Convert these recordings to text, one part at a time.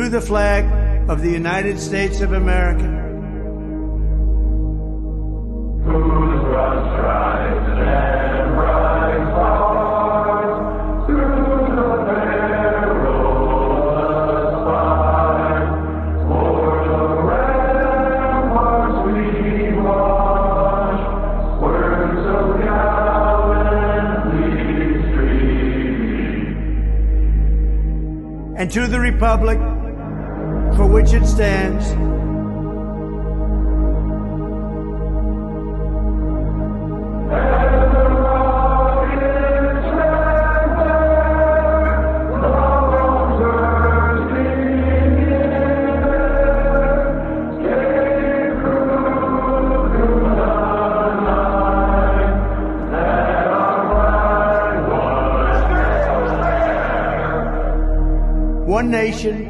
To the flag of the United States of America. and to the republic which it stands, one nation,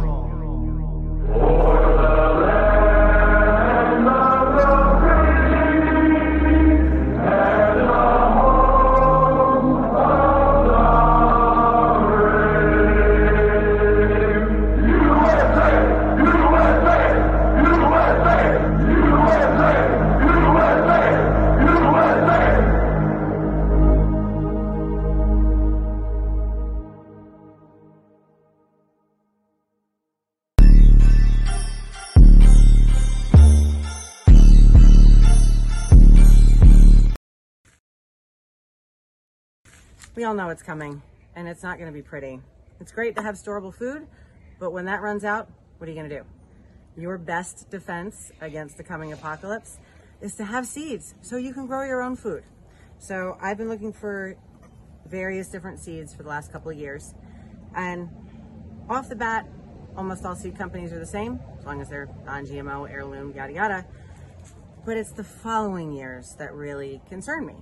It's coming, and it's not going to be pretty. It's great to have storable food, but when that runs out, what are you going to do? Your best defense against the coming apocalypse is to have seeds so you can grow your own food. So I've been looking for various different seeds for the last couple of years, and off the bat, almost all seed companies are the same, as long as they're non GMO, heirloom, yada yada. But it's the following years that really concern me.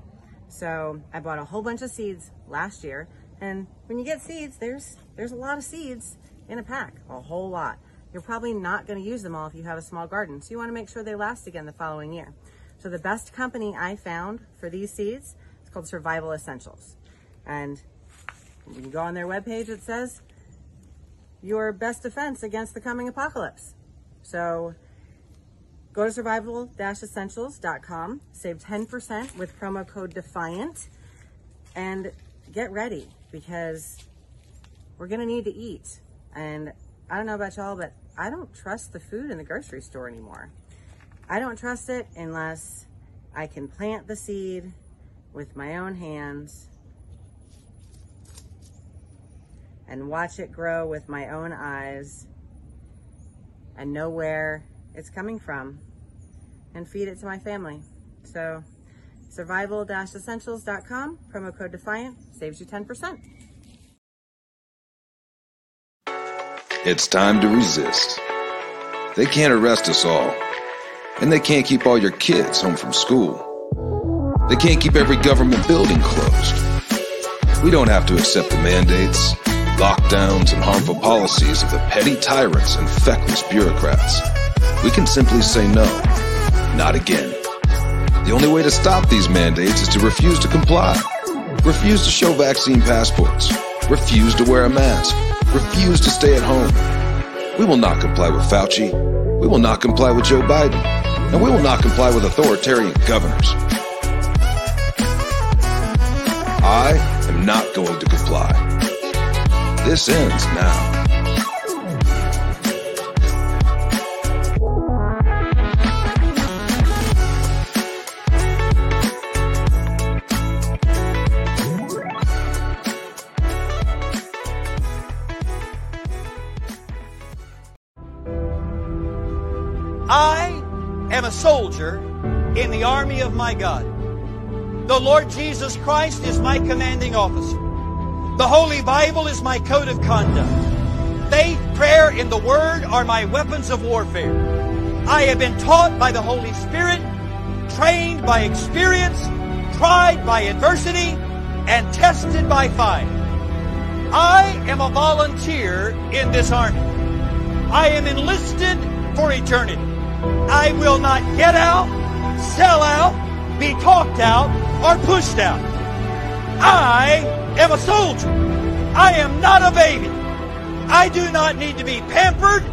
So I bought a whole bunch of seeds last year, and when you get seeds, there's there's a lot of seeds in a pack, a whole lot. You're probably not going to use them all if you have a small garden, so you want to make sure they last again the following year. So the best company I found for these seeds is called Survival Essentials, and you can go on their webpage. It says your best defense against the coming apocalypse. So Go to survival-essentials.com, save 10% with promo code DEFIANT, and get ready because we're going to need to eat. And I don't know about y'all, but I don't trust the food in the grocery store anymore. I don't trust it unless I can plant the seed with my own hands and watch it grow with my own eyes and know where it's coming from and feed it to my family. So survival-essentials.com, promo code DEFIANT, saves you 10%. It's time to resist. They can't arrest us all. And they can't keep all your kids home from school. They can't keep every government building closed. We don't have to accept the mandates, lockdowns, and harmful policies of the petty tyrants and feckless bureaucrats. We can simply say no. Not again. The only way to stop these mandates is to refuse to comply. Refuse to show vaccine passports. Refuse to wear a mask. Refuse to stay at home. We will not comply with Fauci. We will not comply with Joe Biden. And we will not comply with authoritarian governors. I am not going to comply. This ends now. Soldier in the army of my God. The Lord Jesus Christ is my commanding officer. The Holy Bible is my code of conduct. Faith, prayer, and the Word are my weapons of warfare. I have been taught by the Holy Spirit, trained by experience, tried by adversity, and tested by fire. I am a volunteer in this army. I am enlisted for eternity. I will not get out, sell out, be talked out, or pushed out. I am a soldier. I am not a baby. I do not need to be pampered,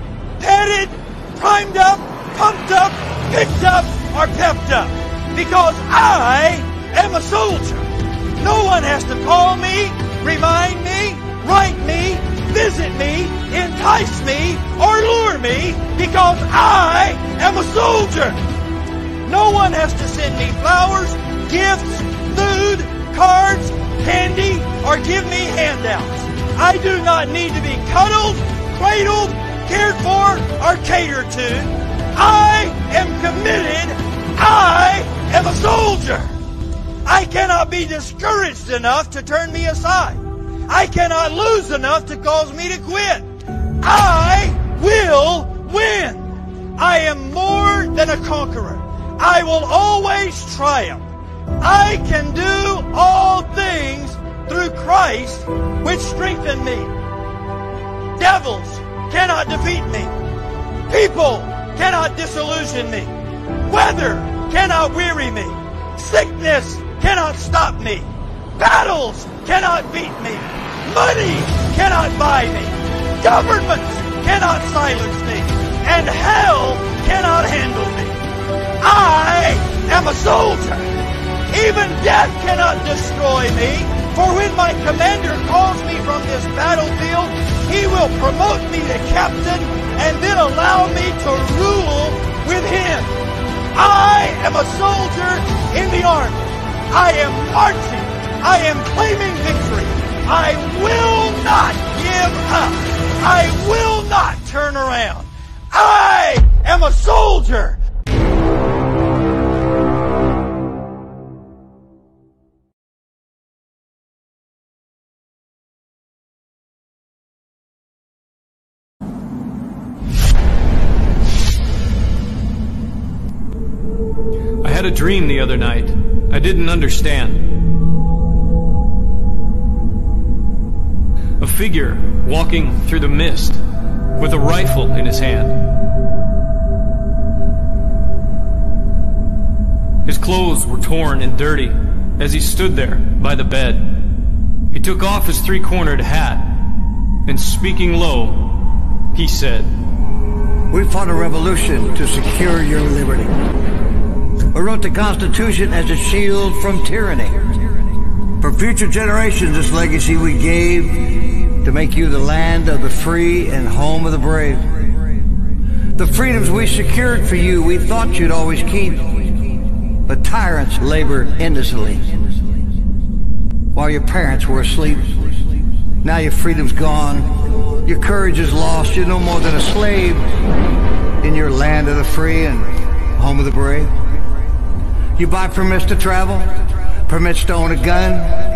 petted, primed up, pumped up, picked up, or pepped up. Because I am a soldier. No one has to call me, remind me, write me, visit me, entice me, or lure me because I am a soldier. No one has to send me flowers, gifts, food, cards, candy, or give me handouts. I do not need to be cuddled, cradled, cared for, or catered to. I am committed. I am a soldier. I cannot be discouraged enough to turn me aside. I cannot lose enough to cause me to quit. I will win. I am more than a conqueror. I will always triumph. I can do all things through Christ which strengthen me. Devils cannot defeat me. People cannot disillusion me. Weather cannot weary me. Sickness cannot stop me. Battles cannot beat me. Money cannot buy me. Governments cannot silence me. And hell cannot handle me. I am a soldier. Even death cannot destroy me. For when my commander calls me from this battlefield, he will promote me to captain and then allow me to rule with him. I am a soldier in the army. I am marching. I am claiming victory. I will not give up. I will not turn around. I am a soldier. I had a dream the other night. I didn't understand. Figure walking through the mist with a rifle in his hand. His clothes were torn and dirty as he stood there by the bed. He took off his three cornered hat and speaking low, he said, We fought a revolution to secure your liberty. We wrote the Constitution as a shield from tyranny. For future generations, this legacy we gave to make you the land of the free and home of the brave. The freedoms we secured for you, we thought you'd always keep. But tyrants labor endlessly while your parents were asleep. Now your freedom's gone. Your courage is lost. You're no more than a slave in your land of the free and home of the brave. You buy permits to travel, permits to own a gun,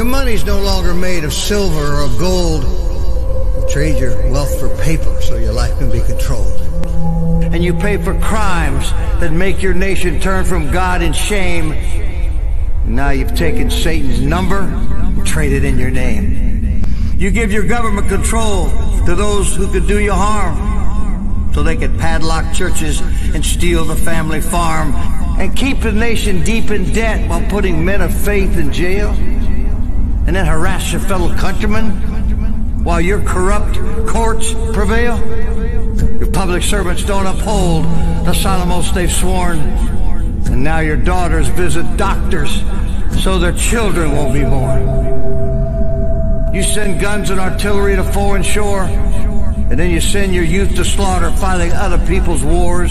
Your money's no longer made of silver or gold. You trade your wealth for paper so your life can be controlled. And you pay for crimes that make your nation turn from God in shame. Now you've taken Satan's number and traded in your name. You give your government control to those who could do you harm so they could padlock churches and steal the family farm and keep the nation deep in debt while putting men of faith in jail and then harass your fellow countrymen while your corrupt courts prevail. Your public servants don't uphold the solemn oaths they've sworn. And now your daughters visit doctors so their children won't be born. You send guns and artillery to foreign shore, and then you send your youth to slaughter fighting other people's wars.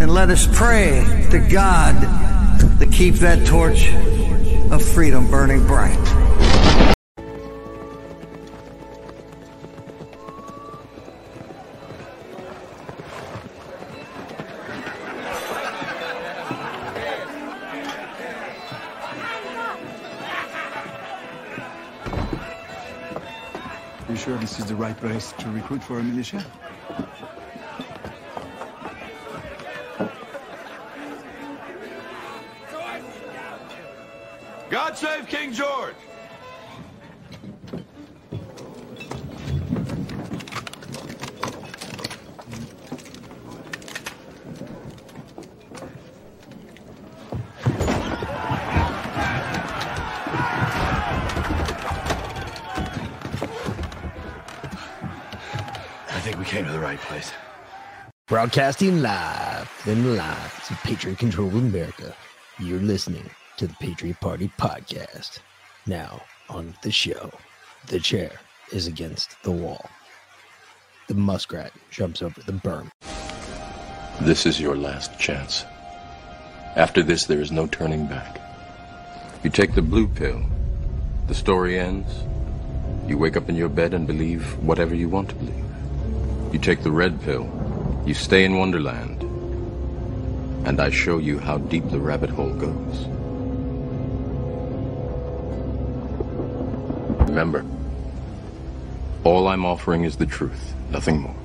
and let us pray to God to keep that torch of freedom burning bright. You sure this is the right place to recruit for a militia? God save King George! I think we came to the right place. Broadcasting live in the lives of Patriot Control of America. You're listening to the Patriot Party Podcast. Now, on the show, the chair is against the wall. The muskrat jumps over the berm. This is your last chance. After this, there is no turning back. You take the blue pill, the story ends. You wake up in your bed and believe whatever you want to believe. You take the red pill, you stay in Wonderland, and I show you how deep the rabbit hole goes. Remember, all I'm offering is the truth, nothing more.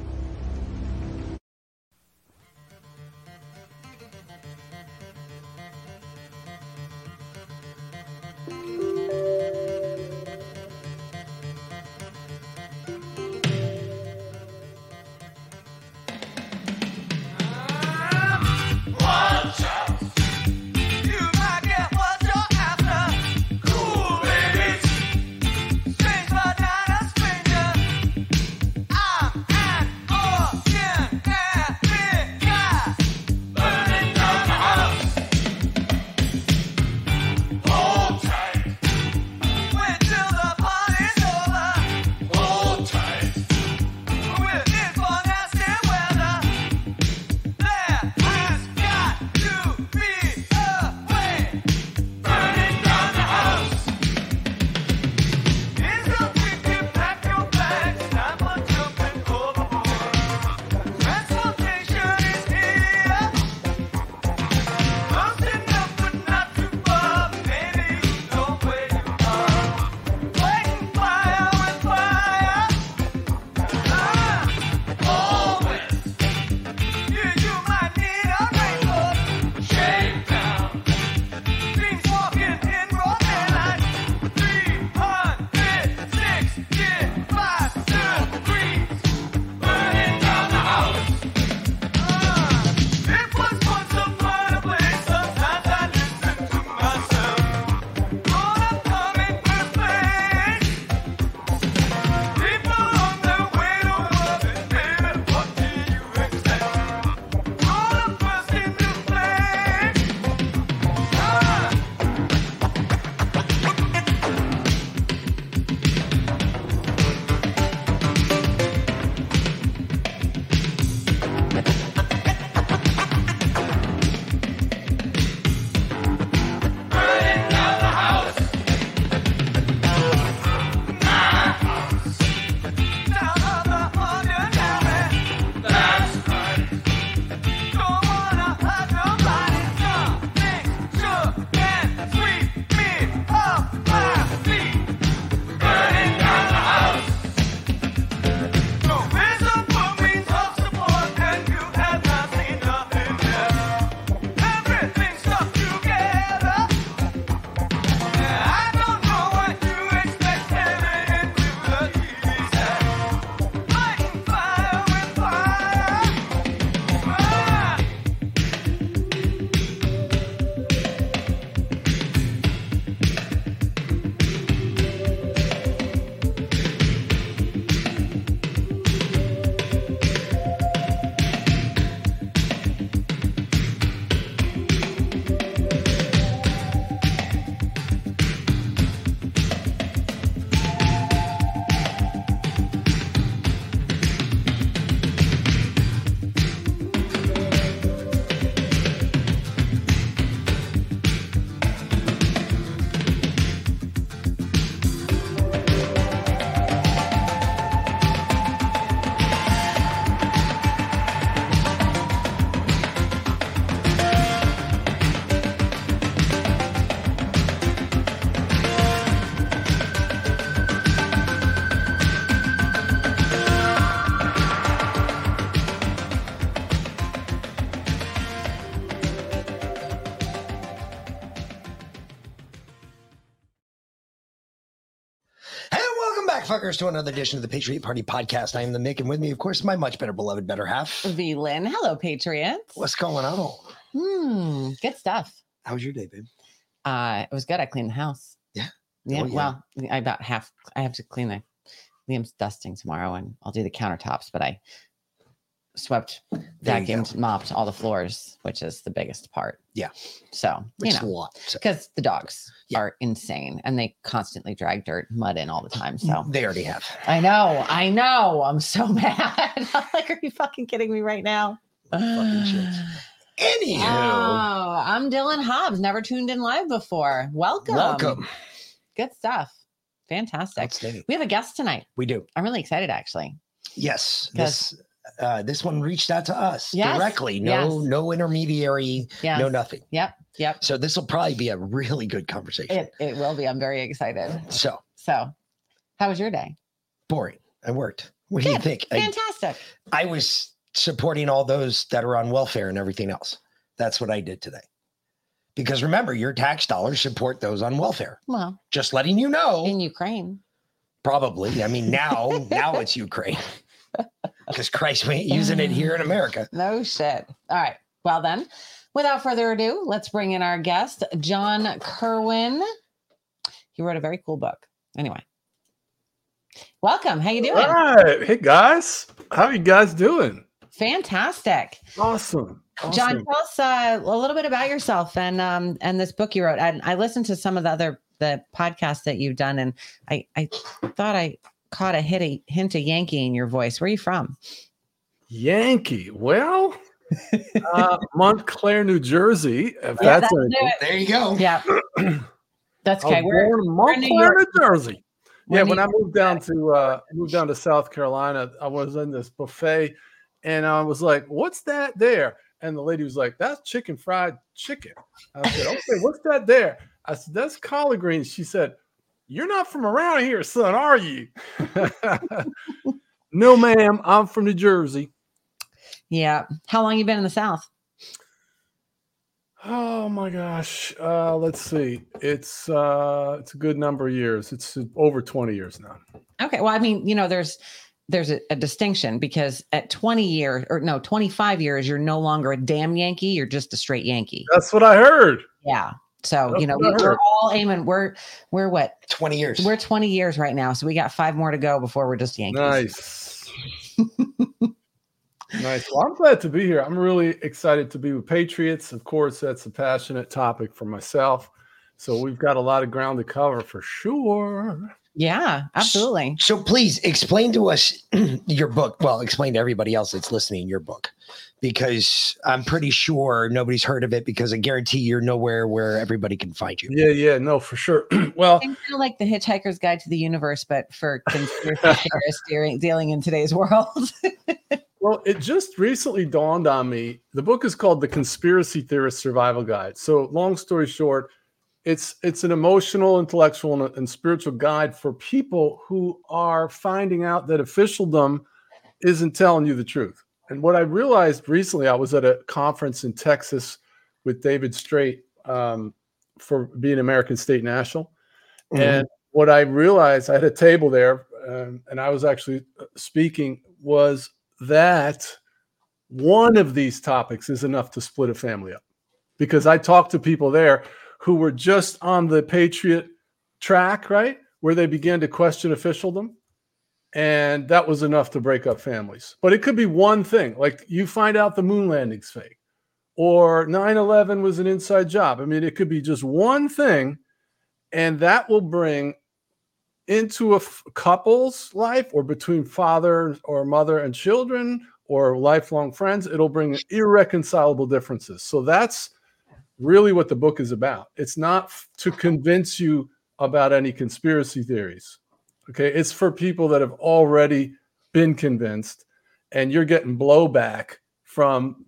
Fuckers, to another edition of the Patriot Party podcast. I am the Mick, and with me, of course, my much better beloved better half. V Lynn. Hello, Patriots. What's going on? Hmm, good stuff. How was your day, babe? Uh, it was good. I cleaned the house. Yeah. Yeah. Oh, yeah. Well, I about half. I have to clean the Liam's dusting tomorrow, and I'll do the countertops. But I swept, vacuumed, mopped all the floors, which is the biggest part. Yeah. So Which you know. So because the dogs Yeah. are insane, and they constantly drag dirt, mud in all the time. So they already have. I know, I know. I'm so mad. Like, are you fucking kidding me right now? Fucking shits. Anywho, Oh, I'm Dylan Hobbs. Never tuned in live before. Welcome. welcome. Good stuff. Fantastic. We have a guest tonight. We do. I'm really excited, actually. Yes. Yes. This uh, this one reached out to us Yes, directly. No, yes. no intermediary. Yes. No nothing. Yep. Yep. So this will probably be a really good conversation. It, it will be. I'm very excited. so So, how was your day? boring. I worked. What do you Good. think? I, Fantastic. I was supporting all those that are on welfare and everything else. That's what I did today. Because remember, your tax dollars support those on welfare. Well, Just letting you know. in Ukraine. Probably. I mean, now, now it's Ukraine. Because Christ, we ain't using it here in America. No shit. All right. Well, then, without further ado, let's bring in our guest, John Kirwin. He wrote a very cool book. Anyway, welcome. How you doing? All right. Hey guys. How are you guys doing? Fantastic. Awesome. John, tell us uh, a little bit about yourself and um and this book you wrote. And I listened to some of the other the podcasts that you've done, and I I thought I caught a hit a hint of Yankee in your voice. Where are you from? Yankee. Well, uh, Montclair, New Jersey. If Yeah, that's that'll any- do it. There you go. Yeah, that's I was okay. We're, born in we're New Montclair, New Jersey. We're Yeah, New when I moved down to uh moved down to South Carolina, I was in this buffet and I was like, What's that there? And the lady was like, That's chicken fried chicken. I said, Okay, what's that there? I said, That's collard greens. She said, You're not from around here, son, are you? no, ma'am, I'm from New Jersey. Yeah. How long you been in the South? Oh my gosh. Uh let's see. It's uh it's a good number of years. It's over 20 years now. Okay. Well, I mean, you know, there's there's a, a distinction because at 20 years or no 25 years, you're no longer a damn Yankee. You're just a straight Yankee. That's what I heard. Yeah. So That's you know, we, we're all aiming. We're we're what 20 years. We're 20 years right now, so we got five more to go before we're just Yankees. Nice. nice. Well, I'm glad to be here. I'm really excited to be with Patriots. Of course, that's a passionate topic for myself. So we've got a lot of ground to cover for sure. Yeah, absolutely. So please explain to us your book. Well, explain to everybody else that's listening your book, because I'm pretty sure nobody's heard of it. Because I guarantee you're nowhere where everybody can find you. Yeah, yeah, no, for sure. well, It's kind of like the Hitchhiker's Guide to the Universe, but for conspiracy theorists dealing, dealing in today's world. Well, it just recently dawned on me. The book is called The Conspiracy Theorist Survival Guide. So, long story short, it's it's an emotional, intellectual, and, and spiritual guide for people who are finding out that officialdom isn't telling you the truth. And what I realized recently, I was at a conference in Texas with David Straight um, for being American State National, Mhm. and what I realized, I had a table there, um, and I was actually uh, speaking, was that one of these topics is enough to split a family up. Because I talked to people there who were just on the Patriot track, right? Where they began to question officialdom. And that was enough to break up families. But it could be one thing, like you find out the moon landing's fake or 9 11 was an inside job. I mean, it could be just one thing, and that will bring into a f- couple's life or between father or mother and children or lifelong friends, it'll bring irreconcilable differences. So that's really what the book is about. It's not to convince you about any conspiracy theories. Okay. It's for people that have already been convinced and you're getting blowback from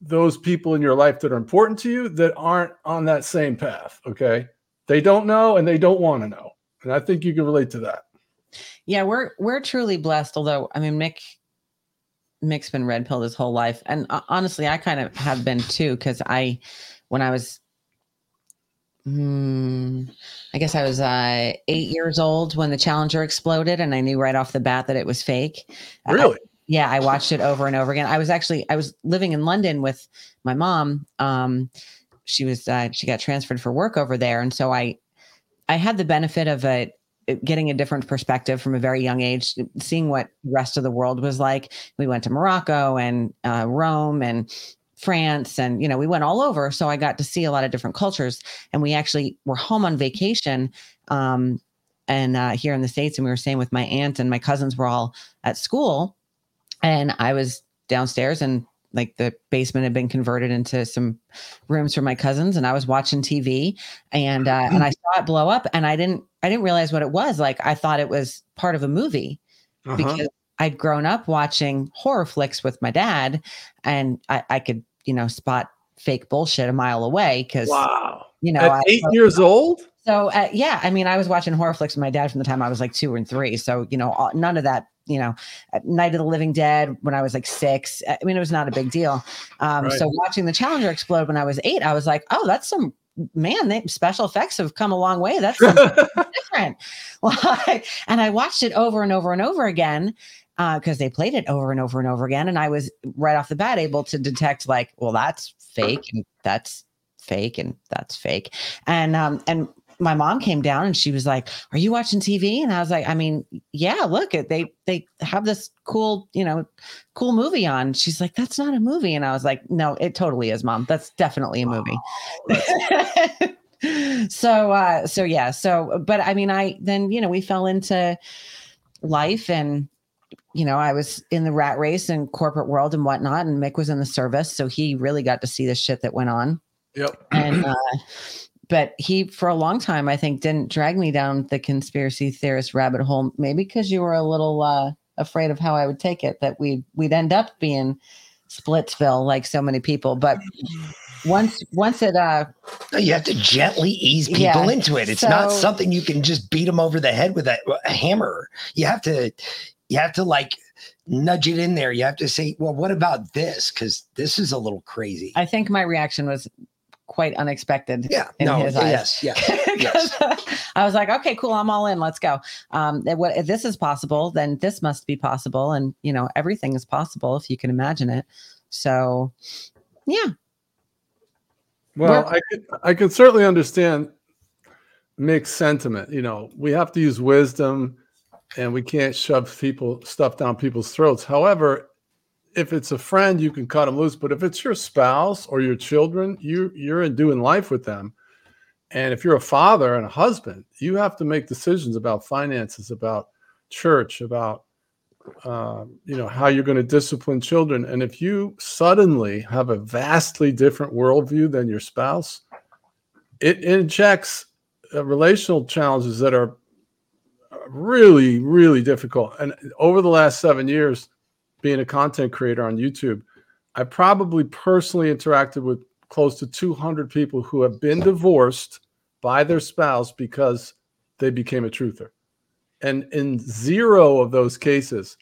those people in your life that are important to you that aren't on that same path. Okay. They don't know and they don't want to know. And I think you can relate to that. Yeah, we're we're truly blessed. Although I mean, Mick Mick's been red pilled his whole life, and uh, honestly, I kind of have been too. Because I, when I was hmm, I guess I was uh, eight years old when the Challenger exploded, and I knew right off the bat that it was fake. I- Really? yeah, I watched it over and over again. I was actually I was living in London with my mom. Um, she was uh, she got transferred for work over there, and so I I had the benefit of a getting a different perspective from a very young age, seeing what the rest of the world was like. We went to Morocco and uh, Rome and France, and you know we went all over. So I got to see a lot of different cultures, and we actually were home on vacation. Um, and uh, here in the states, and we were staying with my aunt and my cousins were all at school, and I was downstairs and like the basement had been converted into some rooms for my cousins and I was watching TV and uh, and I saw it blow up and I didn't I didn't realize what it was like I thought it was part of a movie Uh-huh. because I'd grown up watching horror flicks with my dad and I, I could you know spot fake bullshit a mile away because Wow. you know At I- eight years old? so uh, yeah, I mean, I was watching horror flicks with my dad from the time I was like two and three. So you know, all, none of that. You know, Night of the Living Dead when I was like six. I mean, it was not a big deal. Um, Right. So watching the Challenger explode when I was eight, I was like, oh, that's some man. They, special effects have come a long way. That's different. Well, I- and I watched it over and over and over again because they played it over and over and over again, and I was right off the bat able to detect like, well, that's fake and that's fake and that's fake. And um and my mom came down and she was like are you watching tv and i was like i mean yeah look they they have this cool you know cool movie on. She's like that's not a movie. And i was like no it totally is mom. That's definitely a movie. So uh so yeah so but i mean i then you know we fell into life and you know i was in the rat race and corporate world and whatnot and mick was in the service so he really got to see the shit that went on Yep. and uh, but he for a long time i think didn't drag me down the conspiracy theorist rabbit hole maybe because you were a little uh afraid of how i would take it that we'd we'd end up being splitsville like so many people but once once it uh No, you have to gently ease people Yeah, into it. It's not something you can just beat them over the head with a, a hammer. You have to, you have to like nudge it in there. You have to say, well, what about this? Because this is a little crazy. i think my reaction was quite unexpected Yeah, in no, his yes, eyes yes, yes. I was like, okay, cool, I'm all in. Let's go. Um, that what if this is possible, then this must be possible, and you know, everything is possible if you can imagine it. So, yeah, Well, I could, I can certainly understand mixed sentiment. You know, we have to use wisdom, and we can't shove people stuff down people's throats. However, if it's a friend, you can cut them loose. But if it's your spouse or your children, you you're in doing life with them. And if you're a father and a husband, you have to make decisions about finances, about church, about um, you know how you're going to discipline children. And if you suddenly have a vastly different worldview than your spouse, it injects uh, relational challenges that are really, really difficult. And over the last seven years, being a content creator on YouTube, I probably personally interacted with close to 200 people who have been divorced by their spouse because they became a truther. And in zero of those cases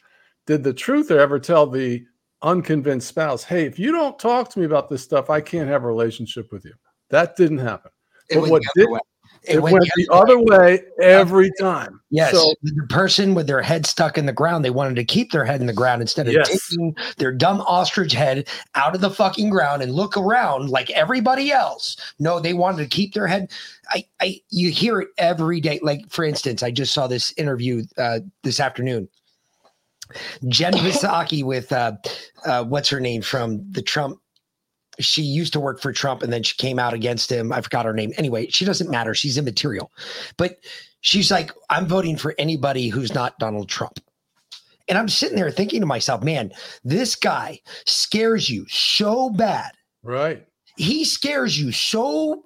did the truther ever tell the unconvinced spouse, hey, if you don't talk to me about this stuff, I can't have a relationship with you. That didn't happen. It But what did way. It, It went, went the the other other way every time. Yes, So the person with their head stuck in the ground, they wanted to keep their head in the ground instead of Yes. taking their dumb ostrich head out of the fucking ground and look around like everybody else. No, they wanted to keep their head. I, I, you hear it every day. Like for instance, I just saw this interview uh, this afternoon. Jen Psaki with uh, uh, what's her name from the Trump she used to work for Trump and then she came out against him. I forgot her name. Anyway, she doesn't matter. She's immaterial. But she's like, I'm voting for anybody who's not Donald Trump. And I'm sitting there thinking to myself, man, this guy scares you so bad. Right. He scares you so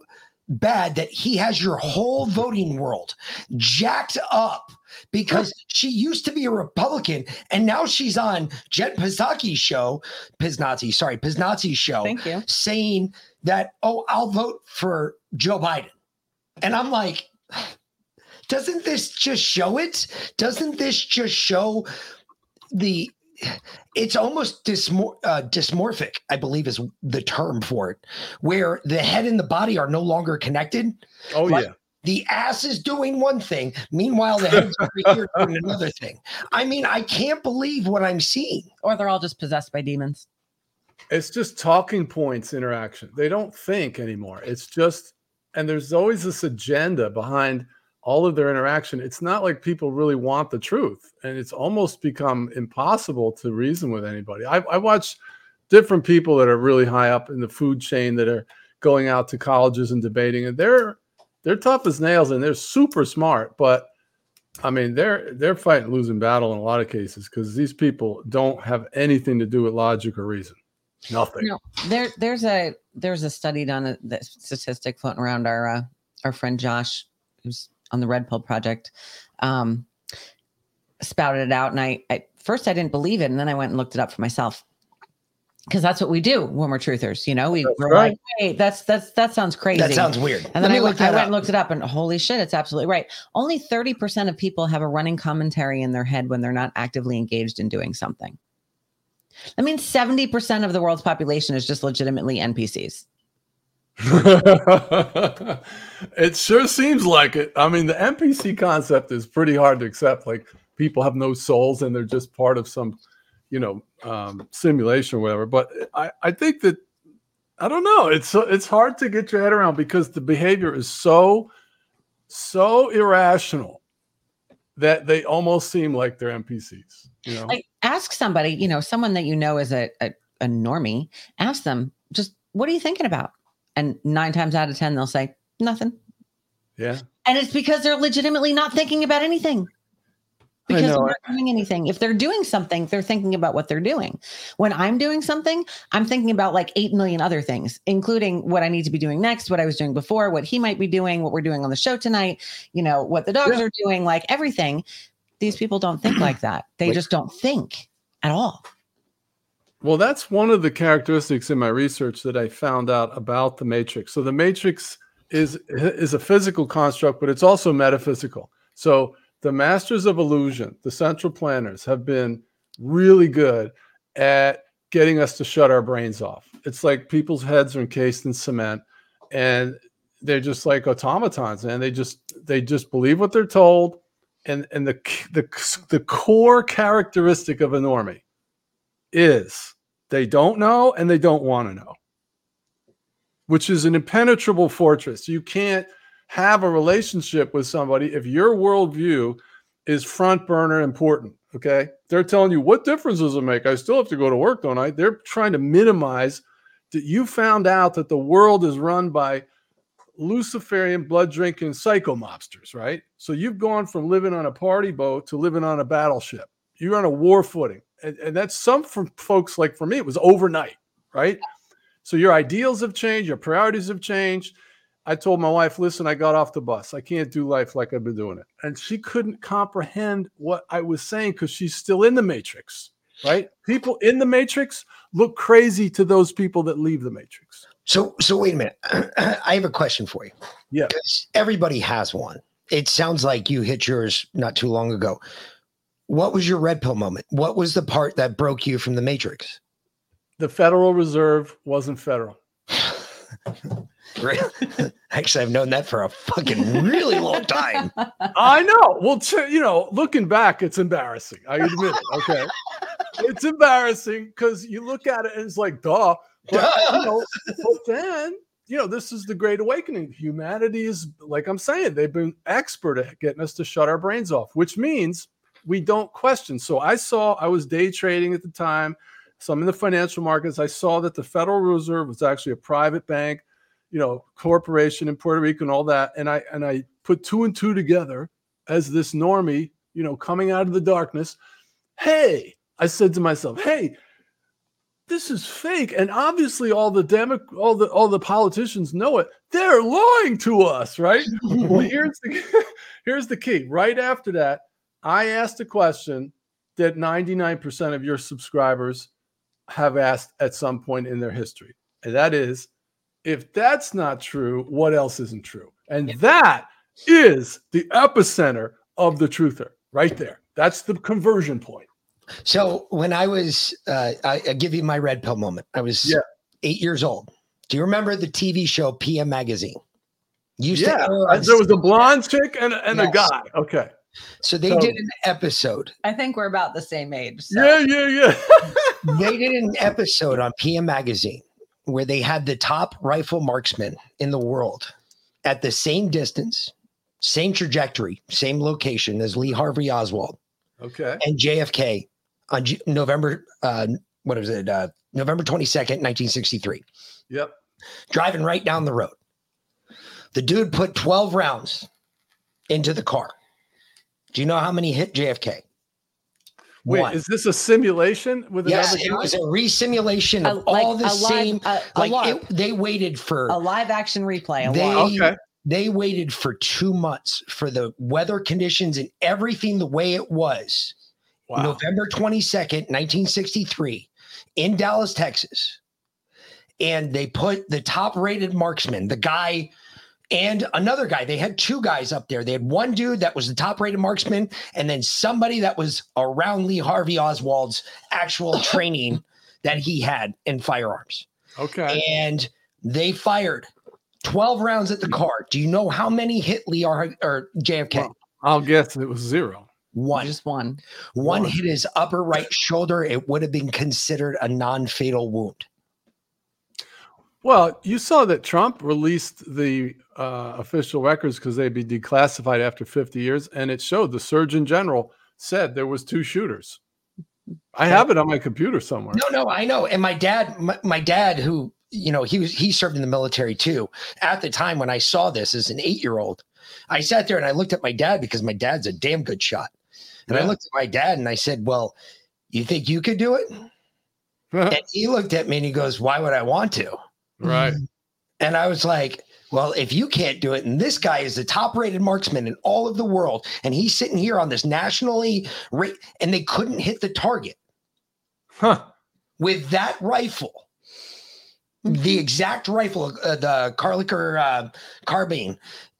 bad that he has your whole voting world jacked up because she used to be a Republican and now she's on Jen Psaki's show, Piznazzi, sorry, Piznazzi's show, Thank you. saying that, oh, I'll vote for Joe Biden. And I'm like, doesn't this just show it? Doesn't this just show the it's almost dysmor- uh, dysmorphic, I believe is the term for it, where the head and the body are no longer connected. Oh Like, yeah. The ass is doing one thing, meanwhile the head's over here doing another thing. I mean, I can't believe what I'm seeing. Or they're all just possessed by demons. It's just talking points interaction. They don't think anymore. It's just, and there's always this agenda behind all of their interaction. It's not like people really want the truth, and it's almost become impossible to reason with anybody. I, I watch different people that are really high up in the food chain that are going out to colleges and debating, and they're they're tough as nails and they're super smart, but I mean they're they're fighting losing battle in a lot of cases because these people don't have anything to do with logic or reason. Nothing. No, there there's a there's a study done a the statistic floating around our uh, our friend Josh, who's on the Red Pill Project, um, spouted it out, and I at first I didn't believe it, and then I went and looked it up for myself because that's what we do when we're truthers. You know, we, That's we're right. like, hey, that's that's that sounds crazy. That sounds weird. And Let then I, me look looked, I went up. and looked it up, and holy shit, it's absolutely right. Only 30% of people have a running commentary in their head when they're not actively engaged in doing something. That means 70% of the world's population is just legitimately NPCs. it sure seems like it. I mean, the NPC concept is pretty hard to accept. Like people have no souls and they're just part of some, you know, um, simulation or whatever. But I, I think that I don't know. It's it's hard to get your head around because the behavior is so so irrational that they almost seem like they're NPCs. You know, Like, ask somebody, you know, someone that you know is a, a, a normie, ask them, just what are you thinking about? And nine times out of 10, they'll say, nothing. yeah. And it's because they're legitimately not thinking about anything. Because they're not doing anything. If they're doing something, they're thinking about what they're doing. When I'm doing something, I'm thinking about like 8 million other things, including what I need to be doing next, what I was doing before, what he might be doing, what we're doing on the show tonight, you know, what the dogs Yeah. are doing, like everything. These people don't think like that. They Like- just don't think at all. Well, that's one of the characteristics in my research that I found out about the matrix. So the matrix is is a physical construct, but it's also metaphysical. So the masters of illusion, the central planners, have been really good at getting us to shut our brains off. It's like people's heads are encased in cement, and they're just like automatons, and they just they just believe what they're told. And and the the the core characteristic of a normie is they don't know and they don't want to know, which is an impenetrable fortress. You can't have a relationship with somebody if your worldview is front burner important. Okay. They're telling you, what difference does it make? I still have to go to work, don't I? They're trying to minimize that you found out that the world is run by Luciferian blood drinking psycho mobsters, right? So you've gone from living on a party boat to living on a battleship. You're on a war footing. And, and that's some for folks like for me, it was overnight, right? So your ideals have changed, your priorities have changed. I told my wife, listen, I got off the bus. I can't do life like I've been doing it. And she couldn't comprehend what I was saying because she's still in the matrix, right? People in the matrix look crazy to those people that leave the matrix. So, so wait a minute. I have a question for you. Yeah. Everybody has one. It sounds like you hit yours not too long ago. What was your red pill moment? What was the part that broke you from the matrix? The Federal Reserve wasn't federal. Really? Actually, I've known that for a fucking really long time. I know. Well, t- you know, looking back, it's embarrassing. I admit it. Okay. it's embarrassing because you look at it and it's like, duh. But, you know, but then, you know, this is the great awakening. Humanity is, like I'm saying, they've been expert at getting us to shut our brains off, which means we don't question. So I saw, I was day trading at the time. So I'm in the financial markets. I saw that the Federal Reserve was actually a private bank, you know, corporation in Puerto Rico and all that. And I and I put two and two together as this normie, you know, coming out of the darkness. Hey, I said to myself, hey, this is fake. And obviously all the demo all the all the politicians know it. They're lying to us, right? well, here's the here's the key. Right after that, I asked a question that 99% of your subscribers have asked at some point in their history. And that is if that's not true, what else isn't true? And that is the epicenter of the truther right there. That's the conversion point. So when I was, uh, I, I give you my red pill moment. I was Yeah. eight years old. Do you remember the TV show PM Magazine? Used to Yeah, air there was a blonde chick and, a- and a guy. Okay. So they So- did an episode. I think we're about the same age. so- Yeah, yeah, yeah. They did an episode on PM Magazine where they had the top rifle marksman in the world at the same distance, same trajectory, same location as Lee Harvey Oswald Okay. and JFK on Ju- November, uh, what is it? Uh, November 22nd, 1963. Yep. driving right down the road. The dude put 12 rounds into the car. Do you know how many hit JFK? Wait, One. is this a simulation with Yes, another it was a resimulation A- of all the a live- same. a- a like LARP. it- they waited for A live action replay. A they live- Okay. they waited for two months for the weather conditions and everything the way it was. Wow. November 22nd, 1963, in Dallas, Texas. And they put the top rated marksman, the guy and another guy. They had two guys up there. They had one dude that was the top rated marksman, and then somebody that was around Lee Harvey Oswald's actual training that he had in firearms. Okay. And they fired 12 rounds at the car. Do you know how many hit Lee Har- or JFK? Well, I'll guess it was zero. One. Just one. One One. hit his upper right shoulder. It would have been considered a non fatal wound. Well, you saw that Trump released the uh, official records because they'd be declassified after 50 years, and it showed the Surgeon General said there was two shooters. I have it on my computer somewhere. No, no, I know. And my dad, my, my dad, who, you know, he was, he served in the military too. At the time when I saw this as an eight year old, I sat there and I looked at my dad because my dad's a damn good shot. And I looked at my dad and I said, Well, you think you could do it? and he looked at me and he goes, Why would I want to? Right. And I was like, well, if you can't do it, and this guy is the top rated marksman in all of the world, and he's sitting here on this nationally rate, and they couldn't hit the target Huh. with that rifle, Mm-hmm. the exact rifle, uh, the Carlicker uh, carbine.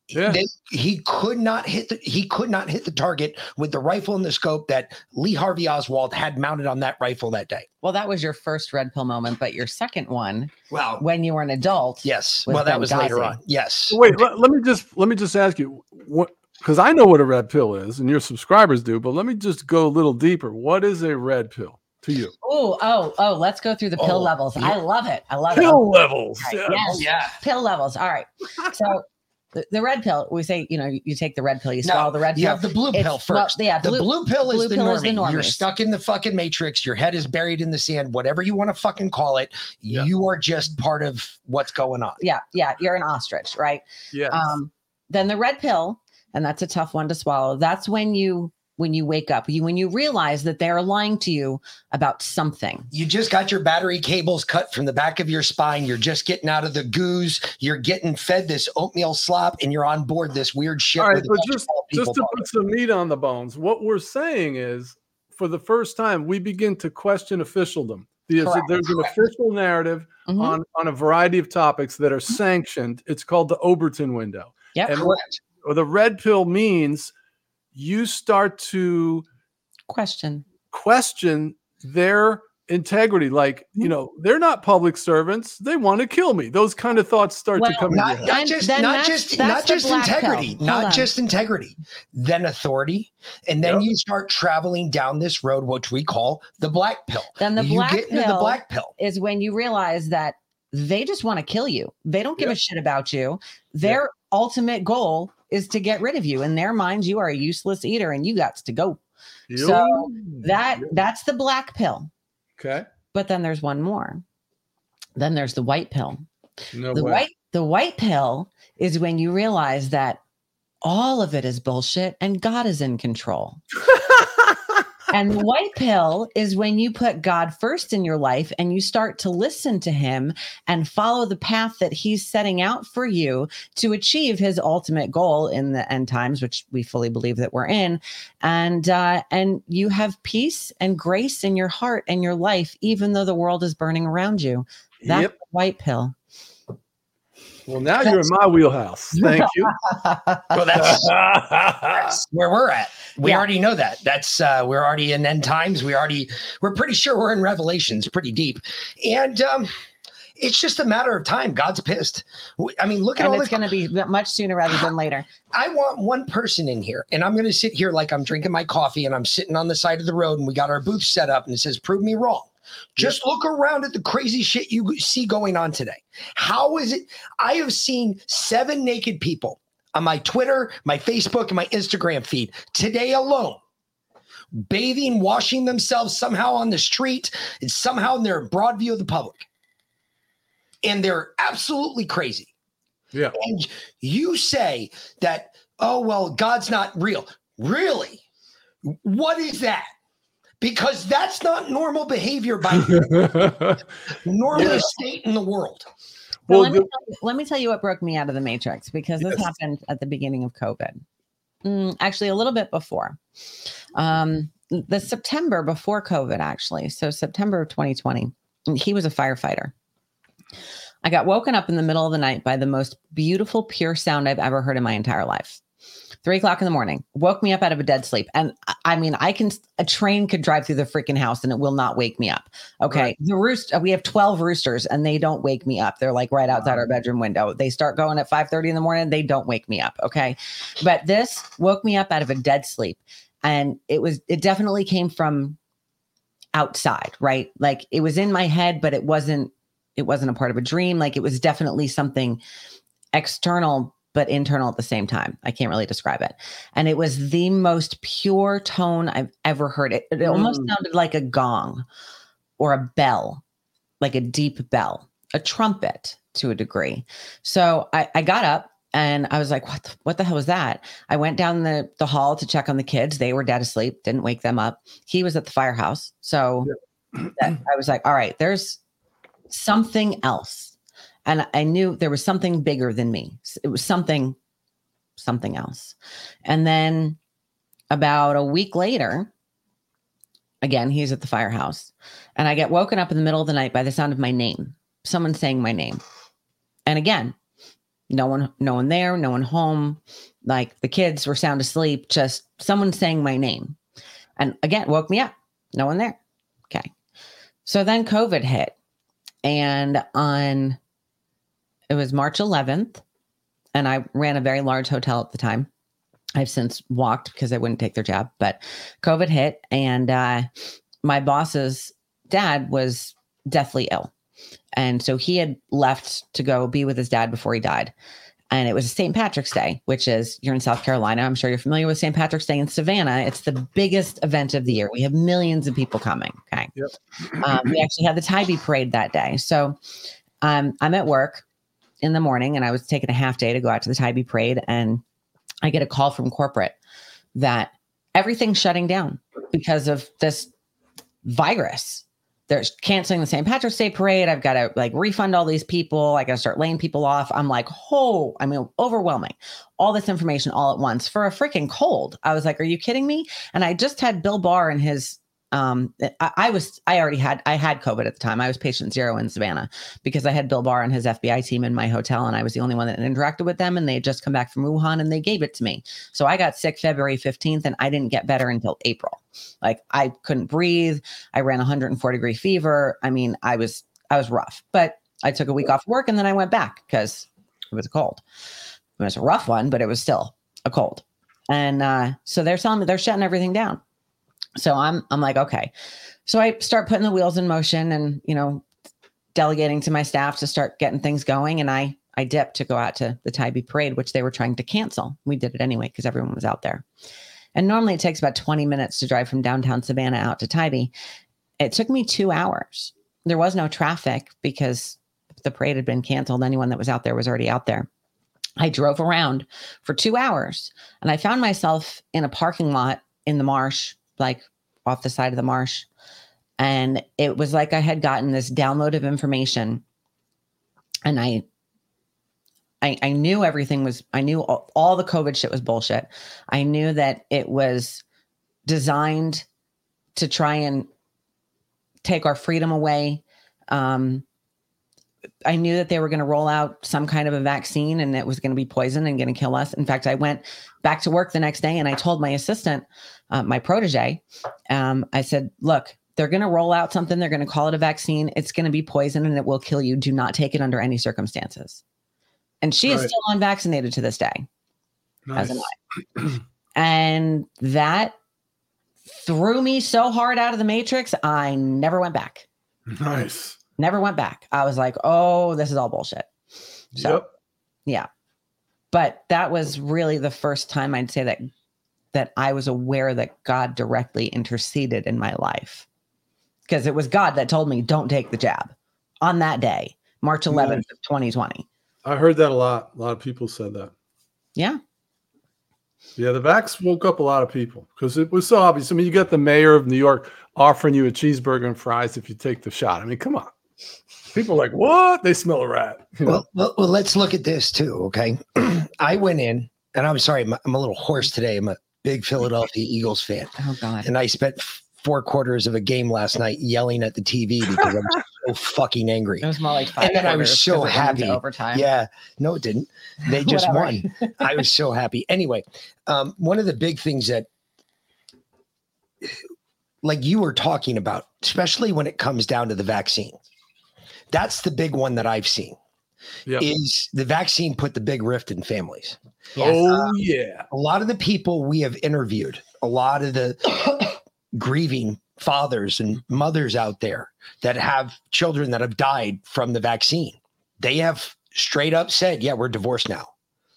Yeah. They, he could not hit the he could not hit the target with the rifle and the scope that Lee Harvey Oswald had mounted on that rifle that day. Well, that was your first red pill moment, but your second one, Wow. when you were an adult, Yes. was well, that was later on. Yes. Wait, let, let me just let me just ask you what because I know what a red pill is, and your subscribers do, but let me just go a little deeper. What is a red pill to you? Oh, oh, oh, let's go through the pill Oh, levels. yeah. I love it. I love Pill it. levels. All right, Yeah. Yes. yeah. Pill levels. All right. So the, the red pill, we say, you know, you, you take the red pill, you No, swallow the red you pill. have the blue It's- pill well, first. yeah, the blue- blue pill is, blue the, pill is the normie. You're stuck in the fucking matrix. Your head is buried in the sand. Whatever you want to fucking call it, Yeah. you are just part of what's going on. yeah, yeah, you're an ostrich, right? Yes. Um, then the red pill, and that's a tough one to swallow. That's when you when you wake up, you when you realize that they're lying to you about something. You just got your battery cables cut from the back of your spine. You're just getting out of the goose. You're getting fed this oatmeal slop, and you're on board this weird ship. All right, with but just just to put some meat on the bones, what we're saying is, for the first time, we begin to question officialdom. There's, Correct. there's an official narrative Mhm. on on a variety of topics that are sanctioned. It's called the Overton window. Yep. And what Correct. or the red pill means you start to Question. question their integrity. Like, Mm-hmm. you know, they're not public servants. They want to kill me. Those kind of thoughts start to Well, come in your Not, head. not just then not that's- just that's not just integrity, not on. just integrity, then authority, and then Yep. you start traveling down this road, which we call the black pill. Then the you black get into the pill black pill. is when you realize that they just want to kill you. They don't give a shit about you. Their ultimate goal is to get rid of you. In their minds, you are a useless eater and you got to go. So that that's the black pill. okay. But then there's one more. Then there's the white pill. No the way. white the white pill is when you realize that all of it is bullshit and God is in control. and the white pill is when you put God first in your life and you start to listen to him and follow the path that he's setting out for you to achieve his ultimate goal in the end times which we fully believe that we're in. And uh and you have peace and grace in your heart and your life even though the world is burning around you. That's Yep. the white pill Well, now you're in my wheelhouse. Thank you. Well, that's, that's where we're at. We Yeah. already know that. That's uh we're already in end times. We already we're pretty sure we're in Revelations, pretty deep. And um it's just a matter of time. God's pissed. I mean, look at and all it's going to be much sooner rather than later. I want one person in here, and I'm going to sit here like I'm drinking my coffee and I'm sitting on the side of the road, and we got our booth set up, and it says, Prove me wrong. Just look around at the crazy shit you see going on today. How is it? I have seen seven naked people on my Twitter, my Facebook, and my Instagram feed today alone. Bathing, washing themselves somehow on the street, and somehow in their broad view of the public. And they're absolutely crazy. Yeah. And you say that, oh, well, God's not real. Really? What is that? Because that's not normal behavior by normal Yeah. state in the world. Well, Well, let, me the- tell you, let me tell you what broke me out of the matrix because this Yes. happened at the beginning of COVID. Mm, actually, a little bit before. Um, the September before COVID, actually. So, September of 2020, he was a firefighter. I got woken up in the middle of the night by the most beautiful, pure sound I've ever heard in my entire life. Three o'clock in the morning, woke me up out of a dead sleep. And I- mean, I can, a train could drive through the freaking house and it will not wake me up. Okay. Right. The roost, uh, we have 12 roosters and they don't wake me up. They're like right outside our bedroom window. They start going at 5 30 in the morning. They don't wake me up. Okay. But this woke me up out of a dead sleep. And it was, it definitely came from outside, right? Like it was in my head, but it wasn't, it wasn't a part of a dream. Like it was definitely something external, but internal at the same time. I can't really describe it. And it was the most pure tone I've ever heard. It, it almost Mm. sounded like a gong or a bell, like a deep bell, a trumpet to a degree. So I, I got up and I was like, what the, what the hell was that? I went down the, the hall to check on the kids. They were dead asleep, didn't wake them up. He was at the firehouse. So that, I was like, all right, there's something else. And I knew there was something bigger than me. It was something, something else. And then about a week later, again, he's at the firehouse. And I get woken up in the middle of the night by the sound of my name, someone saying my name. And again, no one, no one there, no one home. Like the kids were sound asleep, just someone saying my name. And again, woke me up. No one there. Okay. So then COVID hit. And on it was March 11th, and I ran a very large hotel at the time. I've since walked because I wouldn't take their job, but COVID hit, and uh, my boss's dad was deathly ill. And so he had left to go be with his dad before he died. And it was St. Patrick's Day, which is you're in South Carolina. I'm sure you're familiar with St. Patrick's Day in Savannah. It's the biggest event of the year. We have millions of people coming. Okay. Yep. Um, we actually had the Tybee parade that day. So um, I'm at work in the morning and I was taking a half day to go out to the Tybee parade. And I get a call from corporate that everything's shutting down because of this virus. They're canceling the St. Patrick's Day parade. I've got to like refund all these people. I got to start laying people off. I'm like, oh, I mean, overwhelming. All this information all at once for a freaking cold. I was like, are you kidding me? And I just had Bill Barr and his um I, I was I already had I had COVID at the time. I was patient zero in Savannah because I had Bill Barr and his FBI team in my hotel and I was the only one that interacted with them and they had just come back from Wuhan and they gave it to me. So I got sick February 15th and I didn't get better until April. Like I couldn't breathe. I ran 104 degree fever. I mean, I was I was rough. But I took a week off work and then I went back because it was a cold. It was a rough one, but it was still a cold. And uh, so they're telling me they're shutting everything down. So I'm I'm like, okay. So I start putting the wheels in motion and, you know, delegating to my staff to start getting things going. And I I dipped to go out to the Tybee parade, which they were trying to cancel. We did it anyway because everyone was out there. And normally it takes about 20 minutes to drive from downtown Savannah out to Tybee. It took me two hours. There was no traffic because the parade had been canceled. Anyone that was out there was already out there. I drove around for two hours and I found myself in a parking lot in the marsh, like off the side of the marsh. And it was like I had gotten this download of information and I I, I knew everything was I knew all, all the COVID shit was bullshit. I knew that it was designed to try and take our freedom away. Um, I knew that they were going to roll out some kind of a vaccine and it was going to be poison and going to kill us. In fact, I went back to work the next day and I told my assistant, uh, my protege, um, I said, look, they're going to roll out something. They're going to call it a vaccine. It's going to be poison and it will kill you. Do not take it under any circumstances. And she is still unvaccinated to this day. As Nice. am I. And that threw me so hard out of the matrix, I never went back. Nice. Never went back. I was like, oh, this is all bullshit. So, Yep. yeah. But that was really the first time I'd say that that I was aware that God directly interceded in my life. Because it was God that told me, don't take the jab on that day, March 11th of 2020. I heard that a lot. A lot of people said that. Yeah. Yeah, the vax woke up a lot of people because it was so obvious. I mean, you got the mayor of New York offering you a cheeseburger and fries if you take the shot. I mean, come on. People are like, what? They smell a rat. You know? Well, well, well, let's look at this too. Okay. I went in, and I'm sorry, I'm, I'm a little hoarse today. I'm a big Philadelphia Eagles fan. Oh, God. And I spent four quarters of a game last night yelling at the TV because I'm so fucking angry. It was more like five And then I was so so 'cause it went into happy. overtime. Yeah. No, it didn't. They just won. I was so happy. Anyway, um, one of the big things that, like you were talking about, especially when it comes down to the vaccine, that's the big one that I've seen. Yep. Is the vaccine put the big rift in families? Uh, oh, yeah. A lot of the people we have interviewed, a lot of the grieving fathers and mothers out there that have children that have died from the vaccine, they have straight up said, Yeah, we're divorced now.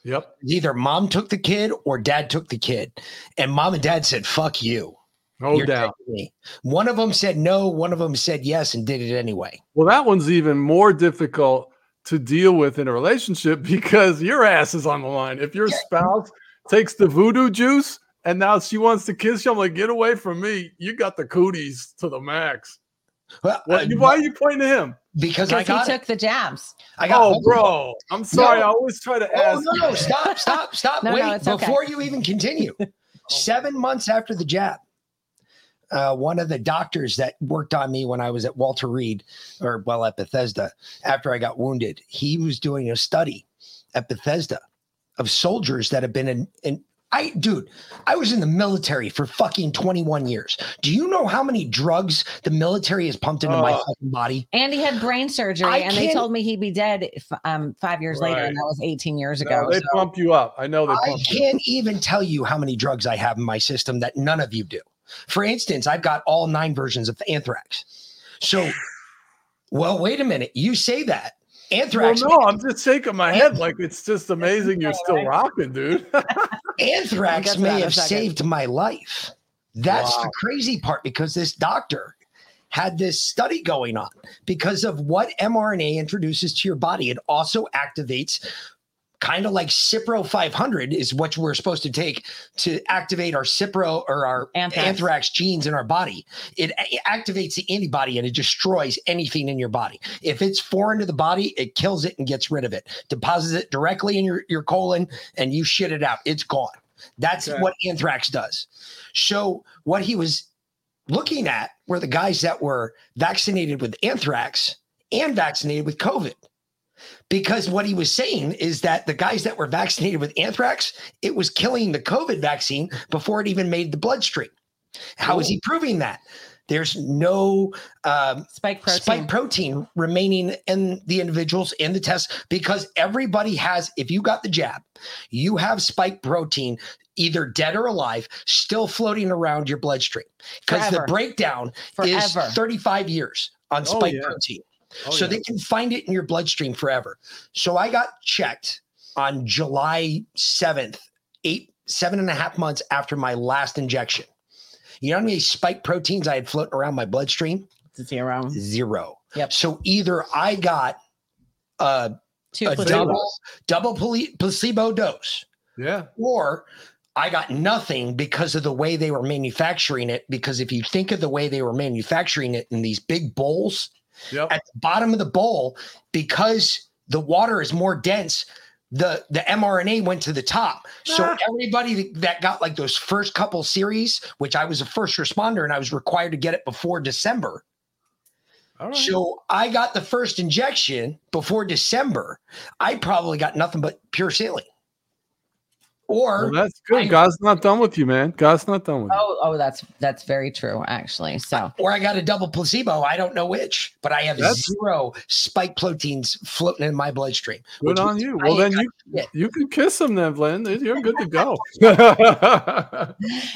Yep. Either mom took the kid or dad took the kid. And mom and dad said, Fuck you. No You're doubt. One of them said no, one of them said yes and did it anyway. Well, that one's even more difficult to deal with in a relationship because your ass is on the line. If your spouse takes the voodoo juice and now she wants to kiss you, I'm like, get away from me. You got the cooties to the max. Well, What, uh, why are you pointing to him? because I Because he got took the jabs. I got Oh, bro. I'm sorry. No. I always try to Oh ask. no, no, stop, stop, stop. No, no, Wait, okay. before you even continue. Seven months after the jab, uh, one of the doctors that worked on me when I was at Walter Reed, or well, at Bethesda, after I got wounded, he was doing a study at Bethesda of soldiers that have been in. in I, dude, I was in the military for fucking 21 years. Do you know how many drugs the military has pumped into my Oh. fucking body? And he had brain surgery, I and they told me he'd be dead if, um, five years later, and that was 18 years No, ago. they so- pump you up. I know they I pump you. can't even tell you how many drugs I have in my system that none of you do. For instance, I've got all nine versions of anthrax. So, well, wait a minute. You say that Well, anthrax, no, I'm just shaking my head like it's just amazing you're still rocking, dude. anthrax Get to that may have saved my life. That's the crazy part because this doctor had this study going on because of what mRNA introduces to your body. It also activates kind of like Cipro 500 is what we're supposed to take to activate our Cipro or our Anthrax. anthrax, genes in our body. It, it activates the antibody and it destroys anything in your body. If it's foreign to the body, it kills it and gets rid of it, deposits it directly in your, your colon, and you shit it out. It's gone. That's Okay. what anthrax does. So, what he was looking at were the guys that were vaccinated with anthrax and vaccinated with COVID. Because what he was saying is that the guys that were vaccinated with anthrax, it was killing the COVID vaccine before it even made the bloodstream. How is he proving that? There's no um, spike protein. spike protein remaining in the individuals in the test because everybody has, if you got the jab, you have spike protein, either dead or alive, still floating around your bloodstream. Because the Forever. breakdown is 35 years on Oh, spike yeah. protein. Oh, so yeah. they can find it in your bloodstream forever. So I got checked on July 7th, eight, seven and a half months after my last injection. You know how many spike proteins I had floating around my bloodstream? Zero. Zero. Yep. So either I got a, Two a double double placebo dose, Yeah. or I got nothing because of the way they were manufacturing it. Because if you think of the way they were manufacturing it in these big bowls, Yep. at the bottom of the bowl, because the water is more dense, the the mRNA went to the top. So Ah. everybody that got like those first couple series, which I was a first responder and I was required to get it before December. All right. So I got the first injection before December. I probably got nothing but pure saline. Or Well, that's good. God's not done with you, man. God's not done with you. Oh, oh, that's that's very true, actually. So or I got a double placebo. I don't know which, but I have That's- zero spike proteins floating in my bloodstream. Good which on you. Well, ain't then you shit. you can kiss them, then, Glenn. You're good to go.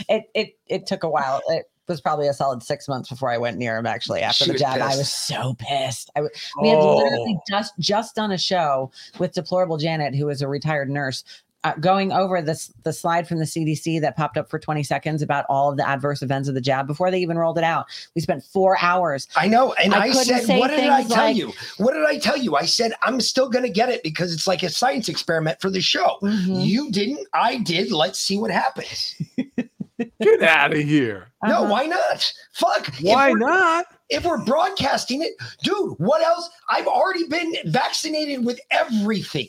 it it it took a while. It was probably a solid six months before I went near him. Actually, after She the was jab, I was so pissed. I w- we had literally Oh. just just done a show with deplorable Janet, who is a retired nurse. Uh, going over this the slide from the CDC that popped up for 20 seconds about all of the adverse events of the jab before they even rolled it out. We spent four hours. I know. And I, couldn't said, what did I tell like- you? What did I tell you? I said, I'm still going to get it because it's like a science experiment for the show. Mhm. You didn't. I did. Let's see what happens. Get out of here. No, Uh-huh. why not? Fuck. Why not? If we're broadcasting it, dude, what else? I've already been vaccinated with everything.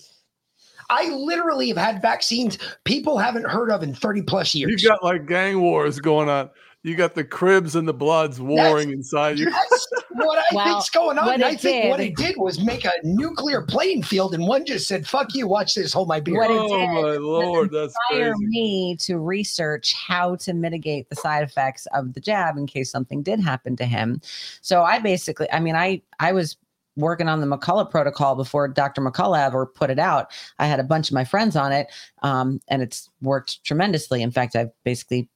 I literally have had vaccines people haven't heard of in 30 plus years. You years. got like gang wars going on. You got the Crips and the bloods warring inside you. That's what I Well, think's going on. And I it think what did- it did was make a nuclear playing field, and one just said, "Fuck you, watch this, hold my beer." What it Oh did my lord, that's inspire crazy. me to research how to mitigate the side effects of the jab in case something did happen to him. So I basically, I mean, I I was working on the McCullough protocol before Dr. McCullough ever put it out. I had a bunch of my friends on it, um, and it's worked tremendously. In fact, I've basically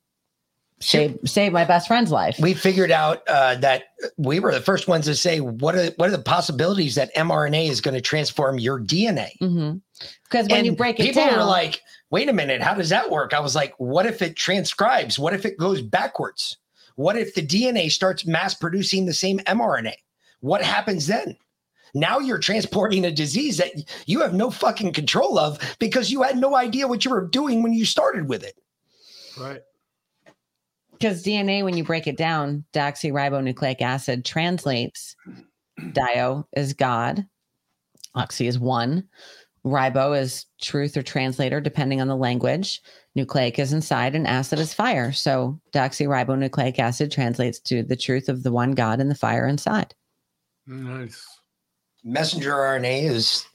saved saved my best friend's life. we figured out uh, that we were the first ones to say, "What are what are the possibilities that mRNA is going to transform your DNA?" Because when you break it people down, were like, "Wait a minute, how does that work?" I was like, "What if it transcribes? What if it goes backwards? What if the DNA starts mass producing the same mRNA? What happens then?" Now you're transporting a disease that you have no fucking control of because you had no idea what you were doing when you started with it. Right. because DNA, when you break it down, deoxyribonucleic acid translates dio is God, oxy is one, ribo is truth or translator, depending on the language. Nucleic is inside, and acid is fire. So deoxyribonucleic acid translates to the truth of the one God and the fire inside. Nice. Messenger RNA is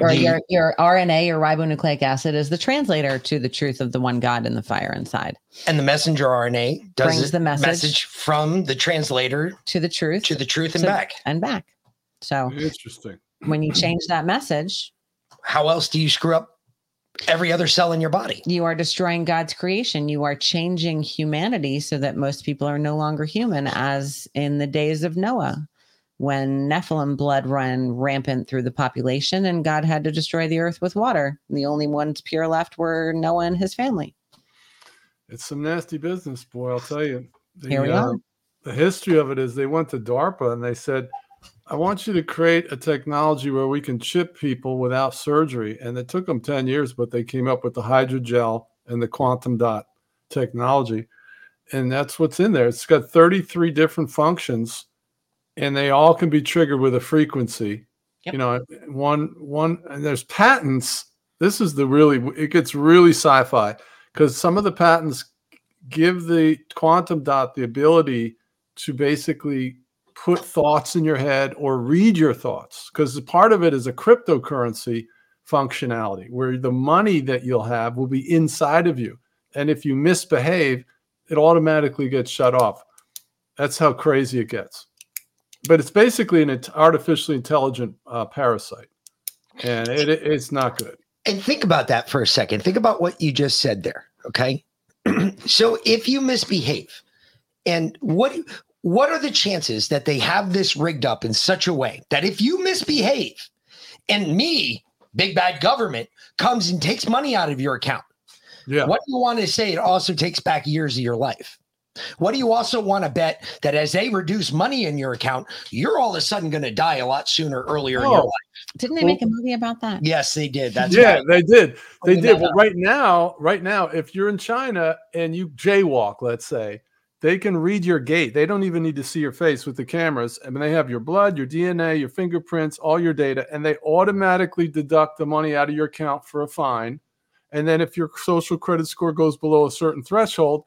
Or the- your, your RNA, your ribonucleic acid, is the translator to the truth of the one God and the fire inside. and the messenger RNA does Brings it- the message. from the translator to the truth, to the truth and to- back. and back. So Interesting. when you change that message, How else do you screw up every other cell in your body? you are destroying God's creation. You are changing humanity so that most people are no longer human, as in the days of Noah, when Nephilim blood ran rampant through the population and God had to destroy the earth with water. The only ones pure left were Noah and his family. It's some nasty business, boy. I'll tell you. The, Here we uh, are. The history of it is they went to DARPA and they said, I want you to create a technology where we can chip people without surgery. And it took them 10 years, but they came up with the hydrogel and the quantum dot technology. And that's what's in there. It's got 33 different functions and they all can be triggered with a frequency. You know, one, one, and there's patents. This is the really, it gets really sci fi because some of the patents give the quantum dot the ability to basically put thoughts in your head or read your thoughts because part of it is a cryptocurrency functionality where the money that you'll have will be inside of you and if you misbehave it automatically gets shut off that's how crazy it gets but it's basically an artificially intelligent uh, parasite and it, it- it's not good And think about that for a second. Think about what you just said there. Okay. so if you misbehave, and what what are the chances that they have this rigged up in such a way that if you misbehave and me, big bad government, comes and takes money out of your account, yeah what do you want to say? It also takes back years of your life. What do you also want to bet that as they reduce money in your account, you're all of a sudden going to die a lot sooner, earlier in your Oh. life? Didn't they make a movie about that? Yes, they did. That's yeah, right. they did. They did. that Well, right now, right now, if you're in China and you jaywalk, let's say, they can read your gait. They don't even need to see your face with the cameras. I mean, they have your blood, your DNA, your fingerprints, all your data, and they automatically deduct the money out of your account for a fine. And then if your social credit score goes below a certain threshold,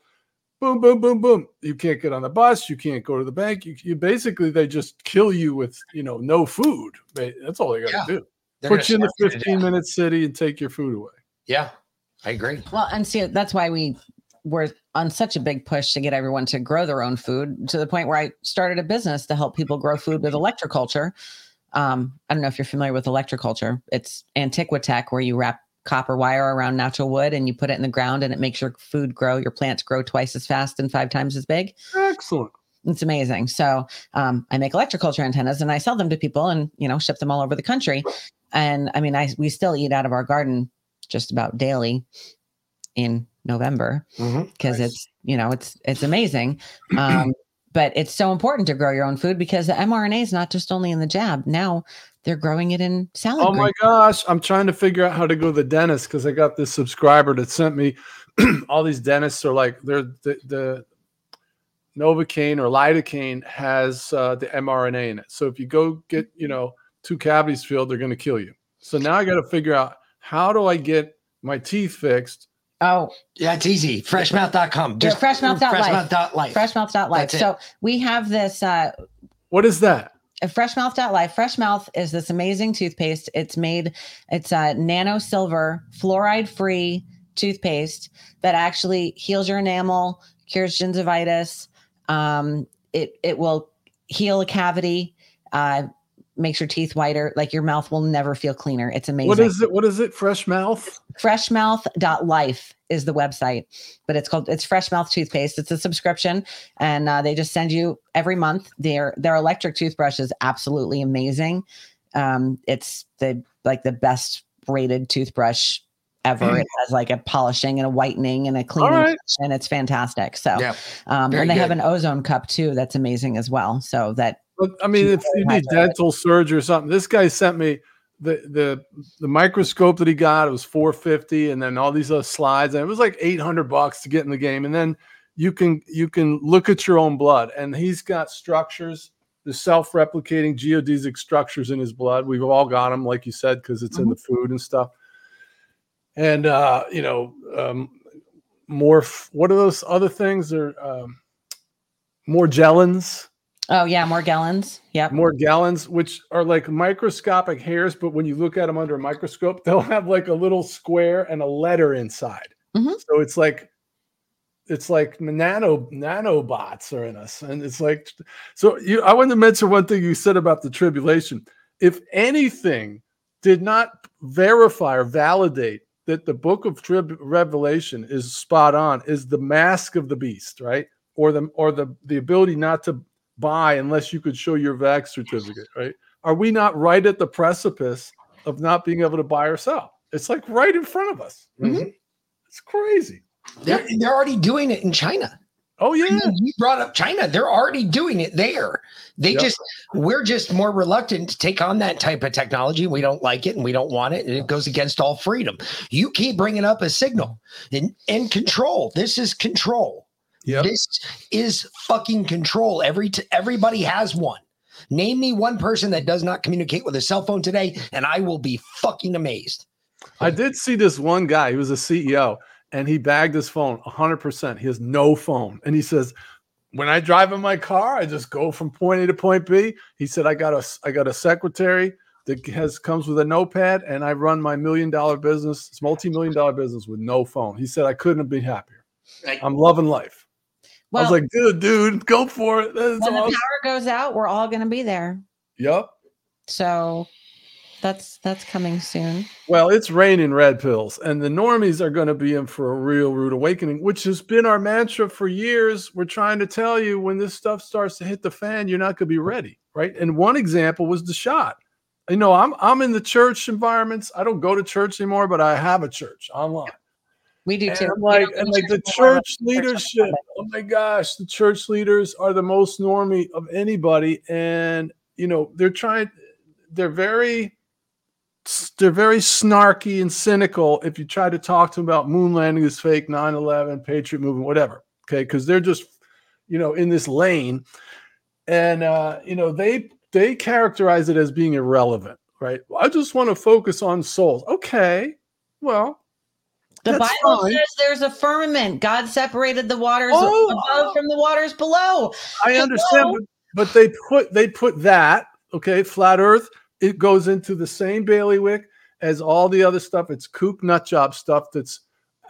boom, boom, boom, boom. You can't get on the bus. You can't go to the bank. You, you basically they just kill you with you know no food. That's all they got to Yeah. do. They're Put you in the starve you to 15 minute city and take your food away. Yeah, I agree. Well, and see, that's why we were on such a big push to get everyone to grow their own food to the point where I started a business to help people grow food with electroculture. Um, I don't know if you're familiar with electroculture. It's Antiquitech, where you wrap copper wire around natural wood and you put it in the ground and it makes your food grow, your plants grow twice as fast and five times as big. Excellent. It's amazing. So um, I make electroculture antennas and I sell them to people and you know ship them all over the country. And I mean, I we still eat out of our garden just about daily in November because it's you know it's it's amazing. Um, but it's so important to grow your own food because the mRNA is not just only in the jab. Now they're growing it in salad. Oh my greens. gosh, I'm trying to figure out how to go to the dentist because I got this subscriber that sent me all these dentists are like they're the, the Novocaine or lidocaine has uh, the mRNA in it. So if you go get you know two cavities filled, they're going to kill you. So now I got to figure out how do I get my teeth fixed. Oh, yeah, it's easy. Freshmouth.com. Yeah, Just freshmouth.life. freshmouth.life. Freshmouth.life. That's. So we have this uh, What is that? Uh, Freshmouth.life. Freshmouth is this amazing toothpaste. It's made, it's a nano silver, fluoride free toothpaste that actually heals your enamel, cures gingivitis. Um, it, it will heal a cavity, uh, makes your teeth whiter. Like your mouth will never feel cleaner. It's amazing. What is it? What is it? Fresh mouth? freshmouth.life is the website but it's called it's Fresh Mouth toothpaste. It's a subscription and uh, they just send you every month. Their their electric toothbrush is absolutely amazing. Um it's the like the best rated toothbrush ever. Mm. it has like a polishing and a whitening and a cleaning right. and it's fantastic. So Yeah. um and they have an ozone cup too that's amazing as well. So that I mean, if you need dental surgery or something, this guy sent me the the the microscope that he got. It was four fifty, and then all these other slides, and it was like eight hundred bucks to get in the game. And then you can you can look at your own blood, and he's got structures, the self replicating geodesic structures in his blood. We've all got them, like you said, because it's in the food and stuff. And uh, you know, um, more. What are those other things? Or um, Morgellons oh yeah Morgellons yep Morgellons, which are like microscopic hairs, but when you look at them under a microscope, they'll have like a little square and a letter inside. Mhm. So it's like it's like nano nanobots are in us, and it's like so. You, I want to mention one thing you said about the tribulation. If anything did not verify or validate that the book of Trib- Revelation is spot on, is the mask of the beast, right? Or the or the the ability not to buy unless you could show your vax certificate, right? Are we not right at the precipice of not being able to buy or sell? It's like right in front of us. Mhm. It's crazy. They're, they're already doing it in China. Oh I yeah. mean, you brought up China. They're already doing it there. They Yep. just we're just more reluctant to take on that type of technology. We don't like it and we don't want it, and it goes against all freedom. You keep bringing up a signal and and control. This is control. Yep. This is fucking control. Every t- everybody has one. Name me one person that does not communicate with a cell phone today, and I will be fucking amazed. I did see this one guy. He was a CEO and he bagged his phone 100%. He has no phone. And he says, when I drive in my car, I just go from point A to point B. He said, I got a, I got a secretary that has comes with a notepad and I run my million dollar business. It's multi-million dollar business with no phone. He said, I couldn't have been happier. I'm loving life. I was like, dude, dude, go for it. When the power goes out we're all going to be there Yep. so that's that's coming soon Well, it's raining red pills, and the normies are going to be in for a real rude awakening, which has been our mantra for years. We're trying to tell you when this stuff starts to hit the fan, you're not going to be ready, right? And one example was the shot. You know, I'm I'm in the church environments. I don't go to church anymore, but I have a church online. We do too I'm like, and like the church we go to leadership. Oh my gosh, the church leaders are the most normie of anybody, and you know they're trying. They're very, they're very snarky and cynical. If you try to talk to them about moon landing is fake, 9/11, Patriot movement, whatever. Okay, because they're just, you know, in this lane, and uh, you know they they characterize it as being irrelevant, right? I just want to focus on souls. Okay, well The That's Bible fine. says there's a firmament. God separated the waters Oh, above oh. from the waters below. I understand, but, but they put they put that okay, flat Earth. It goes into the same bailiwick as all the other stuff. It's kook nut job stuff that's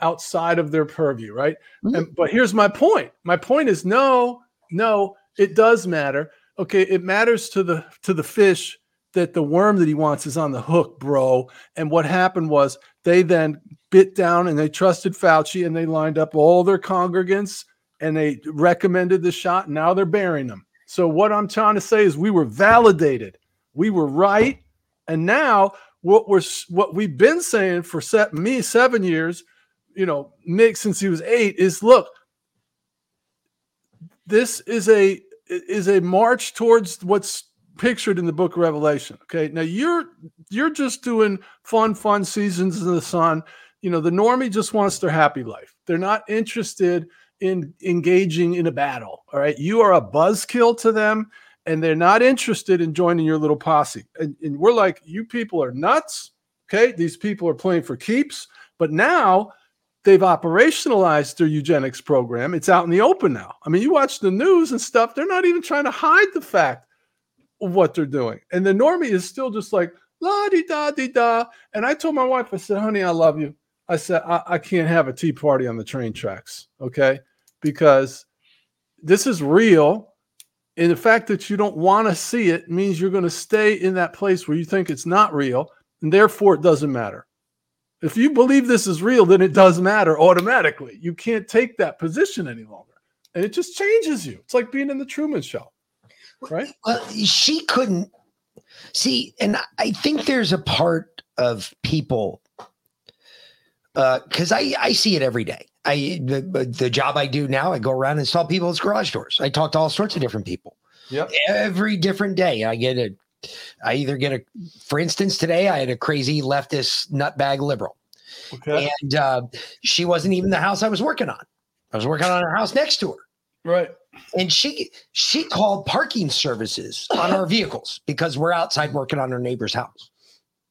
outside of their purview, right? Mm-hmm. And but here's my point. My point is no, no, it does matter. Okay, it matters to the to the fish that the worm that he wants is on the hook, bro. And what happened was they then bit down and they trusted Fauci and they lined up all their congregants and they recommended the shot. Now they're burying them. So what I'm trying to say is we were validated. We were right. And now what we're what we've been saying for set me seven years, you know, Nick since he was eight, is look, this is a is a march towards what's pictured in the book of revelation okay now you're you're just doing fun fun seasons in the sun you know the normie just wants their happy life they're not interested in engaging in a battle all right you are a buzzkill to them and they're not interested in joining your little posse and, and we're like you people are nuts okay these people are playing for keeps but now they've operationalized their eugenics program. It's out in the open now. I mean, you watch the news and stuff, they're not even trying to hide the fact of what they're doing. And the normie is still just like, la di da di da. And I told my wife, I said, honey, I love you. I said, I, I can't have a tea party on the train tracks. Okay. Because this is real. And the fact that you don't want to see it means you're going to stay in that place where you think it's not real. And therefore, it doesn't matter. If you believe this is real, then it does matter automatically. You can't take that position any longer. And it just changes you. It's like being in the Truman Show, right? Well, she couldn't see, and I think there's a part of people because I I see it every day. I the, the job I do now, I go around and install people's garage doors. I talk to all sorts of different people. Yep. Every different day, I get a. I either get a, for instance, today I had a crazy leftist nutbag liberal, Okay. and uh, she wasn't even the house I was working on. I was working on her house next to her. Right. And she she called parking services on our vehicles because we're outside working on her neighbor's house.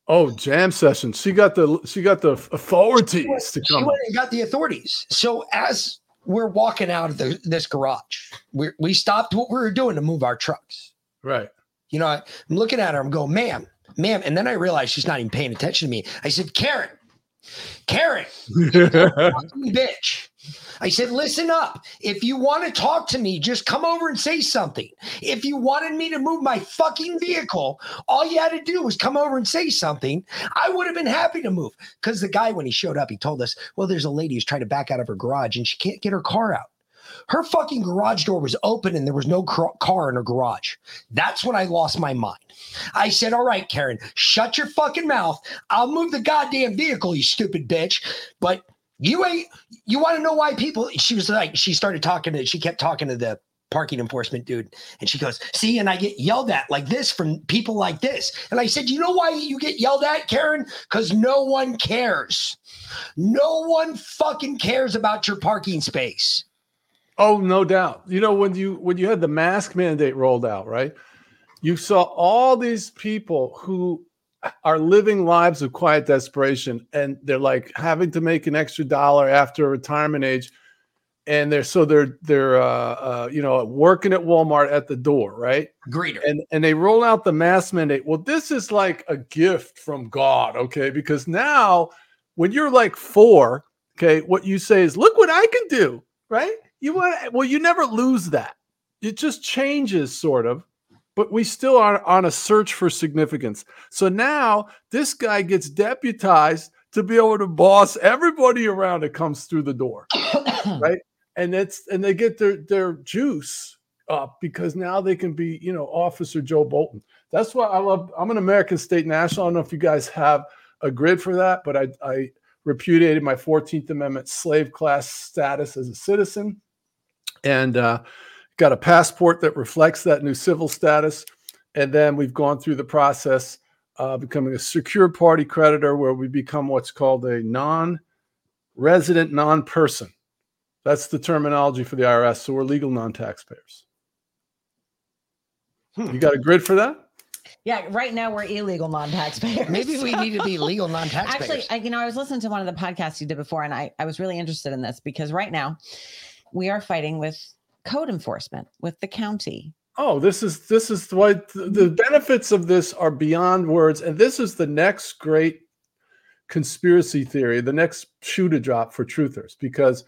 Oh, jam session. She got the she got the authorities to She come. went and got the authorities. So as we're walking out of the, this garage, we we stopped what we were doing to move our trucks. Right. You know, I, I'm looking at her. I'm going, ma'am, ma'am, and then I realized she's not even paying attention to me. I said, Karen, Karen, bitch. I said, listen up. If you want to talk to me, just come over and say something. If you wanted me to move my fucking vehicle, all you had to do was come over and say something. I would have been happy to move. Because the guy, when he showed up, he told us, well, there's a lady who's trying to back out of her garage and she can't get her car out. Her fucking garage door was open and there was no car in her garage. That's when I lost my mind. I said, All right, Karen, shut your fucking mouth. I'll move the goddamn vehicle, you stupid bitch. But you ain't, you want to know why people, she was like, she started talking to, she kept talking to the parking enforcement dude. And she goes, See, and I get yelled at like this from people like this. And I said, You know why you get yelled at, Karen? Because no one cares. No one fucking cares about your parking space. Oh, no doubt. You know when you when you had the mask mandate rolled out, right? You saw all these people who are living lives of quiet desperation, and they're like having to make an extra dollar after retirement age, and they're so they're they're uh, uh, you know working at Walmart at the door, right? Greeter. And and they roll out the mask mandate. Well, this is like a gift from God, okay? Because now when you're like four, okay, what you say is, "Look what I can do," right? You want well, you never lose that. It just changes, sort of, but we still are on a search for significance. So now this guy gets deputized to be able to boss everybody around that comes through the door, right? And it's and they get their their juice up because now they can be, you know, Officer Joe Bolton. That's why I love. I'm an American State National. I don't know if you guys have a grid for that, but I I repudiated my 14th Amendment slave class status as a citizen and uh, got a passport that reflects that new civil status. And then we've gone through the process uh, becoming a secure party creditor where we become what's called a non resident non person. That's the terminology for the IRS. So we're legal non taxpayers. You got a grid for that? Yeah, right now we're illegal non-taxpayers. Maybe we need to be legal non-taxpayers. Actually, I, you know, I was listening to one of the podcasts you did before, and I, I was really interested in this because right now we are fighting with code enforcement with the county. Oh, this is this is what the benefits of this are beyond words, and this is the next great conspiracy theory, the next shoe to drop for truthers, because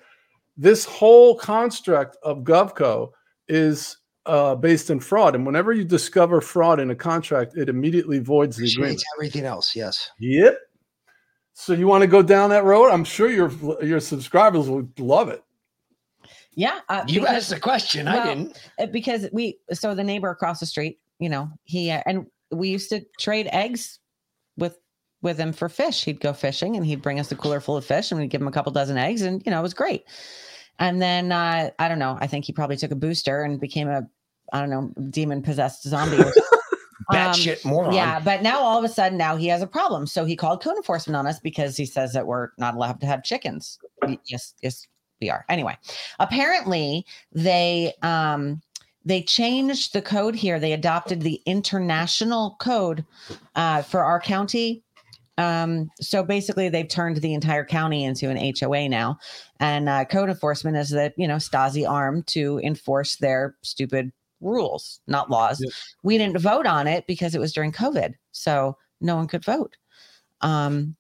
this whole construct of GovCo is uh, based in fraud, and whenever you discover fraud in a contract, it immediately voids the agreement. Everything else. Yes. Yep. So you want to go down that road? I'm sure your your subscribers would love it. Yeah, uh, You asked the question. I didn't. uh, Because we, so the neighbor across the street, you know, he uh, and we used to trade eggs with with him for fish. He'd go fishing and he'd bring us a cooler full of fish, and we'd give him a couple dozen eggs, and you know, it was great. And then uh, I don't know. I think he probably took a booster and became a I don't know demon possessed zombie. or something. Batshit moron. Um, Yeah, but now all of a sudden now he has a problem. So he called code enforcement on us because he says that we're not allowed to have chickens. Yes, yes, we are. Anyway, apparently they um they changed the code here. They adopted the international code uh, for our county. Um, so basically, they've turned the entire county into an HOA now, and uh, code enforcement is the you know Stasi arm to enforce their stupid rules, not laws. We didn't vote on it because it was during COVID, so no one could vote. Um,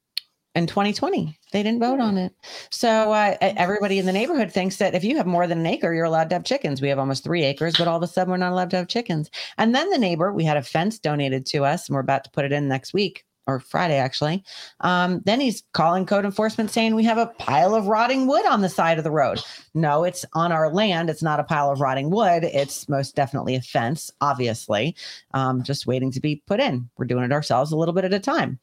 in 2020, they didn't vote on it. So uh, everybody in the neighborhood thinks that if you have more than an acre, you're allowed to have chickens. We have almost three acres, but all of a sudden we're not allowed to have chickens. And then the neighbor, we had a fence donated to us, and we're about to put it in next week or Friday actually. Um, then he's calling code enforcement saying we have a pile of rotting wood on the side of the road. No, it's on our land. It's not a pile of rotting wood. It's most definitely a fence, obviously, um, just waiting to be put in. We're doing it ourselves a little bit at a time.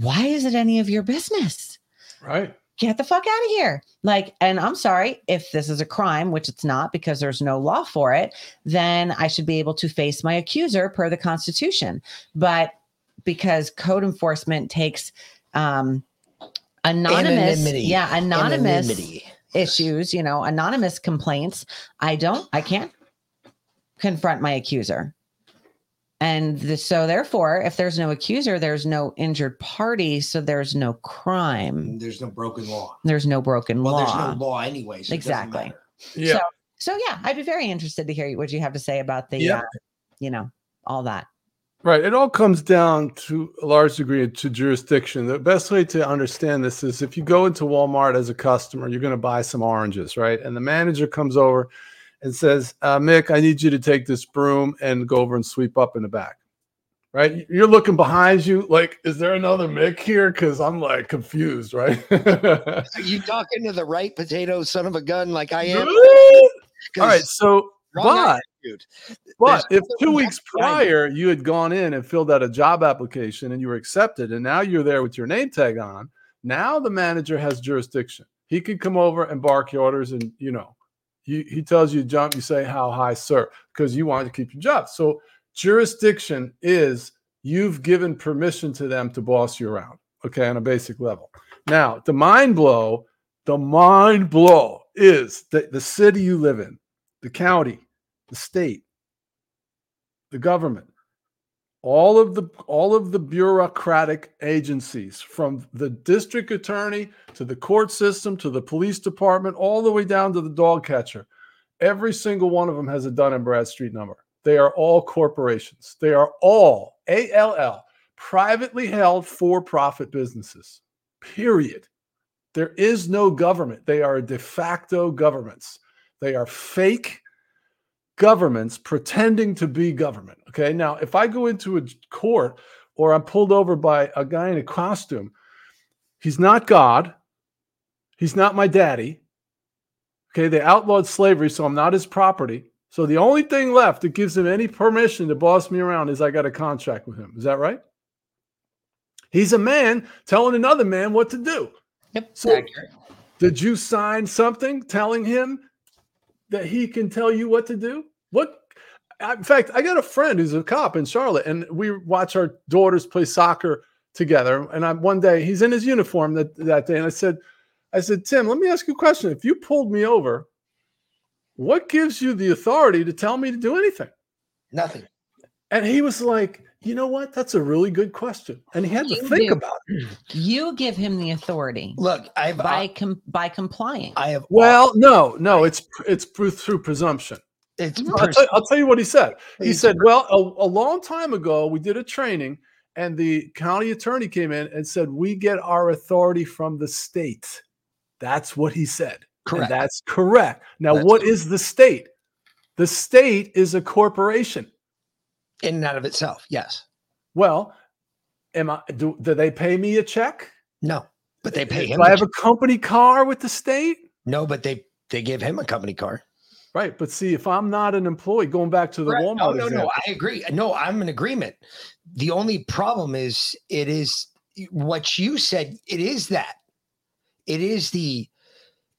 Why is it any of your business? Right. Get the fuck out of here. Like, and I'm sorry if this is a crime, which it's not because there's no law for it, then I should be able to face my accuser per the Constitution. But because code enforcement takes um, anonymous, Anonymity. yeah, anonymous Anonymity. issues, you know, anonymous complaints, I don't, I can't confront my accuser. And the, so, therefore, if there's no accuser, there's no injured party. So there's no crime. There's no broken law. There's no broken Well, law. there's no law anyway. So exactly. Yeah. So, so yeah, I'd be very interested to hear what you have to say about the, Yeah. uh, you know, all that. Right. It all comes down to a large degree to jurisdiction. The best way to understand this is if you go into Walmart as a customer, you're going to buy some oranges, right? And the manager comes over and says, uh, Mick, I need you to take this broom and go over and sweep up in the back. Right. You're looking behind you, like, is there another Mick here? Because I'm like confused, right? Are you talking to the right potato son of a gun like I am? All right. So, but attitude. But There's if two weeks prior you had gone in and filled out a job application and you were accepted, and now you're there with your name tag on, now the manager has jurisdiction. He could come over and bark your orders, and you know, you, he tells you to jump, you say, How high, sir? Because you want to keep your job. So, jurisdiction is you've given permission to them to boss you around, okay, on a basic level. Now, the mind blow, the mind blow is that the city you live in, the county, the state, the government, all of the all of the bureaucratic agencies from the district attorney to the court system to the police department all the way down to the dog catcher. Every single one of them has a dun and bradstreet number. They are all corporations. They are all all privately held for-profit businesses period. There is no government. They are de facto governments. They are fake governments pretending to be government. Okay. Now, if I go into a court or I'm pulled over by a guy in a costume, he's not God. He's not my daddy. Okay. They outlawed slavery, so I'm not his property. So the only thing left that gives him any permission to boss me around is I got a contract with him. Is that right? He's a man telling another man what to do. Yep. So did you sign something telling him that he can tell you what to do? What? In fact, I got a friend who's a cop in Charlotte, and we watch our daughters play soccer together. And I one day he's in his uniform that, that day, and I said, I said, Tim, let me ask you a question. If you pulled me over, what gives you the authority to tell me to do anything? Nothing. And he was like, You know what? That's a really good question. And he had to You think do. about it. You give him the authority Look, I've uh by com- by complying. I have Well, no, no, it's it's through, through presumption. it's I'll tell, I'll tell you what he said. He said, "Well, a, a long time ago, we did a training, and the county attorney came in and said we get our authority from the state." That's what he said. And Correct. that's correct. Now, That's what is the state? The state is a corporation. In and out of itself. Yes. Well, am I? Do, do they pay me a check? No, but they pay him. Do I have a company car with the state? No, but they they give him a company car. Right, but see, if I'm not an employee, going back to the Correct. Walmart No, no, example, no. I agree. No, I'm in agreement. The only problem is it is what you said. It is that it is the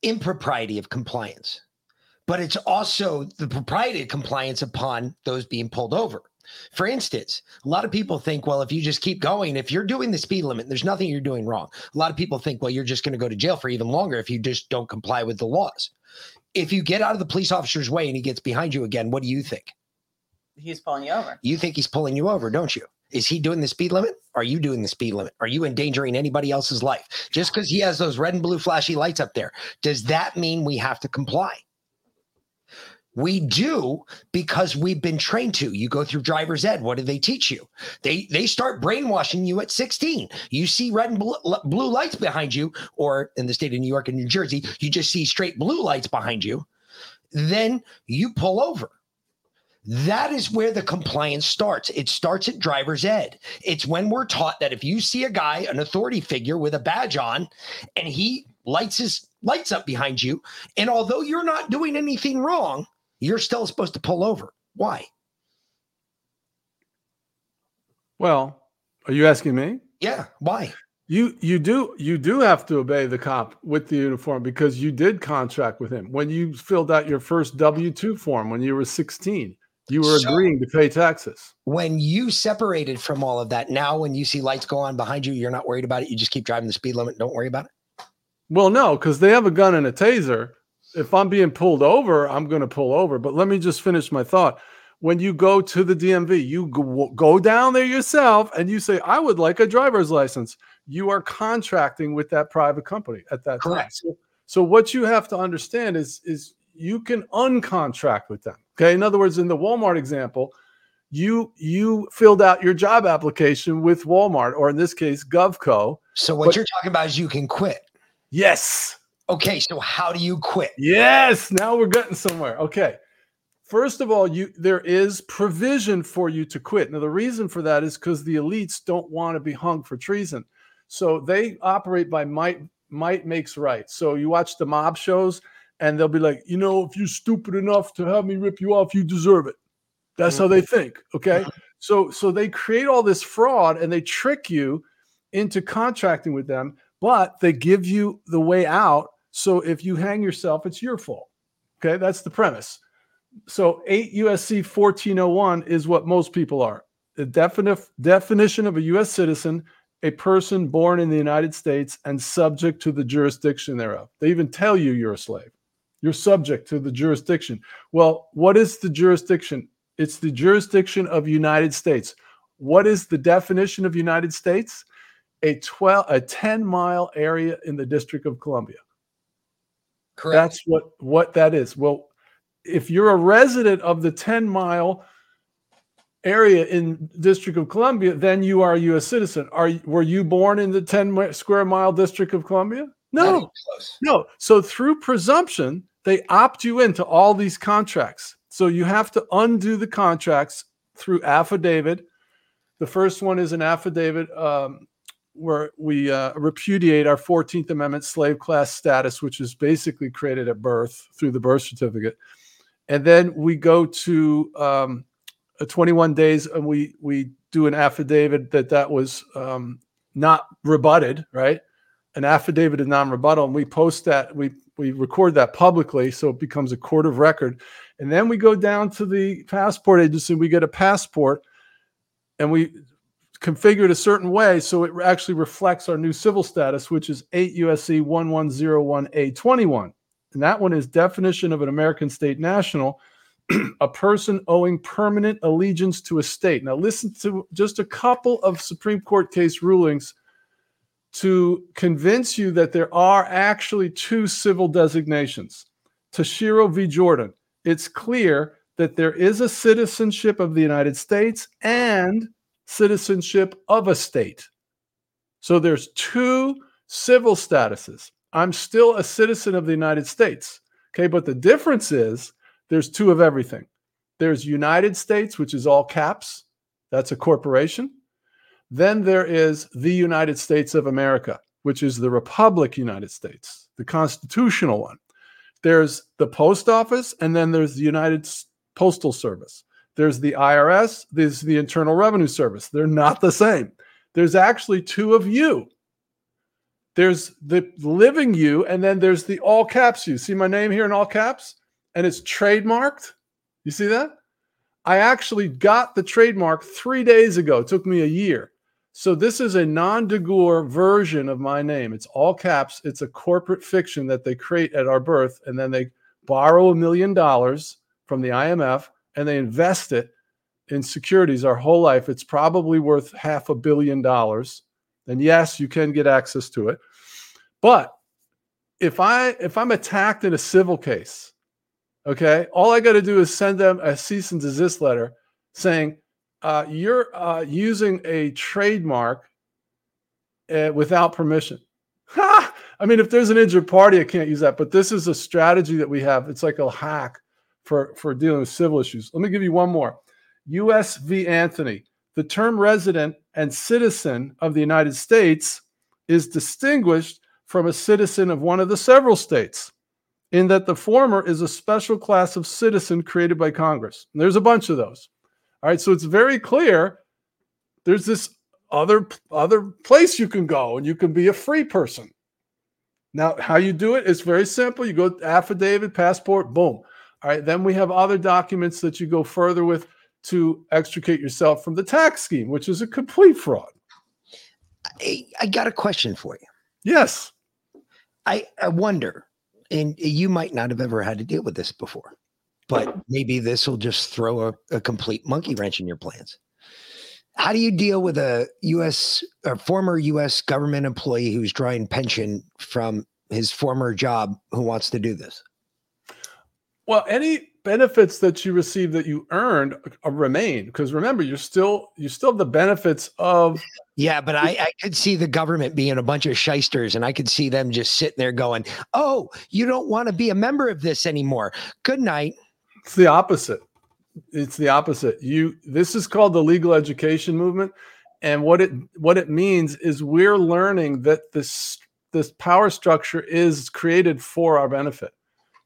impropriety of compliance, but it's also the propriety of compliance upon those being pulled over. For instance, a lot of people think, well, if you just keep going, if you're doing the speed limit, there's nothing you're doing wrong. A lot of people think, well, you're just going to go to jail for even longer if you just don't comply with the laws. If you get out of the police officer's way and he gets behind you again, what do you think? He's pulling you over. You think he's pulling you over, don't you? Is he doing the speed limit? Are you doing the speed limit? Are you endangering anybody else's life? Just because he has those red and blue flashy lights up there, does that mean we have to comply? We do because we've been trained to. You go through driver's ed. What do they teach you? They they start brainwashing you at 16. You see red and blue, blue lights behind you, or in the state of New York and New Jersey, you just see straight blue lights behind you. Then you pull over. That is where the compliance starts. It starts at driver's ed. It's when we're taught that if you see a guy, an authority figure with a badge on, and he lights his lights up behind you, and although you're not doing anything wrong, you're still supposed to pull over. Why? well, are you asking me? Yeah, why? You you do you do have to obey the cop with the uniform because you did contract with him when you filled out your first W two form when you were sixteen. You were So- agreeing to pay taxes. When you separated from all of that, now when you see lights go on behind you, you're not worried about it. You just keep driving the speed limit. Don't worry about it. Well, no, because they have a gun and a taser. If I'm being pulled over, I'm going to pull over. But let me just finish my thought. When you go to the DMV, you go, down there yourself and you say, I would like a driver's license. You are contracting with that private company at that time. Correct. So, so what you have to understand is, is you can uncontract with them. Okay. In other words, in the Walmart example, you you filled out your job application with Walmart, or in this case, GovCo. So what But- you're talking about is you can quit. Yes. Okay, so how do you quit? Yes, now we're getting somewhere. Okay. First of all, you there is provision for you to quit. Now the reason for that is because the elites don't want to be hung for treason. So they operate by might might makes right. So you watch the mob shows and they'll be like, you know, if you're stupid enough to have me rip you off, you deserve it. That's how they mm-hmm. think. Okay. Mm-hmm. So so they create all this fraud and they trick you into contracting with them, but they give you the way out. So if you hang yourself, it's your fault. Okay, that's the premise. So 8 USC 1401 is what most people are. The defini- definition of a US citizen, a person born in the United States and subject to the jurisdiction thereof. They even tell you you're a slave. You're subject to the jurisdiction. Well, what is the jurisdiction? It's the jurisdiction of United States. What is the definition of United States? A 12 a 10 mile area in the District of Columbia. Correct. That's what what that is. Well, if you're a resident of the 10 mile area in District of Columbia, then you are a U.S. citizen. Are were you born in the 10 square mile District of Columbia? No, no. So through presumption, they opt you into all these contracts. So you have to undo the contracts through affidavit. The first one is an affidavit um, where we uh, repudiate our 14th Amendment slave class status, which is basically created at birth through the birth certificate. And then we go to um, a 21 days and we we do an affidavit that that was um, not rebutted, right? An affidavit of non-rebuttal, and we post that we we record that publicly, so it becomes a court of record. And then we go down to the passport agency, we get a passport, and we configure it a certain way so it actually reflects our new civil status, which is 8 USC 1101A21. And that one is definition of an American state national. a person owing permanent allegiance to a state. Now, listen to just a couple of Supreme Court case rulings to convince you that there are actually two civil designations. Tashiro v. Jordan, it's clear that there is a citizenship of the United States and citizenship of a state. So there's two civil statuses. I'm still a citizen of the United States. Okay, but the difference is there's two of everything. There's United States, which is all caps, that's a corporation. Then there is the United States of America, which is the Republic United States, the constitutional one. There's the post office, and then there's the United Postal Service. There's the IRS, there's the Internal Revenue Service. They're not the same. There's actually two of you. There's the living you, and then there's the all caps you. See my name here in all caps? And it's trademarked. You see that? I actually got the trademark three days ago. It took me a year. So this is a non de version of my name. It's all caps. It's a corporate fiction that they create at our birth, and then they borrow a million dollars from the IMF and they invest it in securities our whole life. It's probably worth half a billion dollars. And yes, you can get access to it. But if I if I'm attacked in a civil case, okay, all I got to do is send them a cease and desist letter saying uh, you're uh, using a trademark uh, without permission. I mean, if there's an injured party, I can't use that. But this is a strategy that we have. It's like a hack for, for dealing with civil issues. Let me give you one more. U.S. v. Anthony. The term resident and citizen of the United States is distinguished from a citizen of one of the several states in that the former is a special class of citizen created by Congress. And there's a bunch of those. All right, so it's very clear there's this other other place you can go and you can be a free person. Now, how you do it is very simple. You go affidavit, passport, boom. All right, then we have other documents that you go further with to extricate yourself from the tax scheme, which is a complete fraud. I, I got a question for you. Yes. I, I wonder, and you might not have ever had to deal with this before but maybe this will just throw a, a complete monkey wrench in your plans. How do you deal with a U.S. or former U.S. government employee who's drawing pension from his former job who wants to do this? Well, any benefits that you receive that you earned uh, remain because remember you're still you still have the benefits of yeah but I, I could see the government being a bunch of shysters and i could see them just sitting there going oh you don't want to be a member of this anymore good night it's the opposite. It's the opposite. You this is called the legal education movement and what it what it means is we're learning that this this power structure is created for our benefit.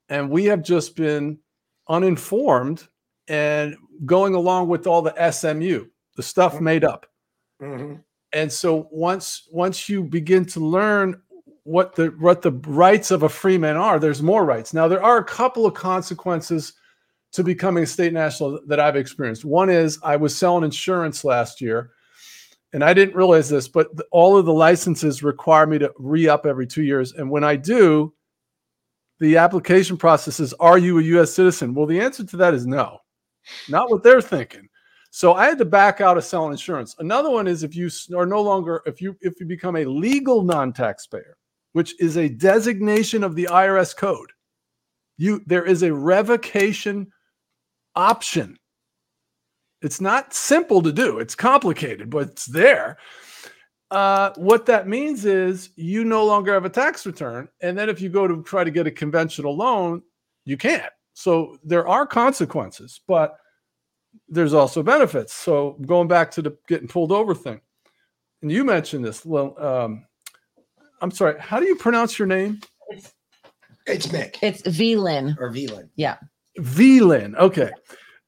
And we have just been uninformed and going along with all the SMU, the stuff mm-hmm. made up. Mm-hmm. And so once once you begin to learn what the what the rights of a free man are, there's more rights. Now there are a couple of consequences to becoming a state national that I've experienced. One is I was selling insurance last year, and I didn't realize this, but all of the licenses require me to re up every two years. And when I do, the application process is Are you a US citizen? Well, the answer to that is no, not what they're thinking. So I had to back out of selling insurance. Another one is if you are no longer, if you if you become a legal non-taxpayer, which is a designation of the IRS code, you there is a revocation option. It's not simple to do, it's complicated, but it's there. Uh, what that means is you no longer have a tax return. And then if you go to try to get a conventional loan, you can't. So there are consequences, but there's also benefits. So going back to the getting pulled over thing, and you mentioned this. Well, um, I'm sorry. How do you pronounce your name? It's Mick. It's Velin. Or Velin. Yeah. VLIN. Okay.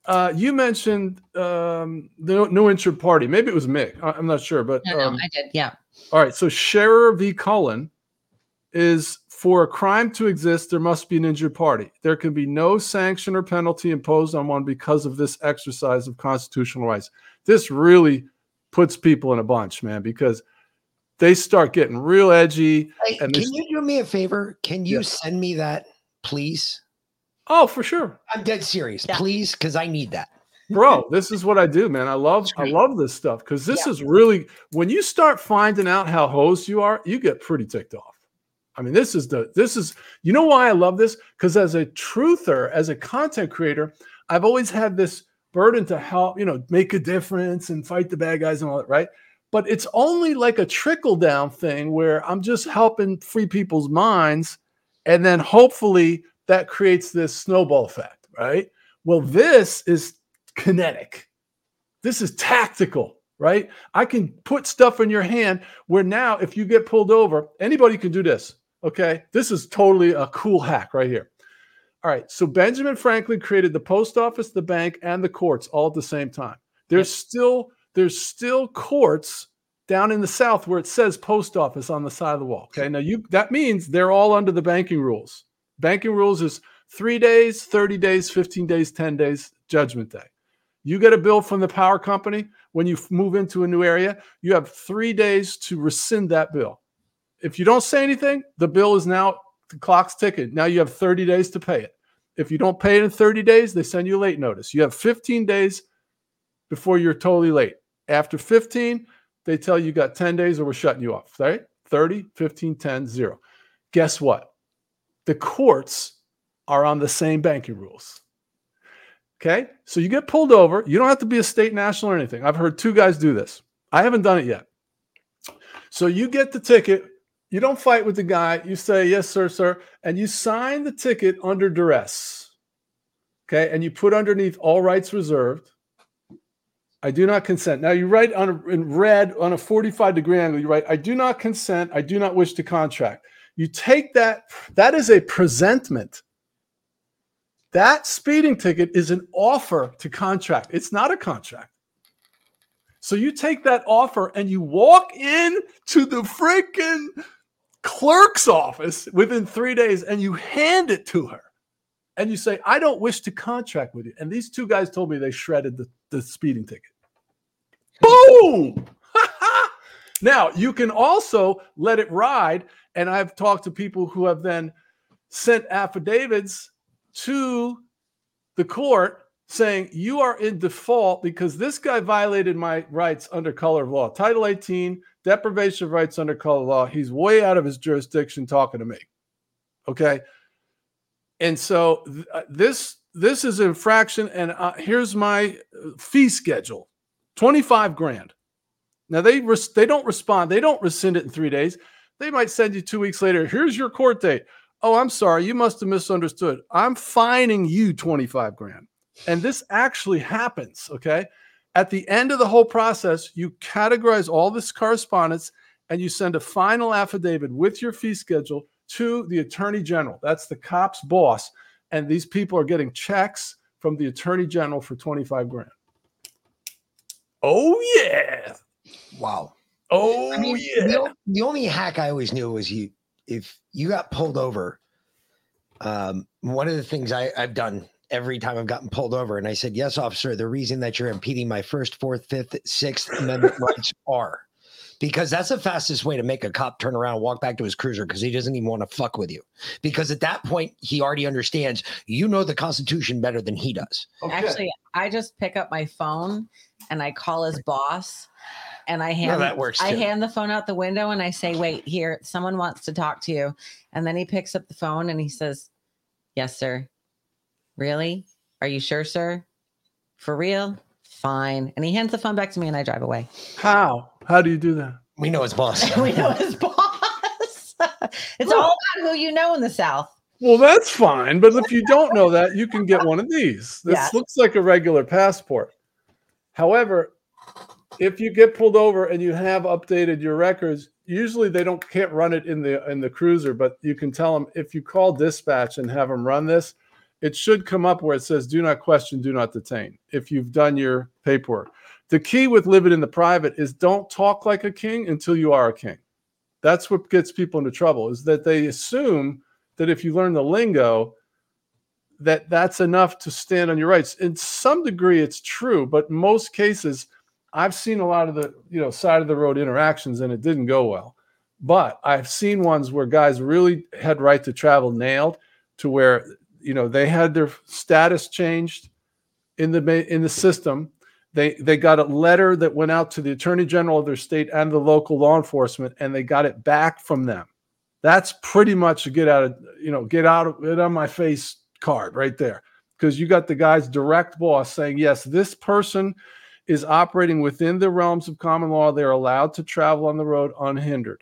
Uh, you mentioned um, the no insured party. Maybe it was Mick. I, am not sure, but no, no, um, I did. Yeah. All right. So Sherar v. Cullen is for a crime to exist, there must be an injured party. There can be no sanction or penalty imposed on one because of this exercise of constitutional rights. This really puts people in a bunch, man, because they start getting real edgy. Hey, can you do me a favor? Can you yes. send me that, please? Oh, for sure. I'm dead serious. Please, because I need that. Bro, this is what I do, man. I love I love this stuff because this is really when you start finding out how hosed you are, you get pretty ticked off. I mean, this is the this is you know why I love this? Because as a truther, as a content creator, I've always had this burden to help, you know, make a difference and fight the bad guys and all that, right? But it's only like a trickle down thing where I'm just helping free people's minds. And then hopefully that creates this snowball effect, right? Well, hmm. this is kinetic. This is tactical, right? I can put stuff in your hand where now, if you get pulled over, anybody can do this. Okay. This is totally a cool hack right here. All right. So Benjamin Franklin created the post office, the bank, and the courts all at the same time. There's still there's still courts down in the south where it says post office on the side of the wall. Okay. Now you that means they're all under the banking rules. Banking rules is three days, 30 days, 15 days, 10 days, judgment day. You get a bill from the power company when you move into a new area, you have three days to rescind that bill. If you don't say anything, the bill is now the clock's ticking. Now you have 30 days to pay it. If you don't pay it in 30 days, they send you a late notice. You have 15 days before you're totally late. After 15, they tell you you got 10 days or we're shutting you off, right? 30, 15, 10, 0. Guess what? The courts are on the same banking rules. Okay. So you get pulled over. You don't have to be a state national or anything. I've heard two guys do this. I haven't done it yet. So you get the ticket. You don't fight with the guy. You say, yes, sir, sir. And you sign the ticket under duress. Okay. And you put underneath all rights reserved. I do not consent. Now you write on a, in red on a 45 degree angle, you write, I do not consent. I do not wish to contract. You take that, that is a presentment. That speeding ticket is an offer to contract. It's not a contract. So you take that offer and you walk in to the freaking clerk's office within three days and you hand it to her. And you say, I don't wish to contract with you. And these two guys told me they shredded the, the speeding ticket. Boom! now you can also let it ride. And I've talked to people who have then sent affidavits to the court saying you are in default because this guy violated my rights under color of law. Title 18, deprivation of rights under color of law. He's way out of his jurisdiction talking to me. Okay. And so th- uh, this this is infraction and uh, here's my uh, fee schedule. 25 grand. Now they res- they don't respond. They don't rescind it in 3 days. They might send you 2 weeks later. Here's your court date. Oh, I'm sorry. You must have misunderstood. I'm fining you 25 grand. And this actually happens. Okay. At the end of the whole process, you categorize all this correspondence and you send a final affidavit with your fee schedule to the attorney general. That's the cop's boss. And these people are getting checks from the attorney general for 25 grand. Oh, yeah. Wow. Oh, I mean, yeah. The, the only hack I always knew was you if you got pulled over. Um, one of the things I, I've done every time I've gotten pulled over, and I said, "Yes, officer. The reason that you're impeding my first, fourth, fifth, sixth amendment rights are." Because that's the fastest way to make a cop turn around and walk back to his cruiser because he doesn't even want to fuck with you. Because at that point, he already understands you know the Constitution better than he does. Oh, Actually, I just pick up my phone and I call his boss and I hand that works I hand the phone out the window and I say, "Wait, here, someone wants to talk to you." And then he picks up the phone and he says, "Yes, sir." Really? Are you sure, sir? For real? Fine. And he hands the phone back to me and I drive away. How? How do you do that? We know his boss. we know his boss. it's all about who you know in the South. Well, that's fine. But if you don't know that, you can get one of these. This Yeah. looks like a regular passport. However, if you get pulled over and you have updated your records, usually they don't can't run it in the in the cruiser, but you can tell them if you call dispatch and have them run this, it should come up where it says do not question, do not detain if you've done your paperwork. The key with living in the private is don't talk like a king until you are a king. That's what gets people into trouble is that they assume that if you learn the lingo, that that's enough to stand on your rights. In some degree, it's true, but most cases, I've seen a lot of the you know side of the road interactions, and it didn't go well. But I've seen ones where guys really had right to travel nailed to where you know they had their status changed in the in the system. They they got a letter that went out to the attorney general of their state and the local law enforcement, and they got it back from them. That's pretty much a get out of you know get out of it on my face card right there because you got the guy's direct boss saying yes, this person is operating within the realms of common law. They're allowed to travel on the road unhindered.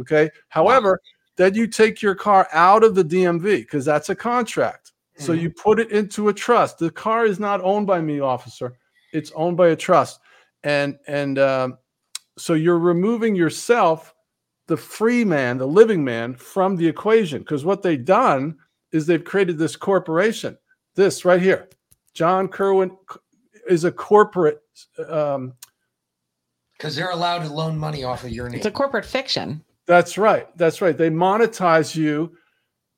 Okay. However, then you take your car out of the DMV because that's a contract. So mm-hmm. you put it into a trust. The car is not owned by me, officer. It's owned by a trust, and and um, so you're removing yourself, the free man, the living man, from the equation. Because what they've done is they've created this corporation. This right here, John Kirwin is a corporate. Um, Because they're allowed to loan money off of your name. It's a corporate fiction. That's right. That's right. They monetize you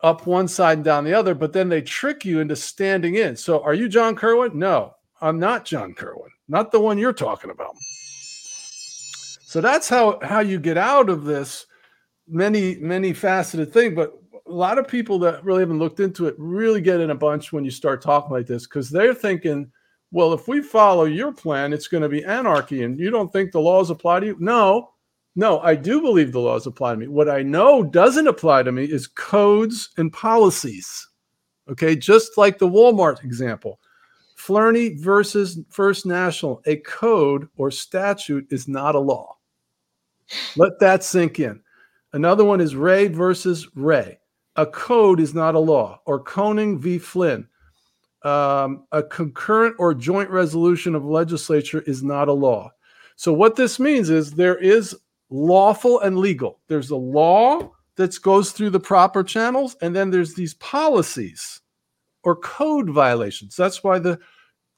up one side and down the other, but then they trick you into standing in. So, are you John Kirwin? No, I'm not John Kirwin. Not the one you're talking about. So that's how how you get out of this many many faceted thing. But a lot of people that really haven't looked into it really get in a bunch when you start talking like this because they're thinking, well, if we follow your plan, it's going to be anarchy, and you don't think the laws apply to you? No, no, I do believe the laws apply to me. What I know doesn't apply to me is codes and policies. Okay, just like the Walmart example. Flournoy versus First National, a code or statute is not a law. Let that sink in. Another one is Ray versus Ray. A code is not a law. Or Koenig v. Flynn. Um, a concurrent or joint resolution of legislature is not a law. So what this means is there is lawful and legal. There's a law that goes through the proper channels, and then there's these policies or code violations. That's why the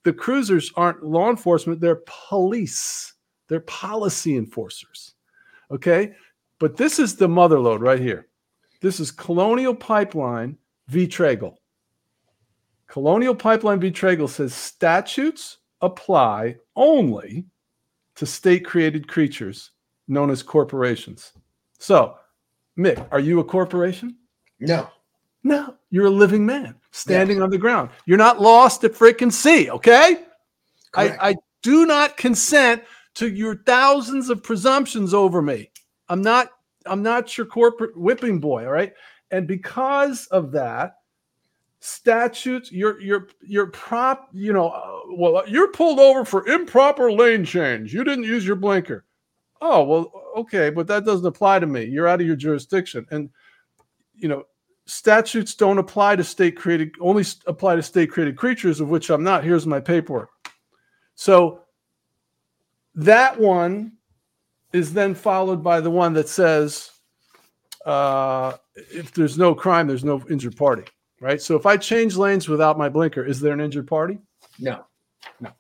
the cruisers aren't law enforcement; they're police. They're policy enforcers. Okay, but this is the mother load right here. This is Colonial Pipeline v. Traigle. Colonial Pipeline v. Traigle says statutes apply only to state created creatures known as corporations. So, Mick, are you a corporation? No. No, you're a living man standing on the ground. You're not lost at freaking sea, okay? I, I do not consent to your thousands of presumptions over me. I'm not I'm not your corporate whipping boy, all right? And because of that, statutes, your your you're you're prop, you know, uh, well, you're pulled over for improper lane change. You didn't use your blinker. Oh, well, okay, but that doesn't apply to me. You're out of your jurisdiction. And you know, statutes don't apply to state created only apply to state created creatures of which I'm not. Here's my paperwork. So that one is then followed by the one that says uh, if there's no crime, there's no injured party, right? So if I change lanes without my blinker, is there an injured party? No. No.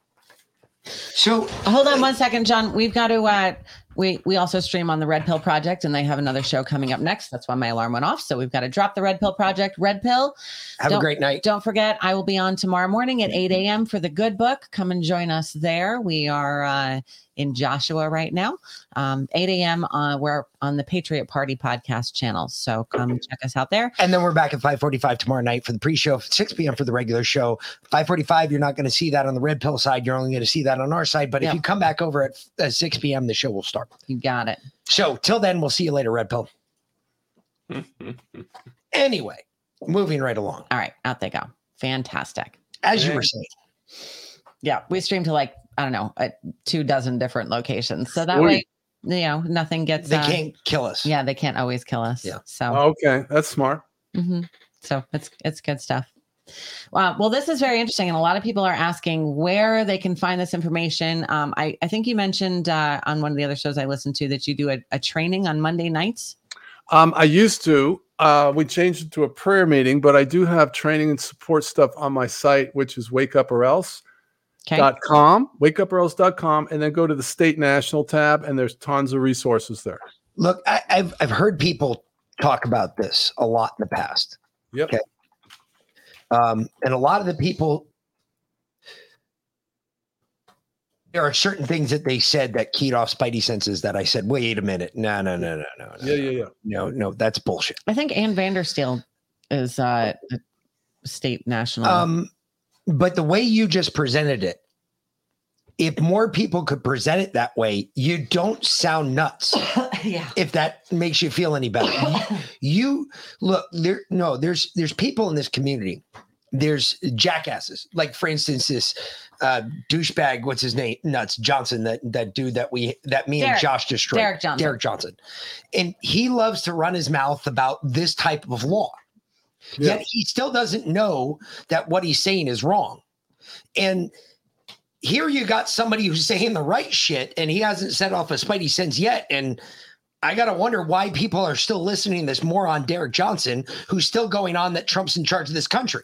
So hold on one second, John. We've got to. Uh, we we also stream on the Red Pill Project, and they have another show coming up next. That's why my alarm went off. So we've got to drop the Red Pill Project. Red Pill. Have a great night. Don't forget, I will be on tomorrow morning at 8 a.m. for the Good Book. Come and join us there. We are uh, in Joshua right now. Um, 8 a.m. Uh, we're on the Patriot Party podcast channel. So come check us out there. And then we're back at 545 tomorrow night for the pre-show, 6 p.m. for the regular show. 545, you're not going to see that on the Red Pill side. You're only going to see that on our side. But Yep. if you come back over at uh, 6 p.m., the show will start. You got it. So till then, we'll see you later, Red Pill. anyway, moving right along. All right, out they go. Fantastic. As you were saying, Yeah, we stream to like I don't know, uh, two dozen different locations. So that Sweet. way, you know, nothing gets. they uh, can't kill us. Yeah, they can't always kill us. Yeah. So Okay, that's smart. hmm So it's it's good stuff. Uh, well, this is very interesting, and a lot of people are asking where they can find this information. Um, I I think you mentioned uh, on one of the other shows I listened to that you do a, a training on Monday nights. Um, I used to. Uh, we changed it to a prayer meeting, but I do have training and support stuff on my site, which is wake up or else. Okay. Dot com, wakeuporelse.com, and then go to the state national tab, and there's tons of resources there. Look, I, I've I've heard people talk about this a lot in the past. Yep. Okay. Um, and a lot of the people, there are certain things that they said that keyed off Spidey senses that I said, wait a minute, no, no, no, no, no, no, Yeah, yeah, yeah. no, no, that's bullshit. I think Ann Vandersteel is uh, state national. Um, but the way you just presented it, if more people could present it that way, you don't sound nuts. yeah. If that makes you feel any better, you, look there. No, there's there's people in this community. There's jackasses, like for instance, this uh, douchebag. What's his name? Nuts Johnson. That that dude that we that me and Josh destroyed. Derek Johnson. Derek Johnson, and he loves to run his mouth about this type of law. Yet he still doesn't know that what he's saying is wrong. And here you got somebody who's saying the right shit and he hasn't set off a spidey sense yet. And I got to wonder why people are still listening to this moron, Derek Johnson, who's still going on that Trump's in charge of this country.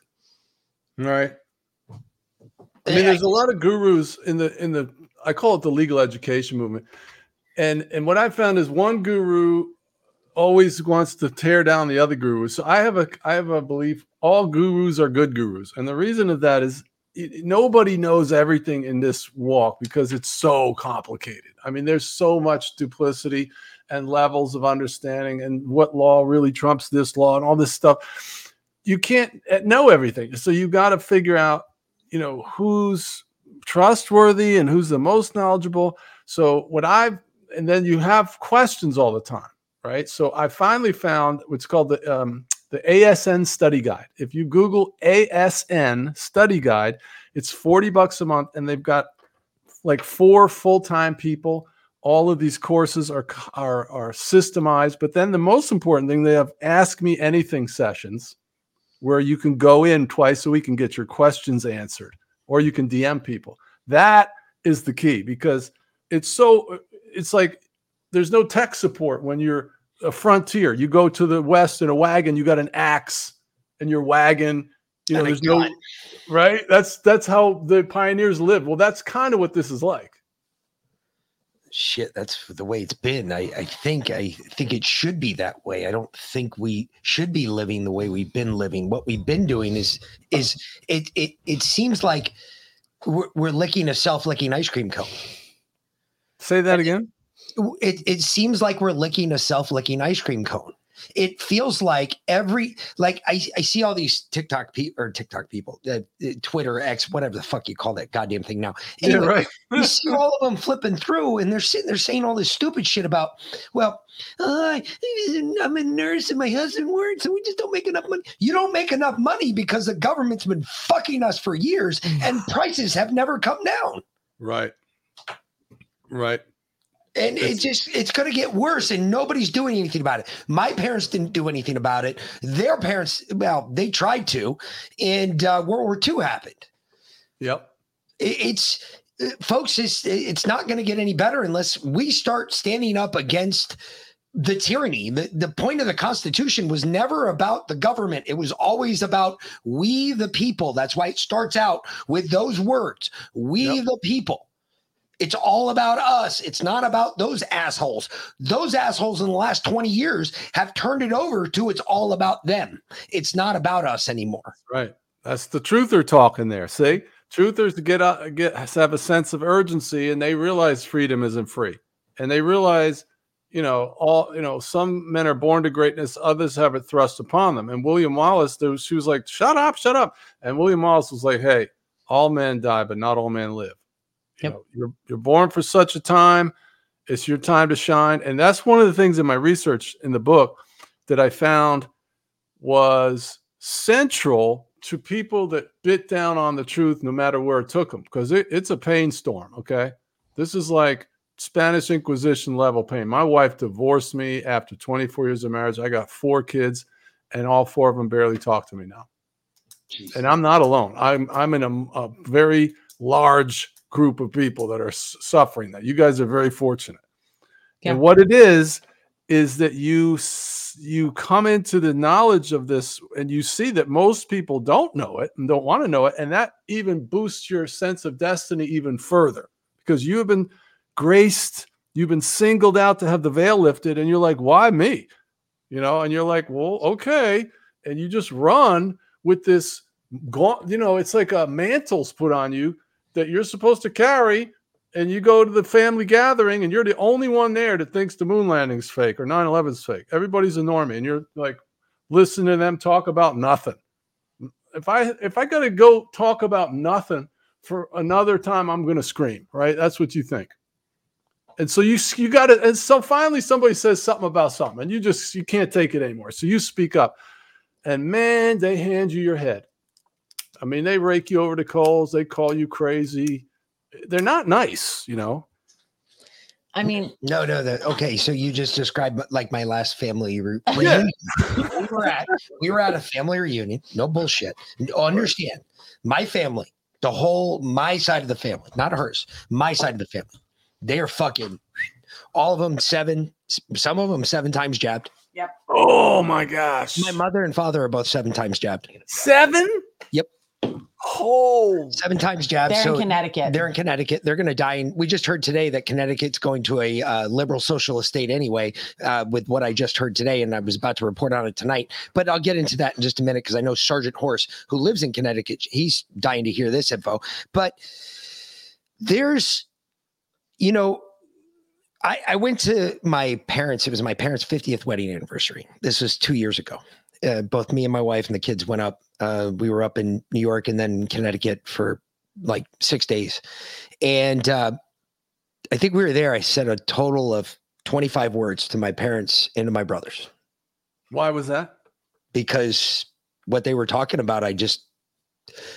Right. I mean, there's a lot of gurus in the in the I call it the legal education movement. And and what I found is one guru always wants to tear down the other gurus. So I have a I have a belief all gurus are good gurus. And the reason of that is it- nobody knows everything in this walk because it's so complicated. I mean, there's so much duplicity and levels of understanding and what law really trumps this law and all this stuff. You can't uh, know everything. So you got to figure out, you know, who's trustworthy and who's the most knowledgeable. So what I've and then you have questions all the time, right? So I finally found what's called the um, the ASN study guide. If you Google ASN study guide, it's 40 bucks a month, and they've got like four full-time people. All of these courses are are are systemized, but then the most important thing, they have ask me anything sessions where you can go in twice a week and get your questions answered, or you can DM people. That is the key because it's so it's like there's no tech support when you're a frontier. You go to the west in a wagon, you got an axe and your wagon, you know, And there's no right. That's that's how the pioneers lived. Well, that's kind of what this is like. Shit, that's the way it's been. I, I think I think it should be that way. I don't think we should be living the way we've been living. What we've been doing is is it it it seems like we're, we're licking a self-licking ice cream cone. Say that again. It it seems like we're licking a self-licking ice cream cone. It feels like every like I, I see all these TikTok people or TikTok people, uh, Twitter X, whatever the fuck you call that goddamn thing now. Yeah, right. you see all of them flipping through, and they're sitting there saying all this stupid shit about, well, uh, I'm a nurse and my husband works, and we just don't make enough money. You don't make enough money because the government's been fucking us for years, and prices have never come down. Right. Right. And it just it's going to get worse, and nobody's doing anything about it. My parents didn't do anything about it. Their parents, well, they tried to, and uh, World War II happened. Yep. It- It's uh, folks, it's it's not going to get any better unless we start standing up against the tyranny. The, the point of the Constitution was never about the government. It was always about we the people. That's why it starts out with those words, we the people. It's all about us. It's not about those assholes. Those assholes in the last 20 years have turned it over to it's all about them. It's not about us anymore. Right. That's the truther talking there. See, truthers get out, get have a sense of urgency, and they realize freedom isn't free, and they realize, you know, all you know, some men are born to greatness, others have it thrust upon them. And William Wallace, there was, she was like, "Shut up, shut up," and William Wallace was like, "Hey, all men die, but not all men live. You know, you're you're born for such a time. It's your time to shine." And that's one of the things in my research in the book that I found was central to people that bit down on the truth no matter where it took them because it, it's a pain storm okay? This is like spanish inquisition level pain. My wife divorced me after 24 years of marriage. I got four kids and all four of them barely talk to me now. And i'm not alone. I'm i'm in a, a very large group of people that are suffering that. You guys are very fortunate. And what it is is that you you come into the knowledge of this and you see that most people don't know it and don't want to know it and that even boosts your sense of destiny even further because you have been graced you've been singled out to have the veil lifted and you're like why me? You know and you're like well okay. And you just run with this you know it's like a mantle's put on you that you're supposed to carry and you go to the family gathering and you're the only one there that thinks the moon landing's fake or 9-11's fake everybody's a normie and you're like listening to them talk about nothing if I if I gotta go talk about nothing for another time, I'm gonna scream. Right? That's what you think. And so you you got to. And so finally, somebody says something about something, and you just you can't take it anymore. So you speak up, and man, they hand you your head. I mean, they rake you over the coals. They call you crazy. They're not nice, you know. I mean, no, no, that okay. So you just described like my last family re- Yeah. reunion. we were at we were at a family reunion. No bullshit. Understand, my family, the whole my side of the family, not hers, my side of the family. They are fucking all of them seven. Some of them seven times jabbed. Yep. Oh my gosh. My mother and father are both seven times jabbed. Seven? Yep. Oh, seven times jabbed. They're in Connecticut. They're in Connecticut. They're going to die. In, we just heard today that Connecticut's going to a uh, liberal socialist state anyway, uh, with what I just heard today. And I was about to report on it tonight. But I'll get into that in just a minute because I know Sergeant Horse, who lives in Connecticut, he's dying to hear this info. But there's, you know, I, I went to my parents. It was my parents' 50th wedding anniversary. This was two years ago. Uh, both me and my wife and the kids went up. Uh, we were up in New York and then Connecticut for like six days. And uh, I think we were there. I said a total of 25 words to my parents and to my brothers Why was that? because what they were talking about, I just,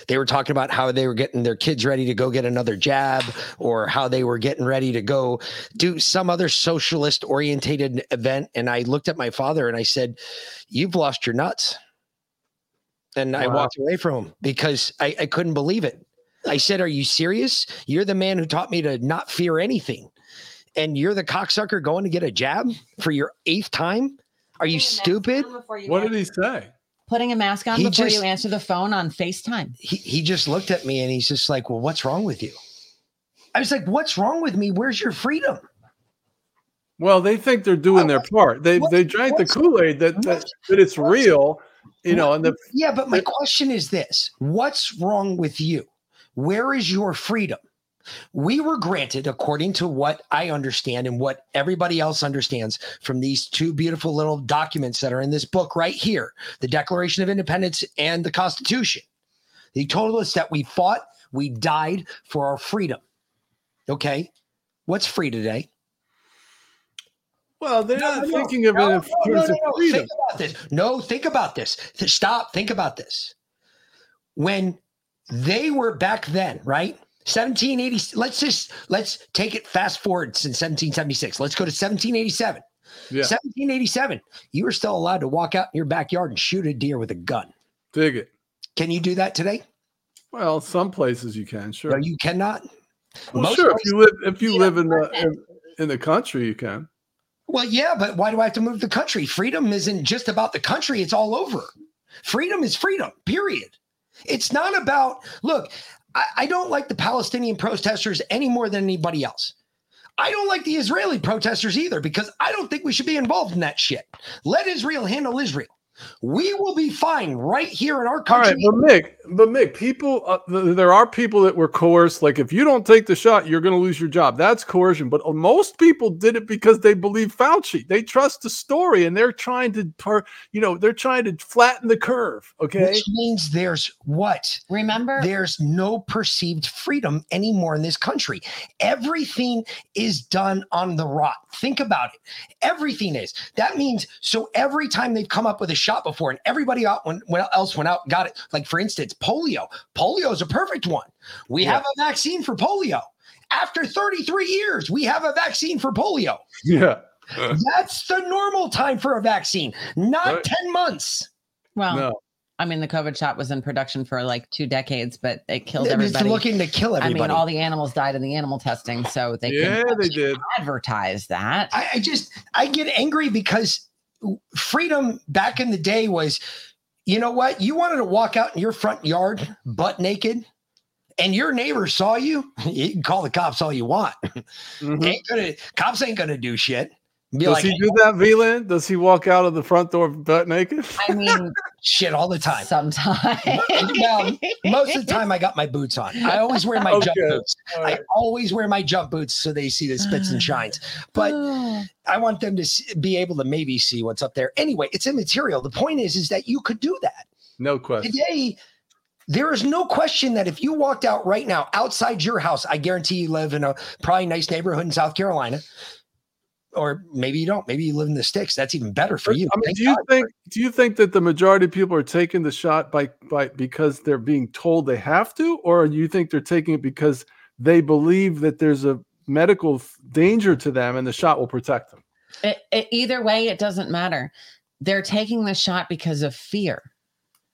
they were talking about how they were getting their kids ready to go get another jab or how they were getting ready to go do some other socialist orientated event. And I looked at my father and I said, You've lost your nuts. And I walked away from him because I, I couldn't believe it. I said, Are you serious? You're the man who taught me to not fear anything. And you're the cocksucker going to get a jab for your eighth time? Are you stupid? What did he say? Putting a mask on He before just- you answer the phone on FaceTime. he, he just looked at me and he's just like, Well, what's wrong with you? I was like, What's wrong with me? Where's your freedom? Well, they think they're doing their part. They they drank the Kool Aid that, that that it's real, you know. And the Yeah, but my question is this What's wrong with you? Where is your freedom? We were granted, according to what I understand and what everybody else understands from these two beautiful little documents that are in this book right here the Declaration of Independence and the Constitution. They told us that we fought, we died for our freedom. Okay. What's free today? well, they're No, not no, thinking of no, it in no, no, terms no, of no. freedom. Think about this. No, think about this. Stop. Think about this. When they were back then, right? 1780. Let's just let's take it fast forward since 1776. Let's go to 1787. Yeah, 1787. You were still allowed to walk out in your backyard and shoot a deer with a gun. dig it. Can you do that today? Well, some places you can, sure. No, you cannot. well, most sure. If you live if you live in the in, in the country, you can. Well, yeah, but why do I have to move the country? Freedom isn't just about the country, it's all over. Freedom is freedom, period. It's not about, look, I, I don't like the Palestinian protesters any more than anybody else. I don't like the Israeli protesters either because I don't think we should be involved in that shit. Let Israel handle Israel. We will be fine right here in our All country. right, but Mick, but Mick, people, uh, th- there are people that were coerced. Like, if you don't take the shot, you're going to lose your job. That's coercion. But uh, most people did it because they believe Fauci. They trust the story, and they're trying to, per, you know, they're trying to flatten the curve. Okay. Which means there's what? Remember? There's no perceived freedom anymore in this country. Everything is done on the rot. Think about it. Everything is. That means so every time they've come up with a shot before and everybody out when, when else went out and got it. Like for instance, polio. Polio is a perfect one. We Yeah. have a vaccine for polio. After 33 years, we have a vaccine for polio. Yeah. Uh. That's the normal time for a vaccine, not Right. 10 months. well, No. I mean, the COVID shot was in production for like two decades, but it killed It's everybody. looking to kill everybody. I mean, all the animals died in the animal testing, so they Yeah, couldn't they did. advertise that. I, I just I get angry because freedom back in the day was, you know what? You wanted to walk out in your front yard butt naked, and your neighbor saw you. You can call the cops all you want. Mhm. Ain't gonna cops ain't gonna do shit. Be Does like he do that, VLAN? Does he walk out of the front door butt naked? I mean, shit all the time. sometimes. well, most of the time I got my boots on. I always wear my jump boots. All I always wear my jump boots so they see the spits and shines. But I want them to s- be able to maybe see what's up there. Anyway, it's immaterial. The point is, is that you could do that No question. today. There is no question that if you walked out right now outside your house, I guarantee you live in a probably nice neighborhood in South Carolina. Or maybe you don't. Maybe you live in the sticks. That's even better for you. I mean, Thank do you God. think do you think that the majority of people are taking the shot by by because they're being told they have to, or do you think they're taking it because they believe that there's a medical danger to them and the shot will protect them? It, it, either way, it doesn't matter. They're taking the shot because of fear.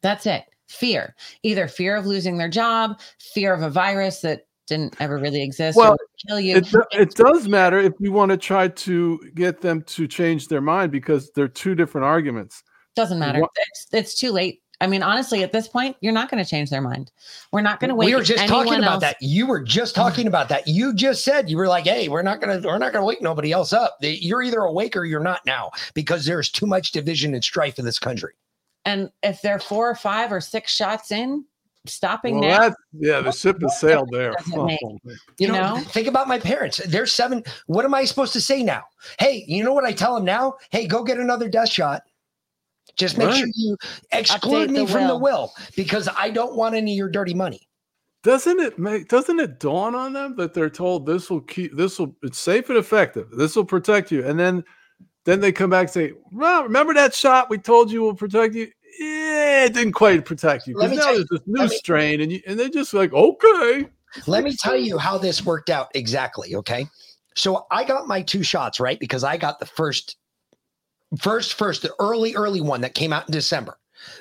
That's it. Fear. Either fear of losing their job, fear of a virus that didn't ever really exist Well, would kill you. It, it does matter if you want to try to get them to change their mind because they're two different arguments. Doesn't matter. What- It's, it's too late. I mean, honestly, at this point, you're not going to change their mind. We're not going to wait. we were just talking anyone about else- that. You were just talking about that. You just said you were like, "Hey, we're not gonna, we're not gonna wake nobody else up. You're either awake or you're not now because there's too much division and strife in this country." And if they're four or five or six shots in, stopping Well, now, that's, yeah, the ship has sailed there. does make? Oh. You, You know, know? think about my parents. They're seven. What am I supposed to say now? Hey, you know what I tell them now? Hey, go get another death shot. Just make sure you exclude Update me the from the will. will because I don't want any of your dirty money. Doesn't it make doesn't it dawn on them that they're told this will keep this will it's safe and effective. This will protect you. And then then they come back and say, Well, remember that shot we told you will protect you? Yeah, it didn't quite protect you. Because now there's this new me- strain, and you, and they're just like, okay. Let me tell you how this worked out exactly. Okay. So I got my two shots, right? Because I got the first, first, first, the early, early one that came out in December.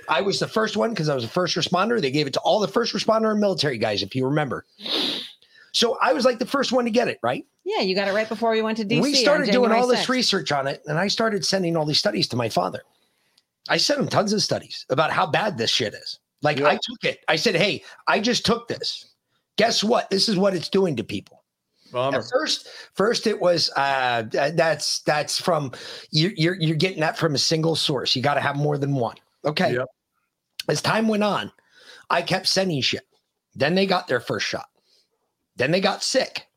I was the first one because I was a first responder. They gave it to all the first responder and military guys, if you remember. So I was like the first one to get it, right? yeah, you got it right before we went to DC. we started doing January all this research on it, and I started sending all these studies to my father. I sent him tons of studies about how bad this shit is. Like I took it. I said, "Hey, I just took this. Guess what? This is what it's doing to people." First, first it was uh, that's that's from you, you're you're getting that from a single source. You got to have more than one. Okay. Yep. As time went on, I kept sending shit. Then they got their first shot. Then they got sick.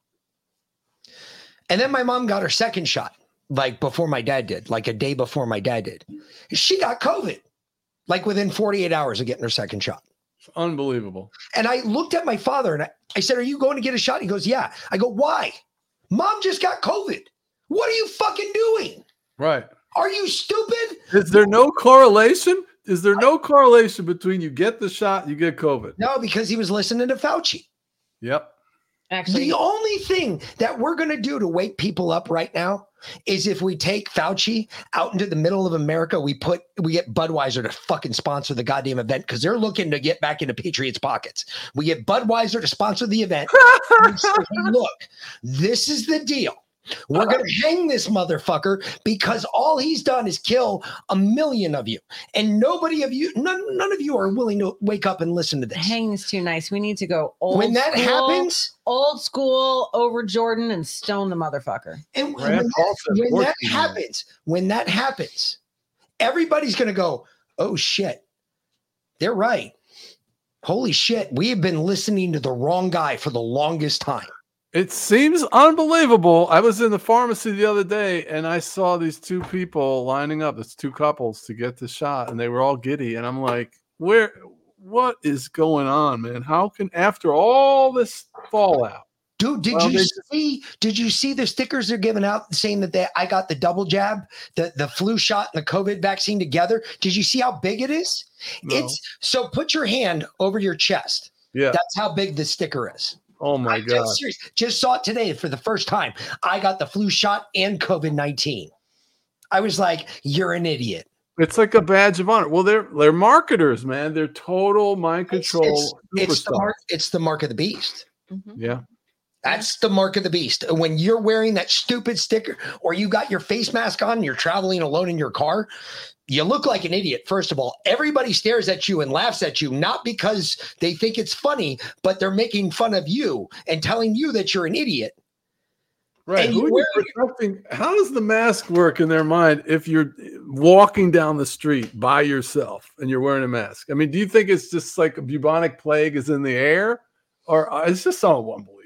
And then my mom got her second shot, like before my dad did, like a day before my dad did. She got COVID, like within 48 hours of getting her second shot. Unbelievable. And I looked at my father and I, I said, Are you going to get a shot? He goes, Yeah. I go, Why? Mom just got COVID. What are you fucking doing? Right. Are you stupid? Is there no correlation? Is there no correlation between you get the shot, you get COVID? No, because he was listening to Fauci. Yep. Actually, The only thing that we're going to do to wake people up right now is if we take Fauci out into the middle of America, we put we get Budweiser to fucking sponsor the goddamn event because they're looking to get back into Patriots' pockets. We get Budweiser to sponsor the event. Say, "Hey, look, this is the deal. We're going to hang this motherfucker because all he's done is kill a million of you, and nobody of you, none, none of you are willing to wake up and listen to this. hang's too nice. We need to go old when that school, happens, old school over Jordan and stone the motherfucker. And Rand when, that, when that happens, when that happens, everybody's going to go, oh shit, they're right. Holy shit, we have been listening to the wrong guy for the longest time. It seems unbelievable. I was in the pharmacy the other day and I saw these two people lining up, it's two couples to get the shot, and they were all giddy. And I'm like, where what is going on, man? How can after all this fallout? Dude, did Well, you see? Did you see the stickers they're giving out saying that they, I got the double jab, the, the flu shot, and the COVID vaccine together? Did you see how big it is? No. It's so put your hand over your chest. Yeah. That's how big the sticker is. Oh my I'm god. dead serious. Just saw it today for the first time. I got the flu shot and COVID 19. I was like, you're an idiot. It's like a badge of honor. Well, they're they're marketers, man. They're total mind control. it's, it's the mark, it's the mark of the beast. Mm-hmm. Yeah. That's the mark of the beast. When you're wearing that stupid sticker or you got your face mask on, and you're traveling alone in your car, you look like an idiot. First of all, everybody stares at you and laughs at you, not because they think it's funny, but they're making fun of you and telling you that you're an idiot. Right. And Who are you protecting? How does the mask work in their mind if you're walking down the street by yourself and you're wearing a mask? I mean, do you think it's just like a bubonic plague is in the air, or uh, it's just so unbelievable?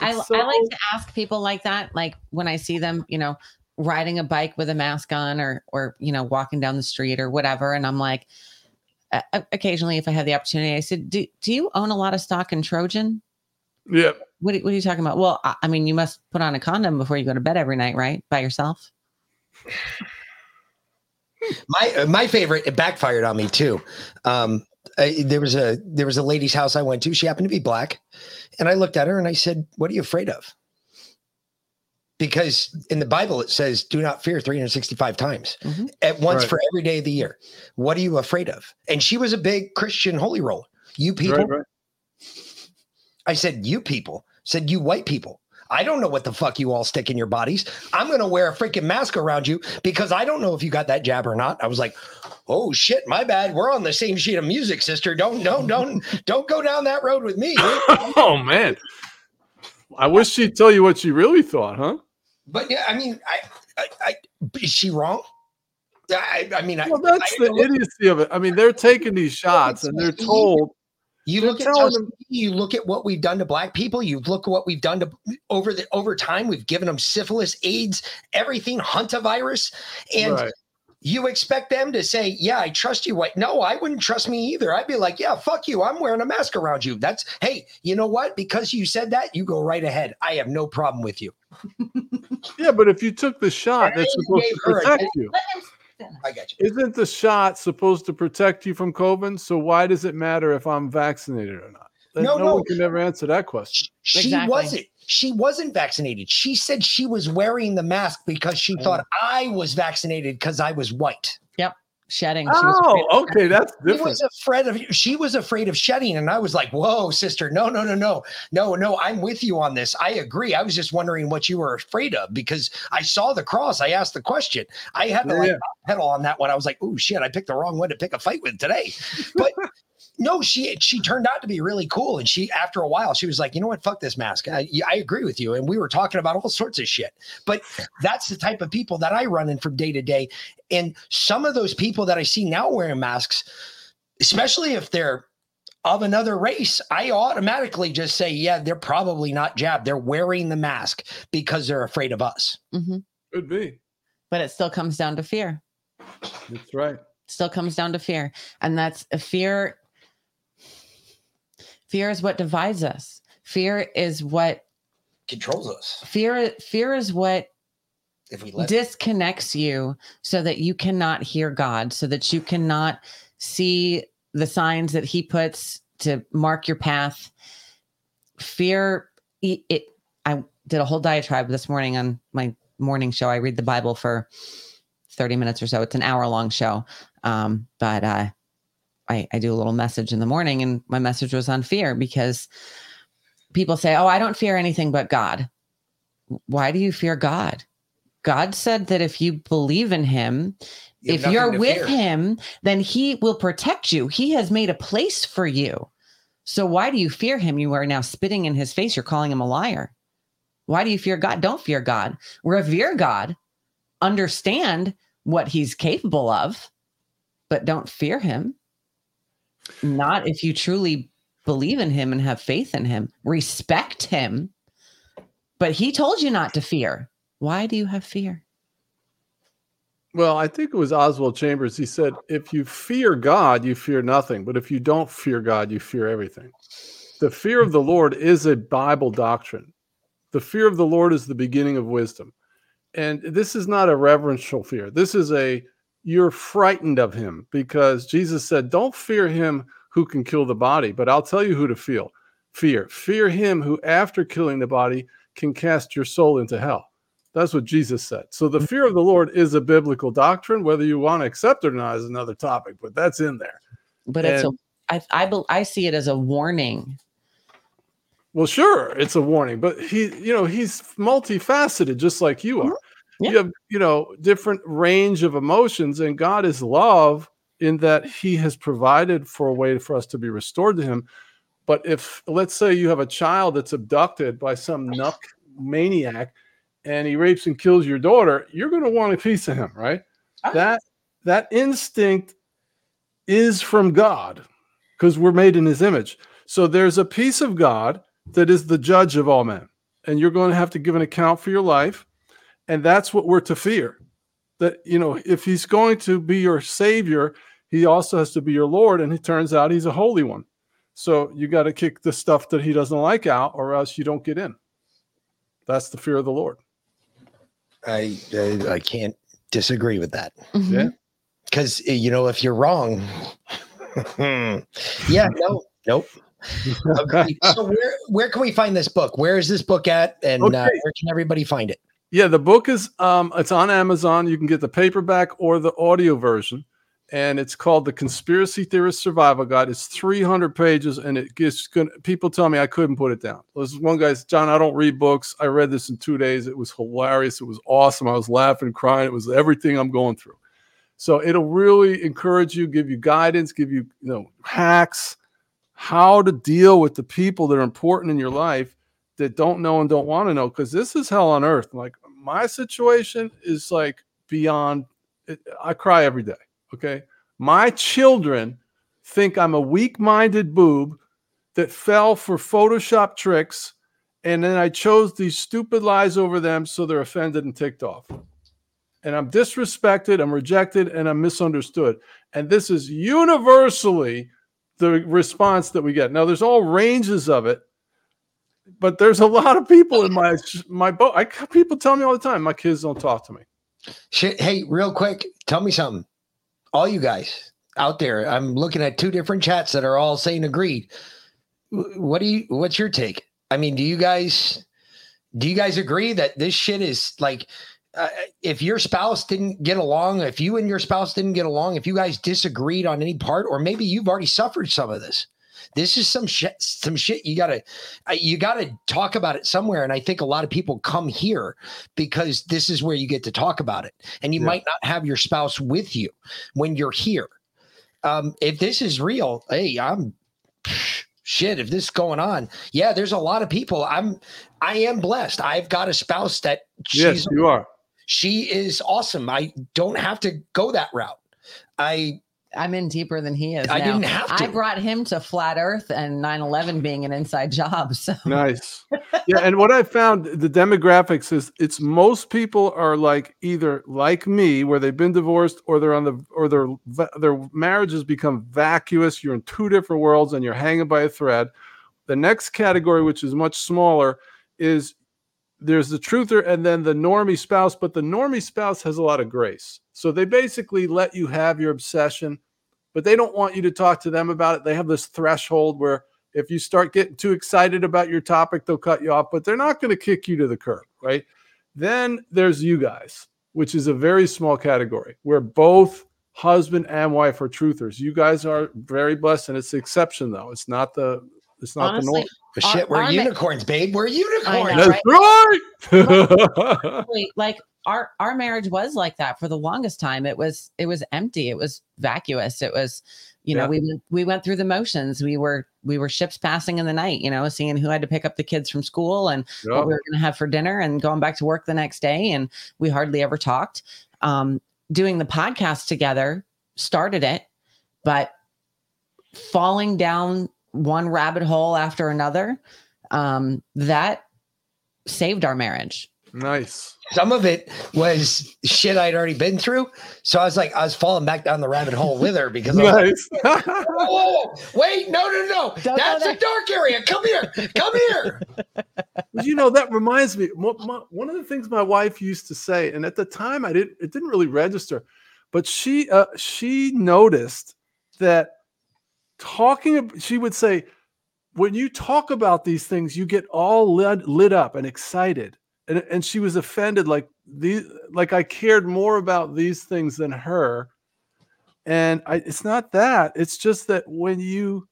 I, It's I like to ask people like that, like when I see them, you know, riding a bike with a mask on or or you know walking down the street or whatever, and I'm like, uh, occasionally, if I have the opportunity, I said, "Do do you own a lot of stock in Trojan?" Yeah. What, are- what are you talking about? Well, I, I mean, you must put on a condom before you go to bed every night, right? By yourself. My uh, my favorite it backfired on me too. Um, uh, there was a there was a lady's house I went to. She happened to be black, and I looked at her and I said, "What are you afraid of?" Because in the Bible it says, "Do not fear" 365 times mm-hmm. at once Right. for every day of the year. What are you afraid of? And she was a big Christian holy roller. You people. Right, right. I said, "You people." Said, "You white people." I don't know what the fuck you all stick in your bodies. I'm going to wear a freaking mask around you because I don't know if you got that jab or not. I was like, "Oh shit, my bad. We're on the same sheet of music, sister. Don't don't don't don't go down that road with me." oh man. I wish she'd tell you what she really thought, huh? But yeah, I mean, I, I, I is she wrong? I, I mean, I, Well, that's I- the idiocy of it. I mean, they're taking these shots and they're told You They're look at telling social you look at what we've done to black people. You look at what we've done to over the over time. We've given them syphilis, AIDS, everything, hantavirus, and Right. you expect them to say, "Yeah, I trust you." What? No, I wouldn't trust me either. I'd be like, "Yeah, fuck you. I'm wearing a mask around you." That's hey, you know what? Because you said that, you go right ahead. I have no problem with you. Yeah, but if you took the shot, that's supposed to her a- protect you. I got you. Isn't the shot supposed to protect you from COVID? So why does it matter if I'm vaccinated or not? No, no, no. one can ever answer that question. She Exactly. wasn't. She wasn't vaccinated. She said she was wearing the mask because she thought I was vaccinated because I was white. Yep. Shedding. She was oh, afraid Oh, of okay, that's She was afraid of she was afraid of shedding, and I was like, "Whoa, sister, no, no, no, no, no, no, I'm with you on this. I agree. I was just wondering what you were afraid of because I saw the cross. I asked the question. I had to Yeah, like yeah. pedal on that one. I was like, "Oh shit, I picked the wrong one to pick a fight with today." But no, she she turned out to be really cool, and she after a while she was like, "You know what? Fuck this mask. I, I agree with you." And we were talking about all sorts of shit. But that's the type of people that I run in from day to day. And some of those people that I see now wearing masks, especially if they're of another race, I automatically just say, yeah, they're probably not jabbed. They're wearing the mask because they're afraid of us. hmm Could be. But it still comes down to fear. That's right. still comes down to fear and that's a fear fear is what divides us. Fear is what Controls us. Fear fear is what if we let disconnects you so that you cannot hear god so that you cannot see the signs that he puts to mark your path. Fear it, it i did a whole diatribe this morning on my morning show. I read the bible for 30 minutes or so. It's an hour long show. Um, but uh, I, I do a little message in the morning and my message was on fear because people say oh i don't fear anything but god. Why do you fear god? God said that if you believe in him You if you're with fear. him then he will protect you. He has made a place for you. So why do you fear him? You are now spitting in his face. You're calling him a liar. Why do you fear god? Don't fear god. Revere god. Understand what he's capable of but don't fear him not if you truly believe in him and have faith in him respect him but he told you not to fear why do you have fear Well, I think it was Oswald Chambers. He said, if you fear God, you fear nothing. But if you don't fear God, you fear everything. The fear of the Lord is a Bible doctrine. The fear of the Lord is the beginning of wisdom. And this is not a reverential fear. This is a, you're frightened of him because Jesus said, don't fear him who can kill the body, but I'll tell you who to feel. Fear. Fear him who, after killing the body, can cast your soul into hell. That's what Jesus said. So the fear of the Lord is a biblical doctrine. Whether you want to accept it or not is another topic, but that's in there. but it's And- I, I I see it as a warning Well, sure, it's a warning, but he, you know, he's multifaceted, just like you mm-hmm. are. Yeah. You have, you know, different range of emotions, and God is love in that He has provided for a way for us to be restored to Him. But if, let's say, you have a child that's abducted by some nuck maniac, and he rapes and kills your daughter, you're going to want a piece of him, right? Oh, that that instinct is from God because we're made in His image. So there's a piece of God that is the judge of all men. And you're going to have to give an account for your life. And that's what we're to fear. That, you know, if he's going to be your savior, he also has to be your Lord. And it turns out he's a holy one. So you got to kick the stuff that he doesn't like out, or else you don't get in. That's the fear of the Lord. I I, I can't disagree with that. Mm-hmm. Yeah. Because you know, if you're wrong, yeah, no, nope. Agreed. so where where can we find this book? Where is this book at, and uh, where can everybody find it? Yeah, the book is um it's on Amazon. You can get the paperback or the audio version. And it's called The Conspiracy Theorist Survival Guide. It's 300 pages and it gets good. People tell me I couldn't put it down. There's one guy, John, I don't read books. I read this in two days. It was hilarious. It was awesome. I was laughing, crying. It was everything I'm going through. So it'll really encourage you, give you guidance, give you, you know, hacks, how to deal with the people that are important in your life that don't know and don't want to know because this is hell on earth like my situation is like beyond eh, i cry every day okay? My children think i'm a weak-minded boob that fell for photoshop tricks and then i chose these stupid lies over them so they're offended and ticked off. And i'm disrespected i'm rejected and i'm misunderstood. And this is universally the response that we get. Now there's all ranges of it but there's a lot of people in my my boat. I people tell me all the time my kids don't talk to me. Shit, hey, real quick, tell me something. All you guys out there, I'm looking at two different chats that are all saying agreed. What do you? What's your take? I mean, do you guys do you guys agree that this shit is like? Uh, if your spouse didn't get along, if you and your spouse didn't get along, if you guys disagreed on any part, or maybe you've already suffered some of this, this is some shit. Some shit you gotta, you gotta talk about it somewhere. And I think a lot of people come here because this is where you get to talk about it. And you Yeah. might not have your spouse with you when you're here. Um, if this is real, hey, I'm shit. If this is going on, yeah, there's a lot of people. I'm, I am blessed. I've got a spouse that Yes, she's you are. she is awesome. I don't have to go that route. I I'm in deeper than he is. I now. didn't have to. I brought him to flat Earth and 9/11 being an inside job. So Nice. Yeah, and what I found the demographics is it's most people are like either like me where they've been divorced or they're on the or their va- their marriages become vacuous. You're in two different worlds and you're hanging by a thread. The next category, which is much smaller, is there's the truther and then the normie spouse, but the normie spouse has a lot of grace. So they basically let you have your obsession, but they don't want you to talk to them about it. They have this threshold where if you start getting too excited about your topic, they'll cut you off, but they're not going to kick you to the curb, right? Then there's you guys, which is a very small category where both husband and wife are truthers. You guys are very blessed, and it's the exception though. It's not the it's not the norm. But shit, we're unicorns, babe. We're unicorns. know, That's right. Wait, like our our marriage was like that for the longest time. It was it was empty. It was vacuous. It was, you know, we went we went through the motions. We were we were ships passing in the night. You know, seeing who had to pick up the kids from school and Yeah. what we were going to have for dinner, and going back to work the next day. And we hardly ever talked. Um, doing the podcast together started it, but falling down one rabbit hole after another, um, that saved our marriage. Nice. Some of it was shit I'd already been through. So I was like, I was falling back down the rabbit hole with her because I was like, Nice. whoa, whoa, whoa, wait, no, no, no. Don't That's there. a dark area. Come here. Come here. You know that reminds me mo- mo- one of the things my wife used to say and at the time i didn't it didn't really register but she uh, she noticed that talking she would say when you talk about these things you get all lit, lit up and excited. And, and she was offended like these like i cared more about these things than her. And I, it's not that it's just that when you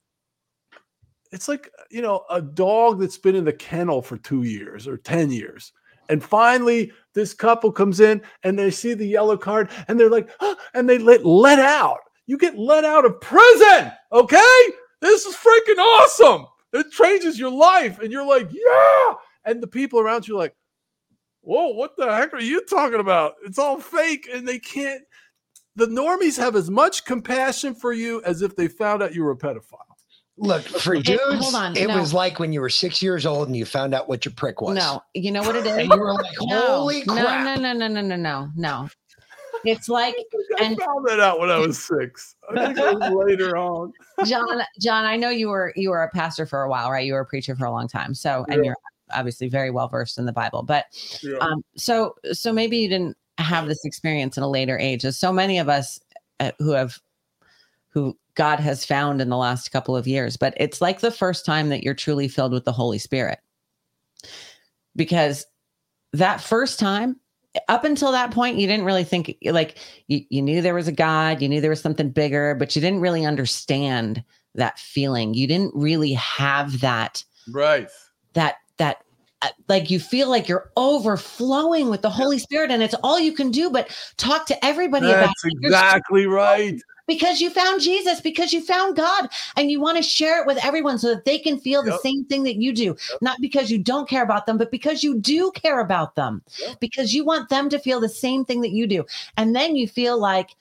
it's like you know a dog that's been in the kennel for two years or 10 years and finally this couple comes in and they see the yellow card and they're like and they let let out you get let out of prison okay this is freaking awesome it changes your life and you're like yeah and the people around you are like whoa what the heck are you talking about it's all fake and they can't the normies have as much compassion for you as if they found out you were a pedophile Look, for It- dudes, hold on, it no. was like when you were six years old and you found out what your prick was. No, you know what it is? And you were like, No, holy no, crap. No, no, no, no, no, no, no. It's like I and found that out when I was six. I think it was later on. John, John, I know you were you were a pastor for a while, right? You were a preacher for a long time. So and Yeah. you're obviously very well versed in the Bible. But Yeah. um so so maybe you didn't have this experience in a later age as so many of us uh, who have who God has found in the last couple of years, but it's like the first time that you're truly filled with the Holy Spirit. Because that first time, up until that point, you didn't really think like you, you knew there was a God, you knew there was something bigger, but you didn't really understand that feeling. You didn't really have that Right. that that uh, like you feel like you're overflowing with the Holy Spirit and it's all you can do but talk to everybody about it. Exactly right. Because you found Jesus, because you found God, and you want to share it with everyone so that they can feel the same thing that you do. Not because you don't care about them, but because you do care about them, because you want them to feel the same thing that you do. And then you feel like,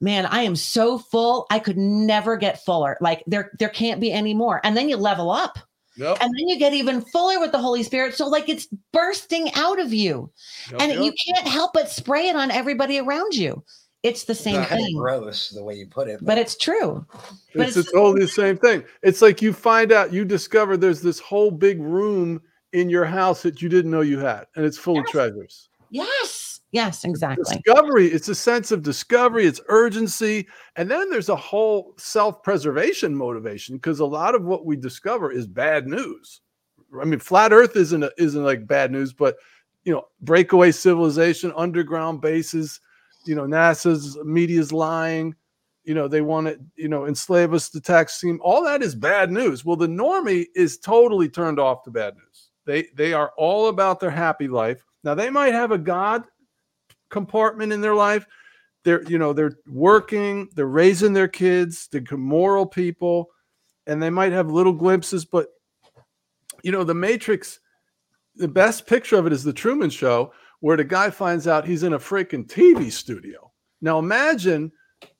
man, I am so full, I could never get fuller. Like there, there can't be any more. And then you level up. Yep. And then you get even fuller with the Holy Spirit. So, like, it's bursting out of you. Yep, and yep. you can't help but spray it on everybody around you. It's the same Not thing. gross the way you put it. But it's true. But it's, it's totally the same thing. It's like you find out, you discover there's this whole big room in your house that you didn't know you had, and it's full of treasures. Yes. Yes, exactly. Discovery, it's a sense of discovery, it's urgency. And then there's a whole self preservation motivation because a lot of what we discover is bad news. I mean, flat earth isn't, a, isn't like bad news, but you know, breakaway civilization, underground bases, you know, NASA's media's lying, you know, they want to, you know, enslave us to tax scheme. All that is bad news. Well, the normie is totally turned off to bad news. They they are all about their happy life. Now they might have a God compartment in their life. They're, you know, they're working, they're raising their kids, they're moral people, and they might have little glimpses, but you know, the Matrix, the best picture of it is the Truman Show, where the guy finds out he's in a freaking TV studio. Now imagine,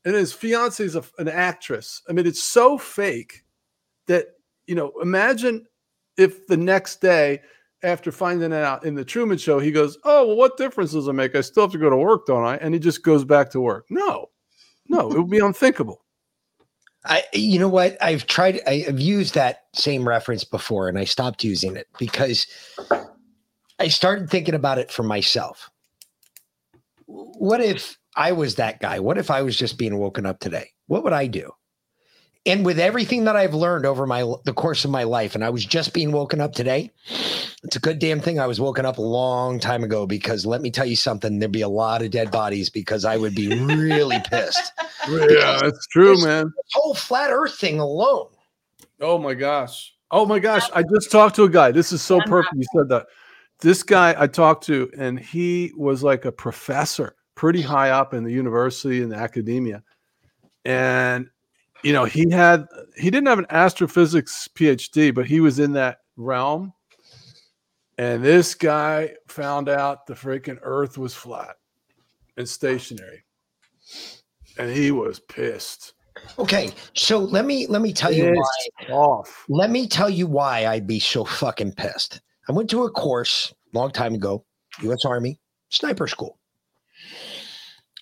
and his fiance is an actress. I mean, it's so fake that you know. Imagine if the next day, after finding it out in the Truman Show, he goes, "Oh, well, what difference does it make? I still have to go to work, don't I?" And he just goes back to work. No, no, it would be unthinkable. I, you know what? I've tried. I've used that same reference before, and I stopped using it because I started thinking about it for myself. What if I was that guy? What if I was just being woken up today? What would I do? And with everything that I've learned over my the course of my life, and I was just being woken up today, it's a good damn thing I was woken up a long time ago because let me tell you something, there'd be a lot of dead bodies because I would be really pissed. Yeah, that's true, man. This whole flat earth thing alone. Oh my gosh. Oh my gosh. I just talked to a guy. This is so perfect. You said that. This guy I talked to, and he was like a professor, pretty high up in the university and academia. And you know, he had he didn't have an astrophysics PhD, but he was in that realm. And this guy found out the freaking earth was flat and stationary. And he was pissed. Okay, so let me let me tell you why. Off. Let me tell you why I'd be so fucking pissed. I went to a course a long time ago, U.S. Army sniper school.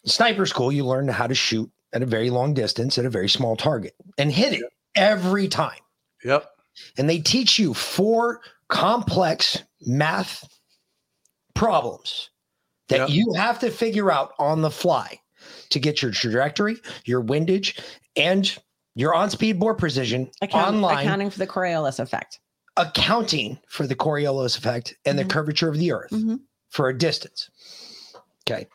Sniper school, you learn how to shoot at a very long distance at a very small target and hit it every time. Yep. And they teach you four complex math problems that Yep. you have to figure out on the fly to get your trajectory, your windage, and your on-speed bore precision Account- online accounting for the Coriolis effect. Accounting for the Coriolis effect and the curvature of the earth Mhm. for a distance. Okay.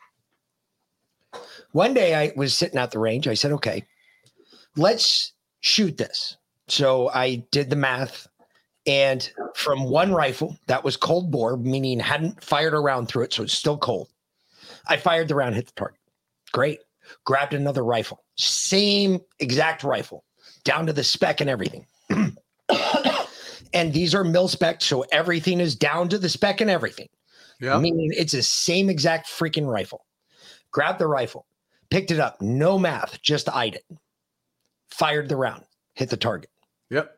One day I was sitting at the range. I said, okay, let's shoot this. So I did the math. And from one rifle that was cold bore, meaning hadn't fired a round through it, so it's still cold. I fired the round, hit the target. Great. Grabbed another rifle, same exact rifle, down to the spec and everything. and these are mil spec, so everything is down to the spec and everything. Yeah. Meaning it's the same exact freaking rifle. Grabbed the rifle, picked it up, no math, just eyed it. Fired the round, hit the target. Yep.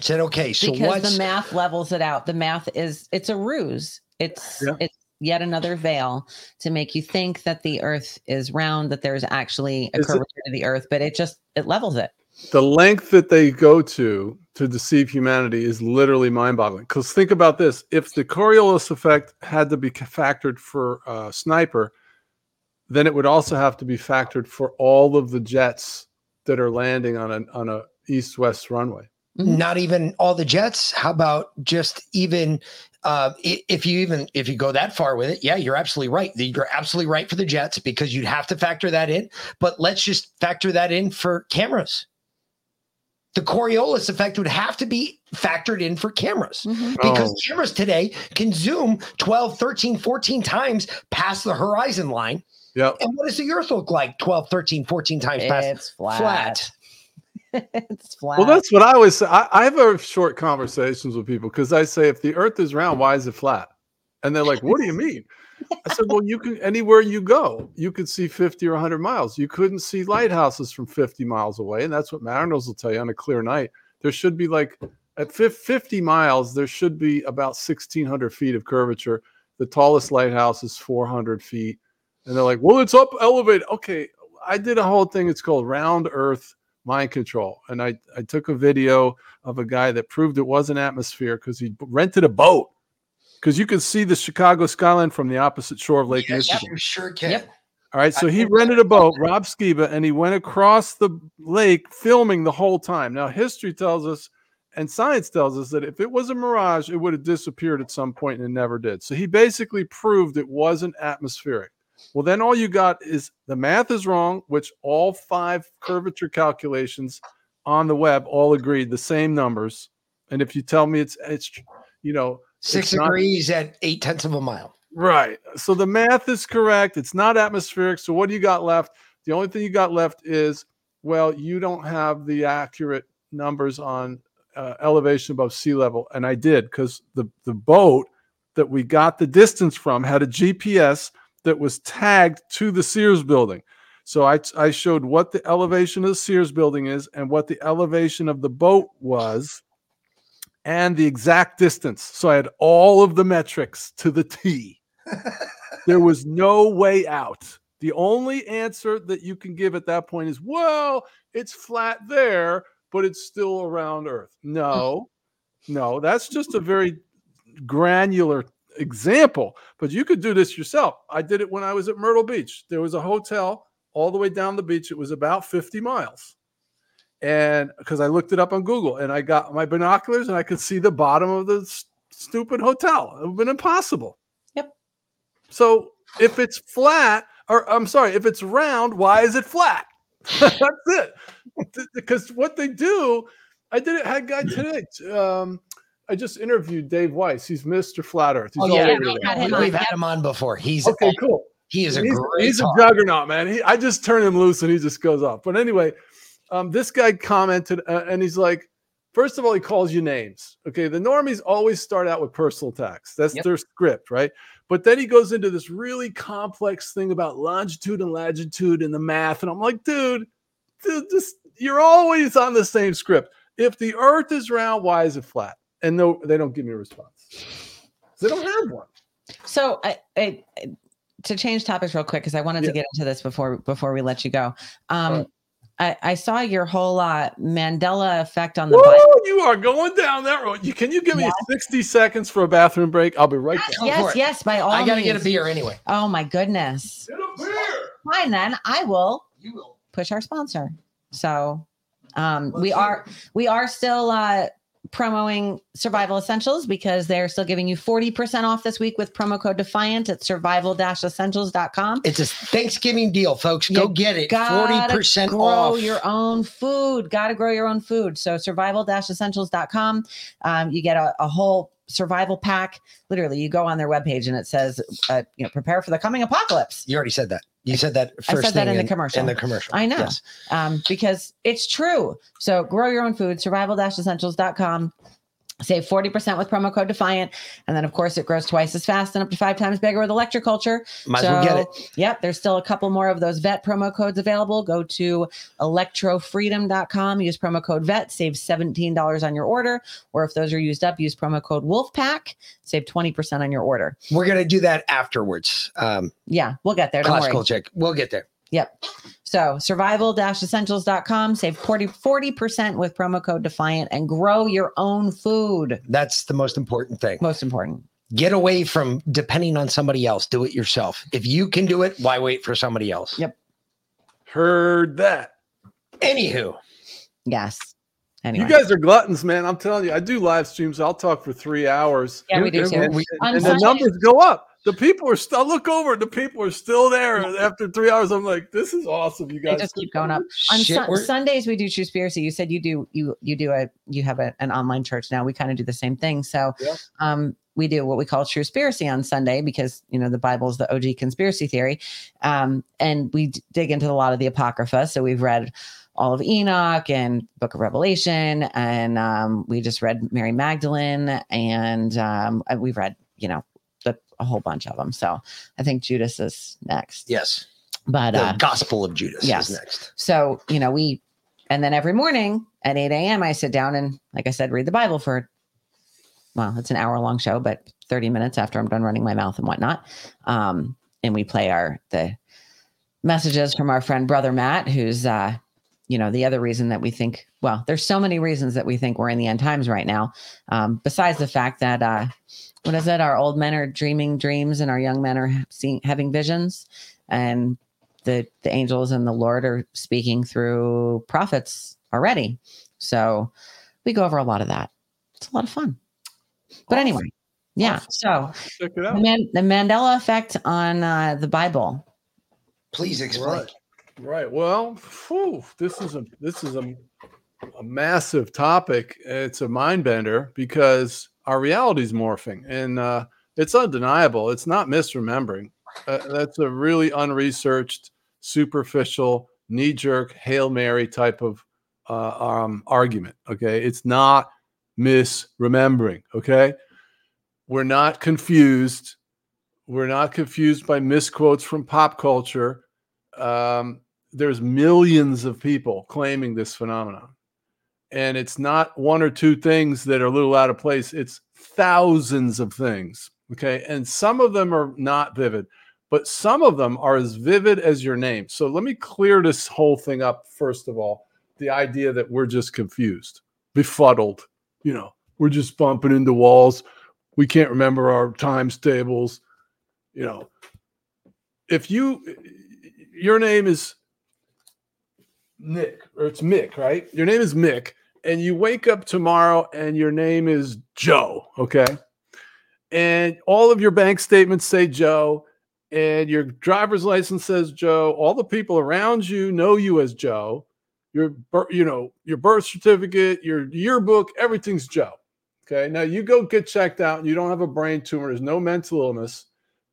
Said, okay, so because what's the math levels it out. The math is it's a ruse. It's Yeah. it's yet another veil to make you think that the earth is round, that there's actually a Is it- curvature to the earth, but it just it levels it. The length that they go to to deceive humanity is literally mind-boggling. Because think about this: if the Coriolis effect had to be factored for uh, sniper, then it would also have to be factored for all of the jets that are landing on an on a east-west runway. Not even all the jets. How about just even uh, if you even if you go that far with it? Yeah, you're absolutely right. You're absolutely right for the jets because you'd have to factor that in. But let's just factor that in for cameras. The Coriolis effect would have to be factored in for cameras mm-hmm. because Oh. cameras today can zoom 12, 13, 14 times past the horizon line. Yep. And what does the earth look like 12, 13, 14 times past? It's flat. it's flat. Well, that's what I always say. I, I have very short conversations with people because I say, if the Earth is round, why is it flat? And they're like, "What do you mean?" I said, "Well, you can anywhere you go, you could see fifty or hundred miles. You couldn't see lighthouses from fifty miles away, and that's what mariners will tell you on a clear night. There should be like at fifty miles, there should be about sixteen hundred feet of curvature. The tallest lighthouse is four hundred feet, and they're like, "Well, it's up elevated." Okay, I did a whole thing. It's called Round Earth mind control and i i took a video of a guy that proved it was an atmosphere because he rented a boat because you can see the chicago skyline from the opposite shore of lake Yes, michigan you sure can. Yep. all right so he rented a boat rob skiba and he went across the lake filming the whole time now history tells us and science tells us that if it was a mirage it would have disappeared at some point and it never did so he basically proved it wasn't atmospheric well, then all you got is the math is wrong, which all five curvature calculations on the web all agreed the same numbers. And if you tell me it's it's you know Six it's not- degrees at eight tenths of a mile. right, so the math is correct. It's not atmospheric. So what do you got left? The only thing you got left is well, you don't have the accurate numbers on uh, elevation above sea level, and I did because the the boat that we got the distance from had a GPS that was tagged to the Sears building. So I, I showed what the elevation of the Sears building is and what the elevation of the boat was and the exact distance. So I had all of the metrics to the T. there was no way out. The only answer that you can give at that point is, well, it's flat there, but it's still around Earth. No, hmm. no, that's just a very granular example, but you could do this yourself. I did it when I was at Myrtle Beach. There was a hotel all the way down the beach. It was about 50 miles. And because I looked it up on Google and I got my binoculars and I could see the bottom of the s- stupid hotel. It would have been impossible. Yep. So if it's flat, or I'm sorry, if it's round, why is it flat? That's it. Because what they do, I did it. Had a guy today. Um, I just interviewed Dave Weiss. He's Mr. Flat Earth. He's Oh, all yeah, over we the had web. him on. We've had him on before. He's okay. Cool. He is a he's, great he's a juggernaut, man. He, I just turn him loose and he just goes off. But anyway, um, this guy commented uh, and he's like, first of all, he calls you names. Okay, the normies always start out with personal attacks. That's Yep. their script, right? But then he goes into this really complex thing about longitude and latitude and the math, and I'm like, dude, dude, just you're always on the same script. If the Earth is round, why is it flat? And no, they don't give me a response. They don't have one. So I, I to change topics real quick because I wanted Yeah. to get into this before before we let you go. Um, I, I saw your whole uh, Mandela effect on the Woo, Bible. you are going down that road. You, can you give me 60 seconds for a bathroom break? I'll be right back. Yes, yes, by all I gotta get a beer anyway. Oh my goodness. Get a beer. Fine then, I will. You will push our sponsor. So, um, we are we are still uh promoting survival essentials because they're still giving you 40% off this week with promo code defiant at survival-essentials.com It's a Thanksgiving deal, folks. Go get it. Forty percent grow off. your own food gotta grow your own food so survival-essentials.com um, you get a, a whole survival pack literally you go on their webpage and it says uh, you know prepare for the coming apocalypse You already said that. You said that I first said that thing in the commercial. In the commercial. I know. Yes. um, because it's true. So grow your own food, survival-essentials.com. Save 40% with promo code Defiant. And then, of course, it grows twice as fast and up to five times bigger with electroculture. Might as well get it. Yep. There's still a couple more of those vet promo codes available. Go to electrofreedom.com, use promo code VET, save $17 on your order. Or if those are used up, use promo code WOLFPACK, save 20% on your order. We're gonna do that afterwards. Um, Yeah, we'll get there. Don't classical worry. check. We'll get there. Yep. So survival-essentials.com, save 40, 40% with promo code Defiant and grow your own food. That's the most important thing. Most important. Get away from depending on somebody else. Do it yourself. If you can do it, why wait for somebody else? Yep. Heard that. Anywho, Yes. Anyway. You guys are gluttons, man. I'm telling you, I do live streams. I'll talk for three hours. Yeah, we do And- too. And, We- and the numbers go up. The people are still look over. The people are still there after three hours. I'm like, this is awesome. You They guys just keep going up. On Shit, Sun- Sundays we do Truspiracy. You said you do you you do a you have a, an online church now. We kind of do the same thing. So Yeah. um we do what we call Truspiracy on Sunday because you know the Bible is the OG conspiracy theory. Um and we d- dig into a lot of the Apocrypha. So we've read all of Enoch and Book of Revelation, and um, we just read Mary Magdalene, and um, we've read, you know, the, a whole bunch of them. So I think Judas is next. yes. But The uh, Gospel of Judas yes. is next. so, you know, we, and then every morning at 8 a.m., I sit down and, like I said, read the Bible for, well, it's an hour long show, but 30 minutes after I'm done running my mouth and whatnot. Um, and we play our, the messages from our friend, Brother Matt, who's, uh, you know, the other reason that we think, well, there's so many reasons that we think we're in the end times right now. Um, besides the fact that, uh, what is it? Our old men are dreaming dreams and our young men are seeing, having visions. And the the angels and the Lord are speaking through prophets already. So we go over a lot of that. It's a lot of fun. But anyway, yeah. So Check it the, out. Man- the Mandela effect on uh, the Bible. Please explain. Right. Right. Well, whew, this is a this is a, a massive topic. It's a mind bender because our reality is morphing, and uh, it's undeniable. It's not misremembering. Uh, that's a really unresearched, superficial, knee jerk, hail mary type of uh, um, argument. Okay, it's not misremembering. Okay, we're not confused. We're not confused by misquotes from pop culture. Um, there's millions of people claiming this phenomenon. And it's not one or two things that are a little out of place, it's thousands of things. Okay. And some of them are not vivid, but some of them are as vivid as your name. So let me clear this whole thing up, first of all. The idea that we're just confused, befuddled, you know, we're just bumping into walls. We can't remember our times tables. You know, if you, your name is Nick, or it's Mick, right? Your name is Mick, and you wake up tomorrow and your name is Joe, okay? And all of your bank statements say Joe, and your driver's license says Joe. All the people around you know you as Joe. Your, you know, your birth certificate, your yearbook, everything's Joe. Okay. Now you go get checked out, and you don't have a brain tumor. There's no mental illness.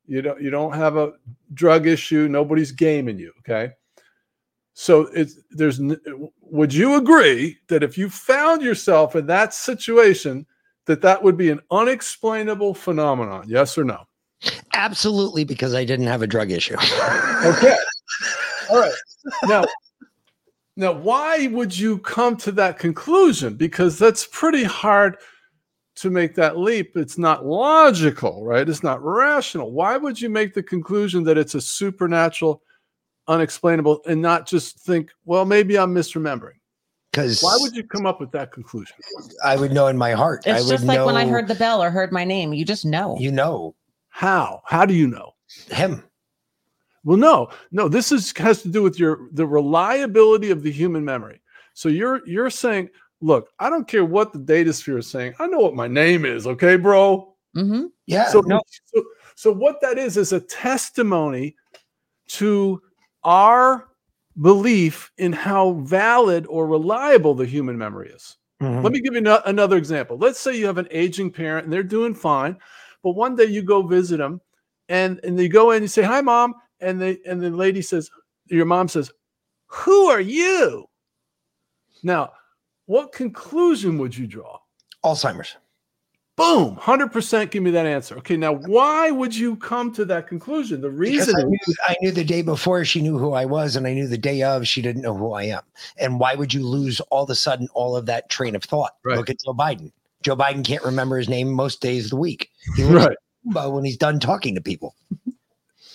You don't. You don't have a drug issue. Nobody's gaming you. Okay. So it's there's would you agree that if you found yourself in that situation that that would be an unexplainable phenomenon? Yes or no? Absolutely, because I didn't have a drug issue. okay. All right. Now now why would you come to that conclusion? Because that's pretty hard to make that leap. It's not logical right? It's not rational. Why would you make the conclusion that it's a supernatural unexplainable and not just think well maybe i'm misremembering Because why would you come up with that conclusion I would know in my heart. I It's would just like when I heard the bell or heard my name. You just know. You know how how do you know him. well no no this is has to do with your the reliability of the human memory so you're you're saying look i don't care what the data sphere is saying i know what my name is okay bro Mm-hmm. Yeah. so, no, so so what that is is a testimony to our belief in how valid or reliable the human memory is Mhm. let me give you no- another example. Let's say you have an aging parent and they're doing fine, but one day you go visit them and, and they go in and you say, Hi, mom. And they and the lady says, Your mom says, Who are you? Now, what conclusion would you draw? Alzheimer's. Boom, 100% give me that answer. Okay, now why would you come to that conclusion? The reason I knew, I knew the day before she knew who I was, and I knew the day of she didn't know who I am. And why would you lose all of a sudden all of that train of thought? Right. Look at Joe Biden. Joe Biden can't remember his name most days of the week. He Right. when he's done talking to people.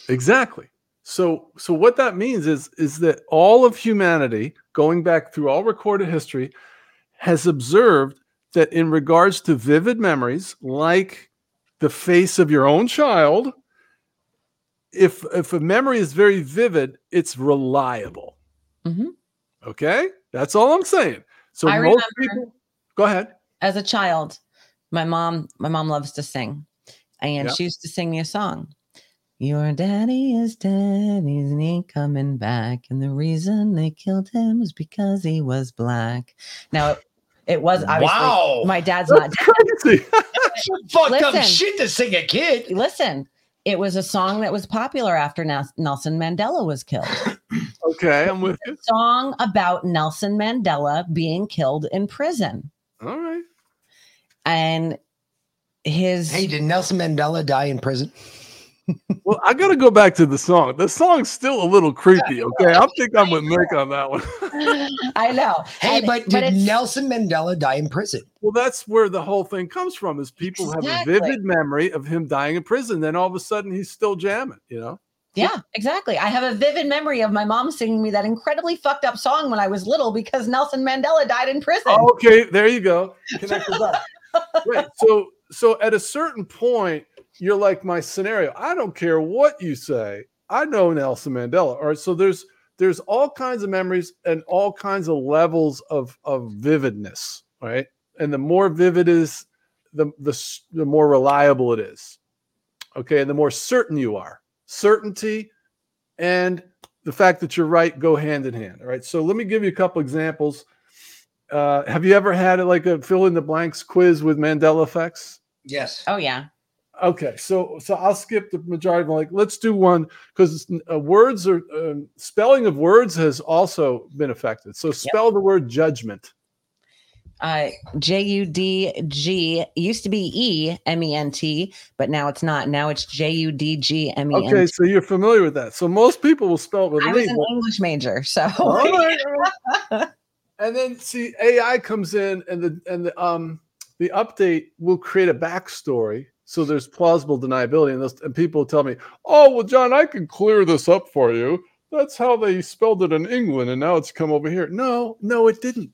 Exactly. So so what that means is is that all of humanity going back through all recorded history has observed that in regards to vivid memories like the face of your own child if if a memory is very vivid it's reliable. Mhm. Okay? That's all I'm saying. So I most remember- people Go ahead. as a child, my mom, my mom loves to sing, and Yeah. she used to sing me a song. Your daddy is dead, he's ain't coming back, and the reason they killed him was because he was black. Now, it, it was obviously Wow. my dad's not dead. Crazy. Fucked up shit to sing a kid. Listen, it was a song that was popular after Nels- Nelson Mandela was killed. okay, I'm with you. Song about Nelson Mandela being killed in prison, All right. and his Hey, did Nelson Mandela die in prison? Well, I got to go back to the song. The song's still a little creepy. Okay, I think I'm with Mick on that one. I know. Hey, And- but did it's- Nelson Mandela die in prison? Well, that's where the whole thing comes from. Is people have a vivid memory of him dying in prison, then all of a sudden he's still jamming. You know? Yeah, exactly. I have a vivid memory of my mom singing me that incredibly fucked up song when I was little because Nelson Mandela died in prison. Okay, there you go. Connect the dots. Right. So, so at a certain point, you're like my scenario. I don't care what you say. I know Nelson Mandela. All right. So there's there's all kinds of memories and all kinds of levels of of vividness. Right. And the more vivid is, the the the more reliable it is. Okay. And the more certain you are. Certainty and the fact that you're right go hand in hand. All right. So let me give you a couple examples. Uh, have you ever had like a fill in the blanks quiz with Mandela effects? Yes. Oh yeah. Okay, so so I'll skip the majority. Of them. Like, let's do one because uh, words are um, spelling of words has also been affected. So spell the word judgment. Uh, J U D G used to be E M E N T, but now it's not. Now it's J U D G M E N T. Okay, so you're familiar with that. So most people will spell it with I was an English major, so All right, all right. and then see AI comes in and the and the um the update will create a backstory. So there's plausible deniability, and, those, and people tell me, "Oh, well, John, I can clear this up for you. That's how they spelled it in England, and now it's come over here." No, no, it didn't.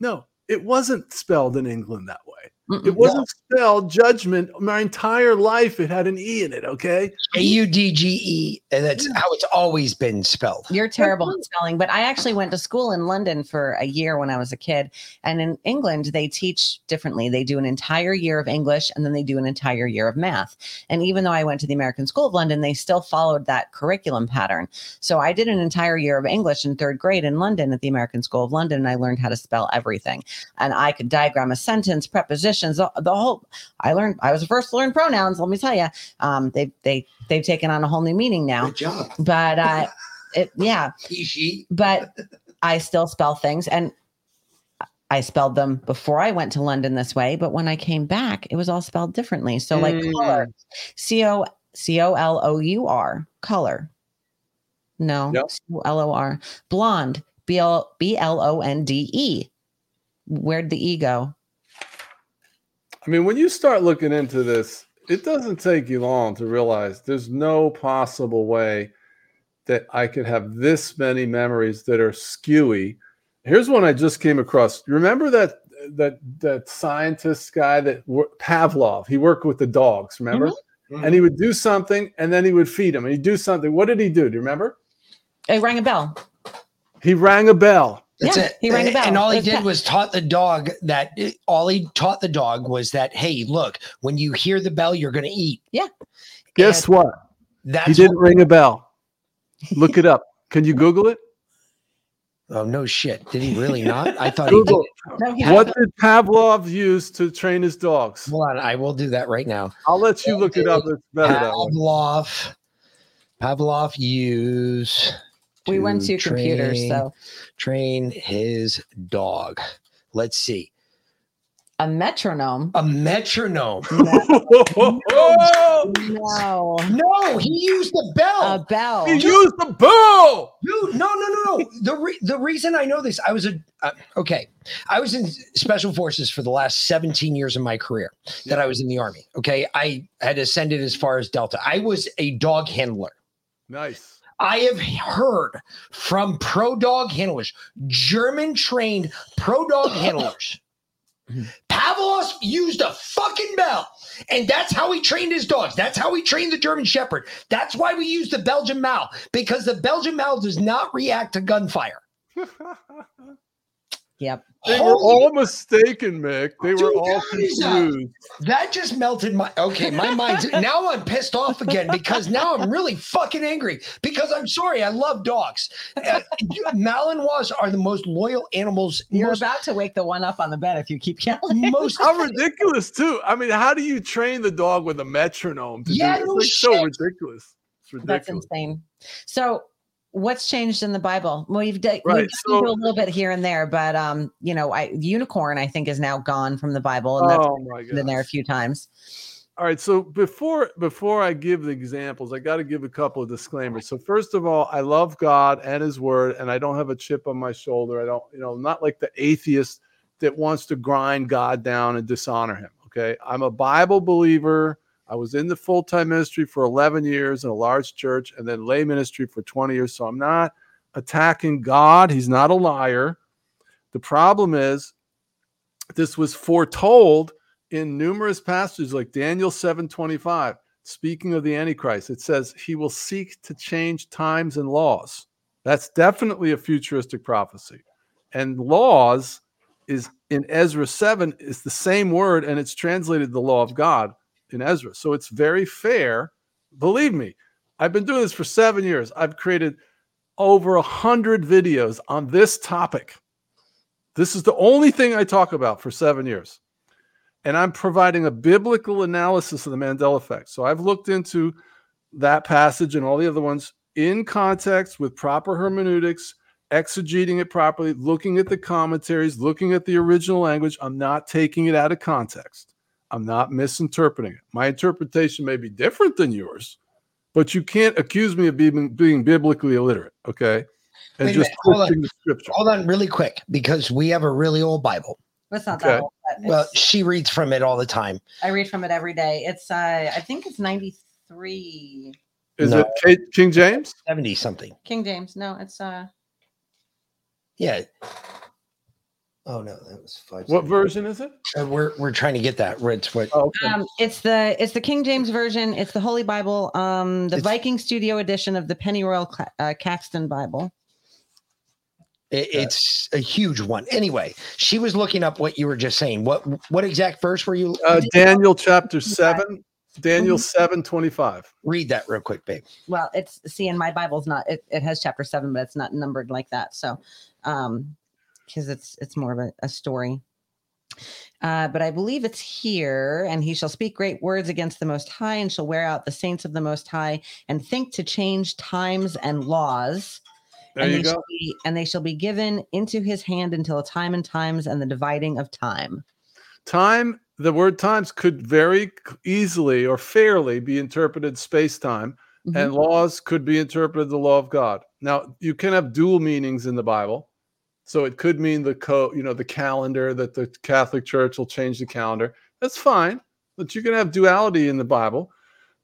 No, it wasn't spelled in England that way. It wasn't spelled judgment. My entire life, it had an e in it. Okay. A U D G E, and that's how it's always been spelled. You're terrible at spelling, but I actually went to school in London for a year when I was a kid. And in England, they teach differently. They do an entire year of English and then they do an entire year of math. And even though I went to the American School of London, they still followed that curriculum pattern. So I did an entire year of English in third grade in London at the American School of London, and I learned how to spell everything. And I could diagram a sentence, the, the whole. I learned. I was the first to learn pronouns. Let me tell you, um, they they they've taken on a whole new meaning now. Good job. But uh, it yeah He, she. but I still spell things and I spelled them before I went to London this way, but when I came back, it was all spelled differently. So like color, C O C O L O U R, color. No, Yep. C O L O R. Blonde, B L B L O N D E. Where'd the E go? I mean, when you start looking into this, it doesn't take you long to realize there's no possible way that I could have this many memories that are skewy. Here's one I just came across. Remember that that that scientist guy that Pavlov? He worked with the dogs. Remember? Mm-hmm. And he would do something, and then he would feed them. And he'd do something. What did he do? Do you remember? He rang a bell. He rang a bell. That's Yeah, it. he rang a bell. And all he did Pat- was taught the dog that all he taught the dog was that, hey, look, when you hear the bell, you're going to eat. Yeah. Guess And what? That's he didn't what- ring a bell. Look it up. Can you Google it? Oh no shit! Did he really not? I thought he did. Google. What did Pavlov use to train his dogs? Hold on, I will do that right now. I'll let you look it up. It's better that way. Pavlov. Pavlov use. We went to computers, so train his dog. Let's see. A metronome. A metronome. No. No, he used a bell. A bell. he used the bell. Dude, no, no, no, no. The re- the reason I know this, I was a uh, okay. I was in special forces for the last 17 years of my career that I was in the army. Okay, I had ascended as far as Delta. I was a dog handler. Nice. I have heard from pro dog handlers, German trained pro dog handlers. Pavlos used a fucking bell, and that's how he trained his dogs. That's how he trained the German Shepherd. That's why we use the Belgian Mal because the Belgian Mal does not react to gunfire. Yep. They were all mistaken, Mick. They were all that is, confused. That just melted my okay. My mind's now I'm pissed off again because now I'm really fucking angry because I'm sorry. I love dogs. Uh, Malinois are the most loyal animals. You're most, about to wake the one up on the bed if you keep yelling. most How ridiculous, too. I mean, how do you train the dog with a metronome? To Yeah, do no It's like so ridiculous. It's ridiculous. That's insane. So, what's changed in the Bible? Well, you've, d- Right, we've so- done a little bit here and there, but um, you know, I unicorn I think is now gone from the Bible, and that's Oh my been there a few times. All right, so before before I give the examples, I got to give a couple of disclaimers. So first of all, I love God and His Word, and I don't have a chip on my shoulder. I don't, you know, not like the atheist that wants to grind God down and dishonor Him. Okay, I'm a Bible believer. I was in the full time ministry for 11 years in a large church, and then lay ministry for 20 years. So I'm not attacking God. He's not a liar. The problem is, this was foretold in numerous passages like Daniel 7:25 speaking of the antichrist it says he will seek to change times and laws that's definitely a futuristic prophecy and laws is in Ezra 7 is the same word and it's translated the law of God in Ezra so it's very fair believe me I've been doing this for 7 years I've created over a hundred videos on this topic this is the only thing I talk about for 7 years and I'm providing a biblical analysis of the Mandela effect. So I've looked into that passage and all the other ones in context with proper hermeneutics, exegeting it properly, looking at the commentaries, looking at the original language. I'm not taking it out of context. I'm not misinterpreting it. My interpretation may be different than yours, but you can't accuse me of being, being biblically illiterate, okay? And Wait just minute, hold on. the scripture. hold on really quick because we have a really old Bible. That's not Okay. that old. Well, she reads from it all the time. I read from it every day. It's uh, I think it's ninety three. Is No. it K- King James? 70 something. King James. No, it's uh, Yeah. Oh no, that was five. What version is it? Uh, we're we're trying to get that. It's what Oh, okay. um, it's the it's the King James version. It's the Holy Bible. Um, the It's- Viking Studio edition of the Pennyroyal Cla- uh, Caxton Bible. It, it's a huge one. Anyway, she was looking up what you were just saying. What what exact verse were you? Uh, Daniel chapter 7, Daniel 7 25. Read that real quick, babe. well it's see in my bible's not it, it has chapter seven but it's not numbered like that so um because it's it's more of a, a story uh, but I believe it's here, and he shall speak great words against the Most High, and shall wear out the saints of the Most High, and think to change times and laws. There and you they go. Shall be, and they shall be given into his hand until a time and times and the dividing of time. Time, the word times could very easily or fairly be interpreted space time, Mhm. and laws could be interpreted the law of God. Now, you can have dual meanings in the Bible. So it could mean the co, you know, the calendar that the Catholic Church will change the calendar. That's fine, but you can have duality in the Bible.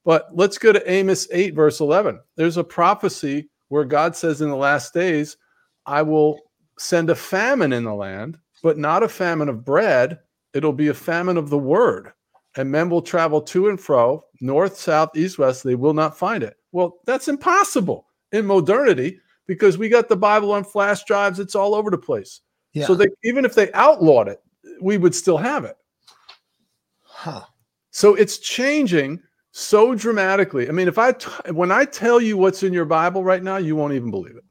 But let's go to Amos 8, verse 11. There's a prophecy where God says in the last days, I will send a famine in the land, but not a famine of bread. It'll be a famine of the word. And men will travel to and fro, north, south, east, west. They will not find it. Well, that's impossible in modernity because we got the Bible on flash drives. It's all over the place. Yeah. So they, even if they outlawed it, we would still have it. Huh. So it's changing so dramatically. I mean, if I t- when I tell you what's in your Bible right now, you won't even believe it.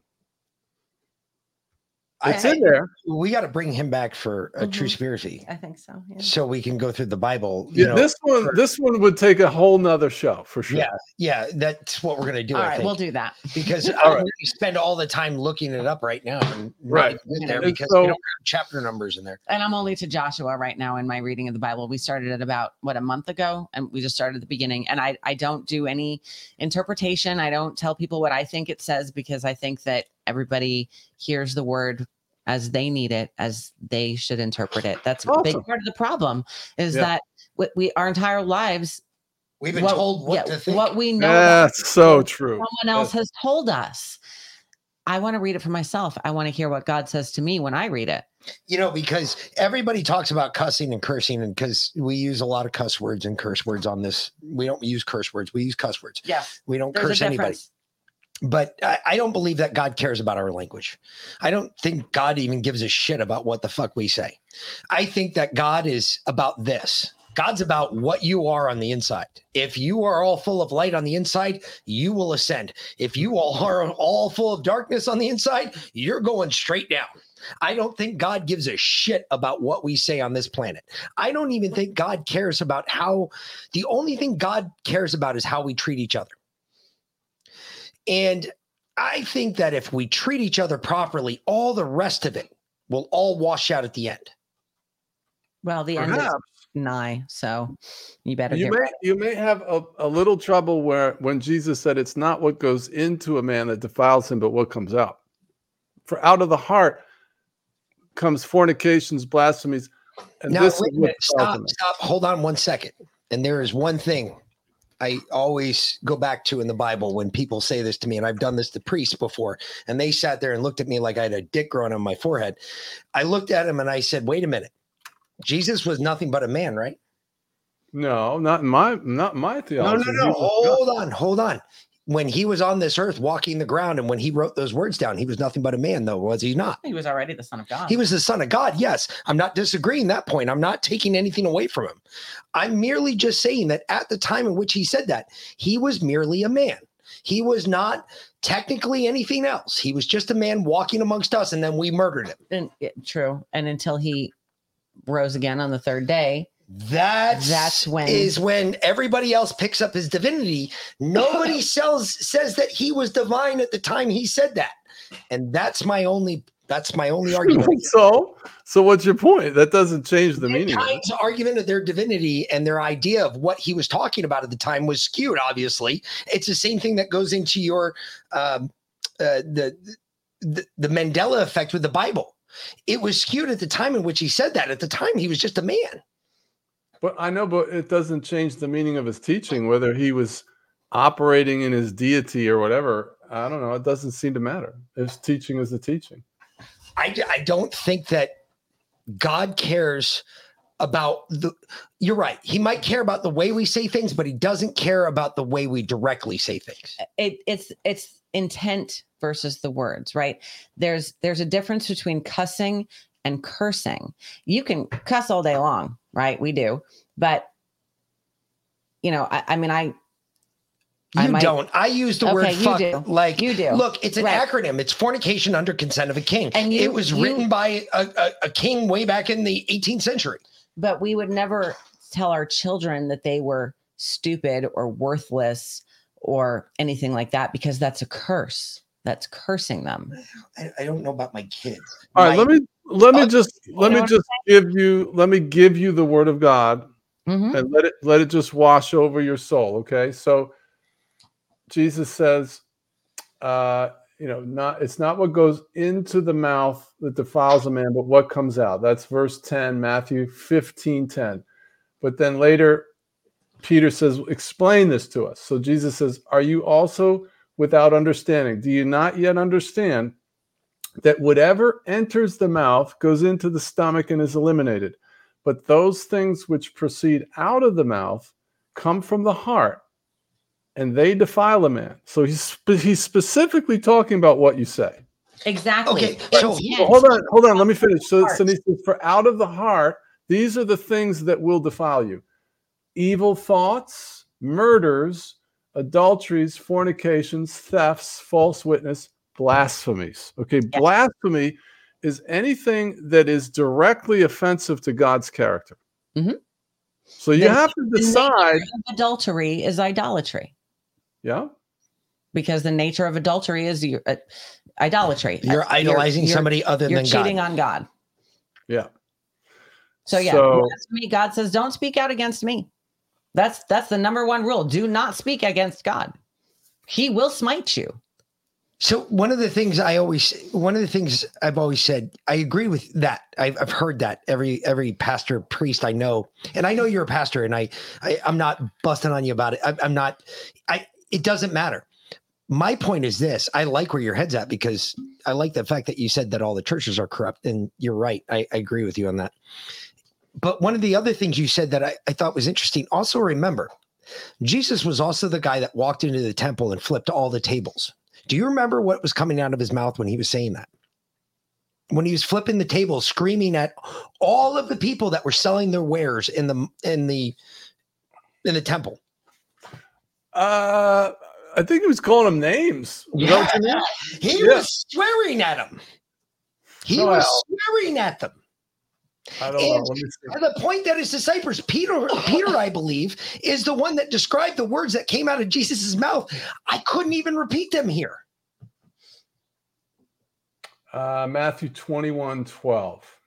It's I- in there. We got to bring him back for a Mhm. true conspiracy, I think so. Yeah. so we can go through the Bible. You Yeah, know, this one, for- this one would take a whole nother show for sure. yeah, yeah, that's what we're gonna do. All I right, think. we'll do that. because I right. we spend all the time looking it up right now and Right. in there And because so- we don't have chapter numbers in there. And I'm only to Joshua right now in my reading of the Bible. We started it about what a month ago, and we just started at the beginning. And I I don't do any interpretation. I don't tell people what I think it says because I think that everybody hears the word as they need it, as they should interpret it. That's a big part of the problem. Is Yeah. that we, we our entire lives We've been what, told what yeah, to think. what we know about That's so true. someone else That's- has told us. I want to read it for myself. I want to hear what God says to me when I read it. you know, because everybody talks about cussing and cursing, and because we use a lot of cuss words and curse words on this, we don't use curse words. We use cuss words. Yes. We don't There's curse anybody. But I, I don't believe that God cares about our language. I don't think God even gives a shit about what the fuck we say. I think that God is about this. God's about what you are on the inside. If you are all full of light on the inside, you will ascend. If you all are all full of darkness on the inside, you're going straight down. I don't think God gives a shit about what we say on this planet. I don't even think God cares about how the only thing God cares about is how we treat each other. And I think that if we treat each other properly, all the rest of it will all wash out at the end. Well, the end is nigh, so you better You get may ready. you may have a, a little trouble where when Jesus said it's not what goes into a man that defiles him, but what comes out. For out of the heart comes fornications, blasphemies, and now, this is wait a what minute. Stop, stop. Hold on one second. And there is one thing I always go back to in the Bible when people say this to me, and I've done this to priests before, and they sat there and looked at me like I had a dick growing on my forehead. I looked at him and I said, wait a minute. Jesus was nothing but a man, right? No, not in my not my No, theology. no, He no. was Hold on, hold on. When he was on this earth walking the ground and when he wrote those words down, he was nothing but a man, though, was he not? He was already the son of God. He was the son of God. Yes. I'm not disagreeing that point. I'm not taking anything away from him. I'm merely just saying that at the time in which he said that, he was merely a man. He was not technically anything else. He was just a man walking amongst us, and then we murdered him. And, yeah, true. And until he rose again on the third day, That's That's when- is when everybody else picks up his divinity. Nobody sells says that he was divine at the time he said that, and that's my only that's my only argument. so, so what's your point? That doesn't change the meaning. of. Mankind's argument of their divinity and their idea of what he was talking about at the time was skewed. Obviously, it's the same thing that goes into your um, uh, the, the the Mandela effect with the Bible. It was skewed at the time in which he said that. At the time, he was just a man. But I know, but it doesn't change the meaning of his teaching, whether he was operating in his deity or whatever. I don't know. It doesn't seem to matter. His teaching is the teaching. I, I don't think that God cares about the you're right he might care about the way we say things but he doesn't care about the way we directly say things it, it's it's intent versus the words, right? There's there's a difference between cussing and cursing. You can cuss all day long, right? We do, but you know, I, I mean, I I you might- don't i use the word Okay, you fuck do. like You do. look it's an Right. acronym it's fornication under consent of a king And you- it was you- written by a, a, a king way back in the 18th century but we would never tell our children that they were stupid or worthless or anything like that because that's a curse. That's cursing them. i, I don't know about my kids All right, My- let me let me just let me just give you let me give you the word of God Mhm. and let it let it just wash over your soul. Okay, so Jesus says, uh, you know, not it's not what goes into the mouth that defiles a man, but what comes out. That's verse 10, Matthew 15, 10. But then later, Peter says, explain this to us. So Jesus says, Are you also without understanding? Do you not yet understand that whatever enters the mouth goes into the stomach and is eliminated? But those things which proceed out of the mouth come from the heart and they defile a man. So he's, spe- he's specifically talking about what you say. Exactly. Okay, It's so- intent. Hold on, hold on. Let me finish. So, so he says, for out of the heart, these are the things that will defile you: evil thoughts, murders, adulteries, fornications, thefts, false witness, blasphemies. Okay, blasphemy is anything that is directly offensive to God's character. Mhm. So you The- have to the nature decide. of adultery is idolatry Yeah. because the nature of adultery is your, uh, idolatry. You're Uh, idolizing somebody other you're than God. cheating on God. Yeah. So yeah, So- blasphemy, God says, "Don't speak out against me." That's that's the number one rule. Do not speak against God. He will smite you. So one of the things I always, one of the things I've always said, I agree with that. I've, I've heard that every every pastor priest I know, and I know you're a pastor, and I, I I'm not busting on you about it. I, I'm not. I it doesn't matter. My point is this: I like where your head's at because I like the fact that you said that all the churches are corrupt, and you're right. I, I agree with you on that. But one of the other things you said that I, I thought was interesting. Also, remember, Jesus was also the guy that walked into the temple and flipped all the tables. Do you remember what was coming out of his mouth when he was saying that? When he was flipping the table, screaming at all of the people that were selling their wares in the in the in the temple. Uh, I think he was calling them names. Is that what you mean? He Yeah. was swearing at them. He No, was swearing at them. I don't And know. Let me see. to the point that his disciples, Peter, Peter, I believe, is the one that described the words that came out of Jesus' mouth. I couldn't even repeat them here. Uh, Matthew 21 12.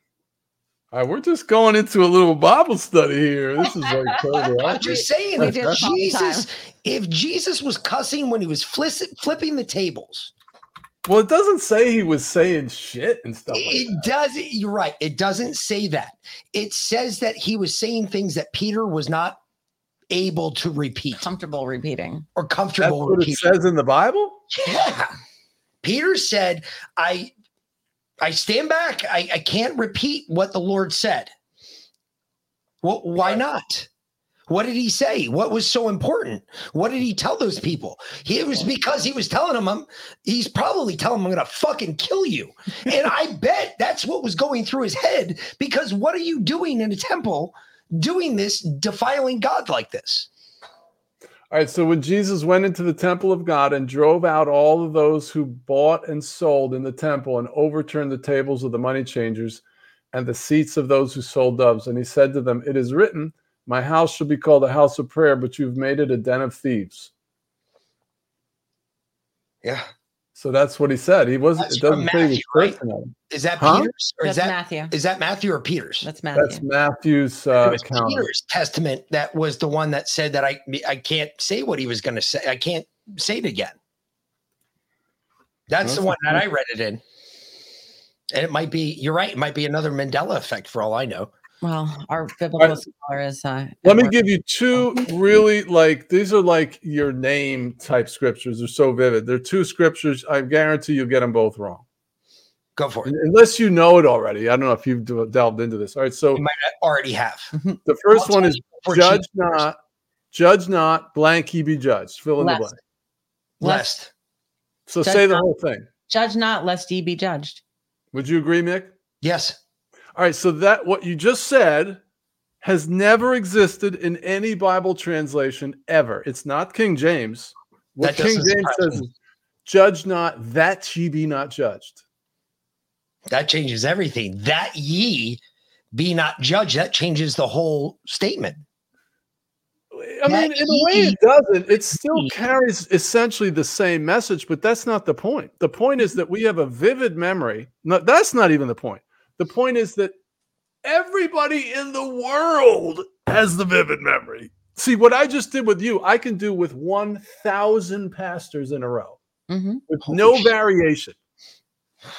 All right, we're just going into a little Bible study here. This is like totally I'm just saying, if did this all the Jesus, if Jesus was cussing when he was fliss- flipping the tables, Well, it doesn't say he was saying shit and stuff like it that. does. You're right. It doesn't say that. It says that he was saying things that Peter was not able to repeat Comfortable repeating. or comfortable. That's comfortable what it says in the Bible? Yeah. Peter said, I I stand back. I, I can't repeat what the Lord said. Well, why not? What did he say? What was so important? What did he tell those people? He, it was because he was telling them, I'm, he's probably telling them, I'm going to fucking kill you. And I bet that's what was going through his head because what are you doing in a temple doing this, defiling God like this? All right, so when Jesus went into the temple of God and drove out all of those who bought and sold in the temple and overturned the tables of the money changers and the seats of those who sold doves, and he said to them, It is written, My house shall be called a house of prayer, but you've made it a den of thieves. Yeah. So that's what he said. He wasn't, That's it doesn't from say he was Matthew, right? cursing at them. Is that Huh? Peter's or is That's that Matthew. Is that Matthew or Peter's? That's Matthew. That's Matthew's it uh, was account. Peter's testament that was the one that said that I I can't say what he was going to say. I can't say it again. That's the one that I read it in. And it might be, you're right, it might be another Mandela effect for all I know. Well, our biblical right. scholar is. Uh, Let me give you two really like these are like your name type scriptures. They're so vivid. They're two scriptures. I guarantee you'll get them both wrong. Go for it. Unless you know it already. I don't know if you've delved into this. All right. So You might already have. the first one is judge Jesus not, judge not, blank he be judged. Fill in the Lest. blank. Blessed. So Judge say the not. whole thing. Judge not, lest ye be judged. Would you agree, Mick? Yes. All right. So that what you just said has never existed in any Bible translation ever. It's not King James. What That King James says is, "Judge not, that ye be not judged." That changes everything. That ye be not judged. That changes the whole statement. I That mean, in a way, it doesn't. It still carries essentially the same message, but that's not the point. The point is that we have a vivid memory. No, that's not even the point. The point is that everybody in the world has the vivid memory. See, what I just did with you, I can do with 1,000 pastors in a row Mhm. with Holy no shit. variation.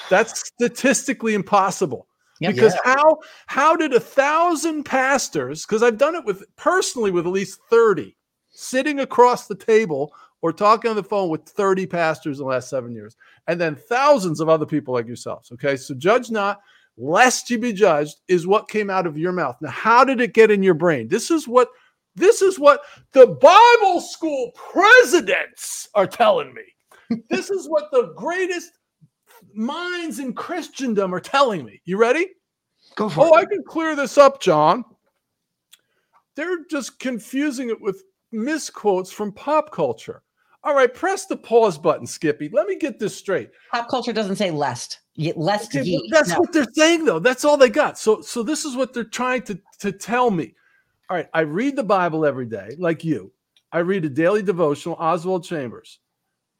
That's statistically impossible. Yep. Because Yeah. how how did a thousand pastors? Because I've done it with personally with at least thirty, sitting across the table or talking on the phone with thirty pastors in the last seven years, and then thousands of other people like yourselves. Okay, so judge not, lest you be judged, is what came out of your mouth. Now, how did it get in your brain? This is what this is what the Bible school presidents are telling me. this is what the greatest minds in Christendom are telling me. You ready? Go for Oh, it. I can clear this up, John. They're just confusing it with misquotes from pop culture. All right, press the pause button, Skippy. Let me get this straight. Pop culture doesn't say lest. Less ye. that's No. what they're saying, though. That's all they got. So, so this is what they're trying to to tell me. All right, I read the Bible every day, like you. I read a daily devotional, Oswald Chambers.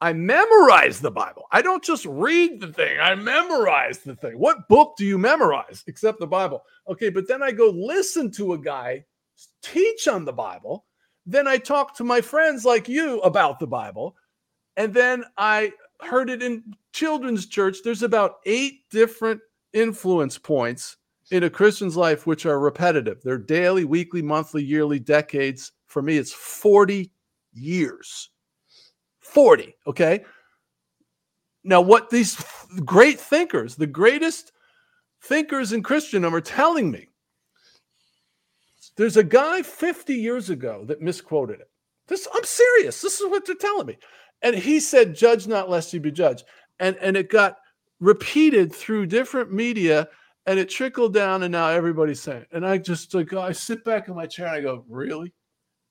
I memorize the Bible. I don't just read the thing. I memorize the thing. What book do you memorize except the Bible? Okay, but then I go listen to a guy teach on the Bible. Then I talk to my friends like you about the Bible. And then I heard it in children's church. There's about eight different influence points in a Christian's life which are repetitive. They're daily, weekly, monthly, yearly, decades. For me, it's 40 years. 40. Okay. Now, what these great thinkers, the greatest thinkers in Christendom, are telling me there's a guy 50 years ago that misquoted it. This I'm serious. This is what they're telling me. And he said, judge not lest you be judged. And and it got repeated through different media and it trickled down and now everybody's saying it. And I just like I sit back in my chair and I go, Really?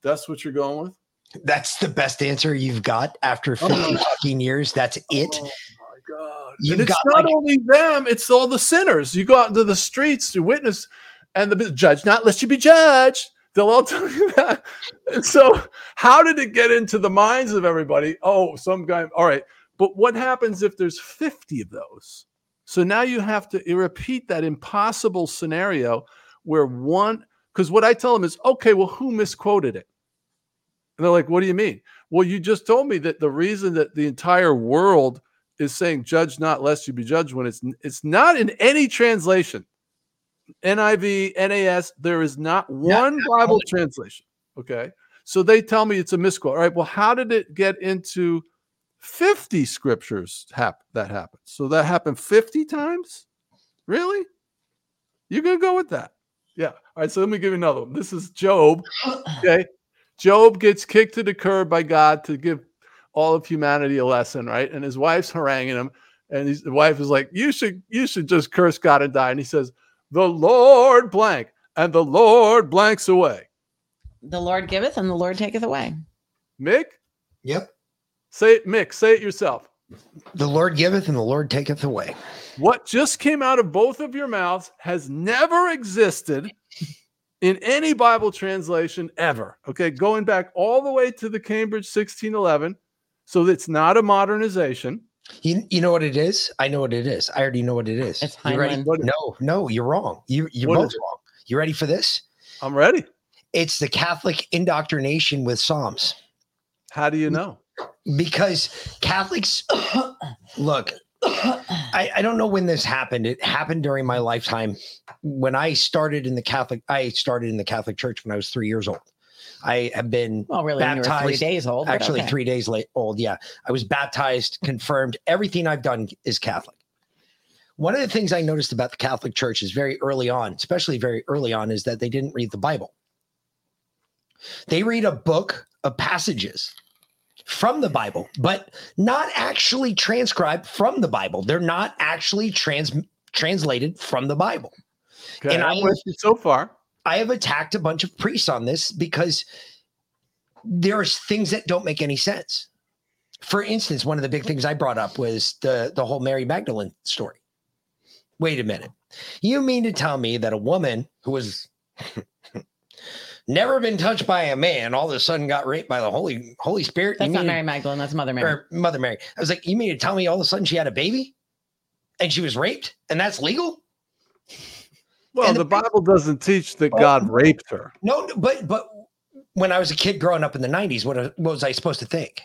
That's what you're going with? That's the best answer you've got after Oh 50 fucking years. That's oh, it. God. You've and it's got not like- only them, it's all the sinners. You go out into the streets you witness, and the judge not lest you be judged. They'll all tell you that. And so, how did it get into the minds of everybody? Oh, some guy. All right. But what happens if there's 50 of those? So now you have to repeat that impossible scenario where one, because what I tell them is, okay, well, who misquoted it? And they're like, what do you mean? Well, you just told me that the reason that the entire world is saying judge not lest you be judged when it's it's not in any translation. NIV, NAS, there is not one Bible translation. Okay. So they tell me it's a misquote. All right. Well, how did it get into 50 scriptures hap- that happened? So that happened 50 times? Really? You're going to go with that? Yeah. All right. So let me give you another one. This is Job. Okay. Job gets kicked to the curb by God to give all of humanity a lesson, right? And his wife's haranguing him, and his, wife is like, "You should, you should just curse God and die." And he says, "The Lord blank, and the Lord blanks away." The Lord giveth and the Lord taketh away. Mick, Yep. say it, Mick, say it yourself. The Lord giveth and the Lord taketh away. What just came out of both of your mouths has never existed in any Bible translation ever. Okay, going back all the way to the Cambridge 1611. So it's not a modernization. You, you know what it is? I know what it is. I already know what it is. It's you ready? No, no, you're wrong. You, you're What both wrong. You ready for this? I'm ready. It's the Catholic indoctrination with Psalms. How do you know? Because Catholics, look, I, I don't know when this happened. It happened during my lifetime. When I started in the Catholic, I started in the Catholic Church when I was three years old. I have been Well, really, when you were three baptized. days old. actually, okay. three days late old. Yeah, I was baptized, confirmed. Everything I've done is Catholic. One of the things I noticed about the Catholic Church is very early on, especially very early on, is that they didn't read the Bible. They read a book of passages from the Bible, but not actually transcribed from the Bible. They're not actually trans translated from the Bible. Okay, And I'm I- with you so far. I have attacked a bunch of priests on this because there's things that don't make any sense. For instance, one of the big things I brought up was the the whole Mary Magdalene story. Wait a minute. You mean to tell me that a woman who was never been touched by a man all of a sudden got raped by the Holy Holy Spirit? That's You not mean- Mary Magdalene. That's Mother Mary. or Mother Mary. I was like, you mean to tell me all of a sudden she had a baby and she was raped and that's legal? Well, the the- Bible doesn't teach that Well- God raped her. No, but but when I was a kid growing up in the '90s, what, uh, what was I supposed to think?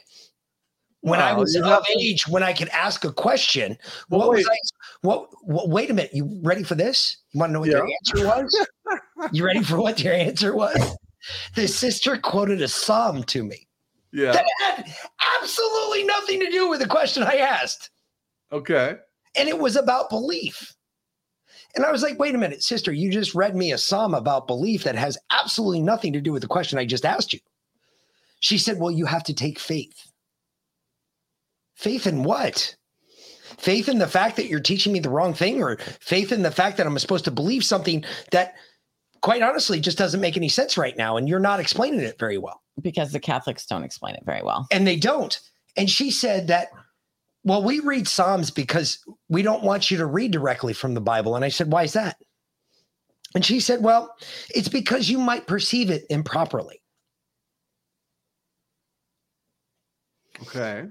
When I was of age, when I could ask a question, Well, what was. I? What, what? Wait a minute. You ready for this? You want to know what your Yeah. answer was? you ready for what your answer was? The sister quoted a psalm to me Yeah. that had absolutely nothing to do with the question I asked, Okay. and it was about belief. And I was like, wait a minute, sister, you just read me a psalm about belief that has absolutely nothing to do with the question I just asked you. She said, well, you have to take faith. Faith in what? Faith in the fact that you're teaching me the wrong thing, or faith in the fact that I'm supposed to believe something that, quite honestly, just doesn't make any sense right now. And you're not explaining it very well. because the Catholics don't explain it very well. And they don't. And she said that well, we read Psalms because we don't want you to read directly from the Bible. And I said, why is that? And she said, well, it's because you might perceive it improperly. Okay.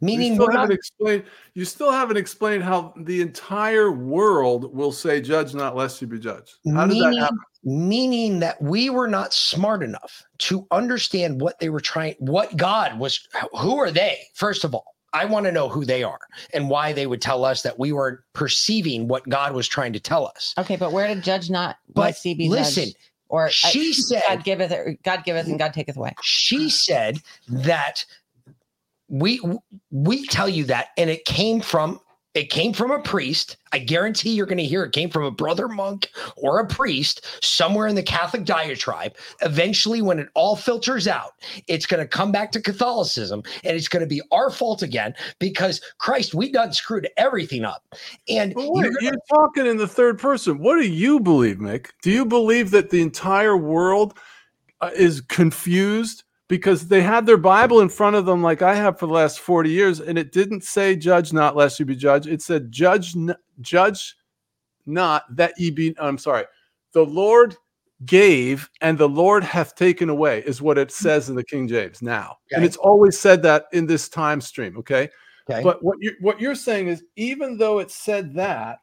Meaning you still haven't not- explained. You still haven't explained how the entire world will say, "Judge not, lest you be judged." How does that happen? meaning that we were not smart enough to understand what they were trying, what God was, who are they? First of all, I want to know who they are and why they would tell us that we weren't perceiving what God was trying to tell us. Okay, but where did judge not But be listen, judged? Or uh, she I, said- God giveth God giveth and God taketh away. She said that we we tell you that and it came from it came from a priest. I guarantee you're going to hear it came from a brother monk or a priest somewhere in the Catholic diatribe. Eventually, when it all filters out, it's going to come back to Catholicism and it's going to be our fault again because Christ, we done screwed everything up. And wait, you're you're talking in the third person. What do you believe, Mick? Do you believe that the entire world uh, is confused because they had their Bible in front of them, like I have for the last forty years, and it didn't say "Judge not, lest you be judged." It said "Judge, n- judge not that ye be." I'm sorry. The Lord gave, and the Lord hath taken away, is what it mm-hmm. says in the King James now, and it's always said that in this time stream. Okay. Okay. But what you what you're saying is even though it said that,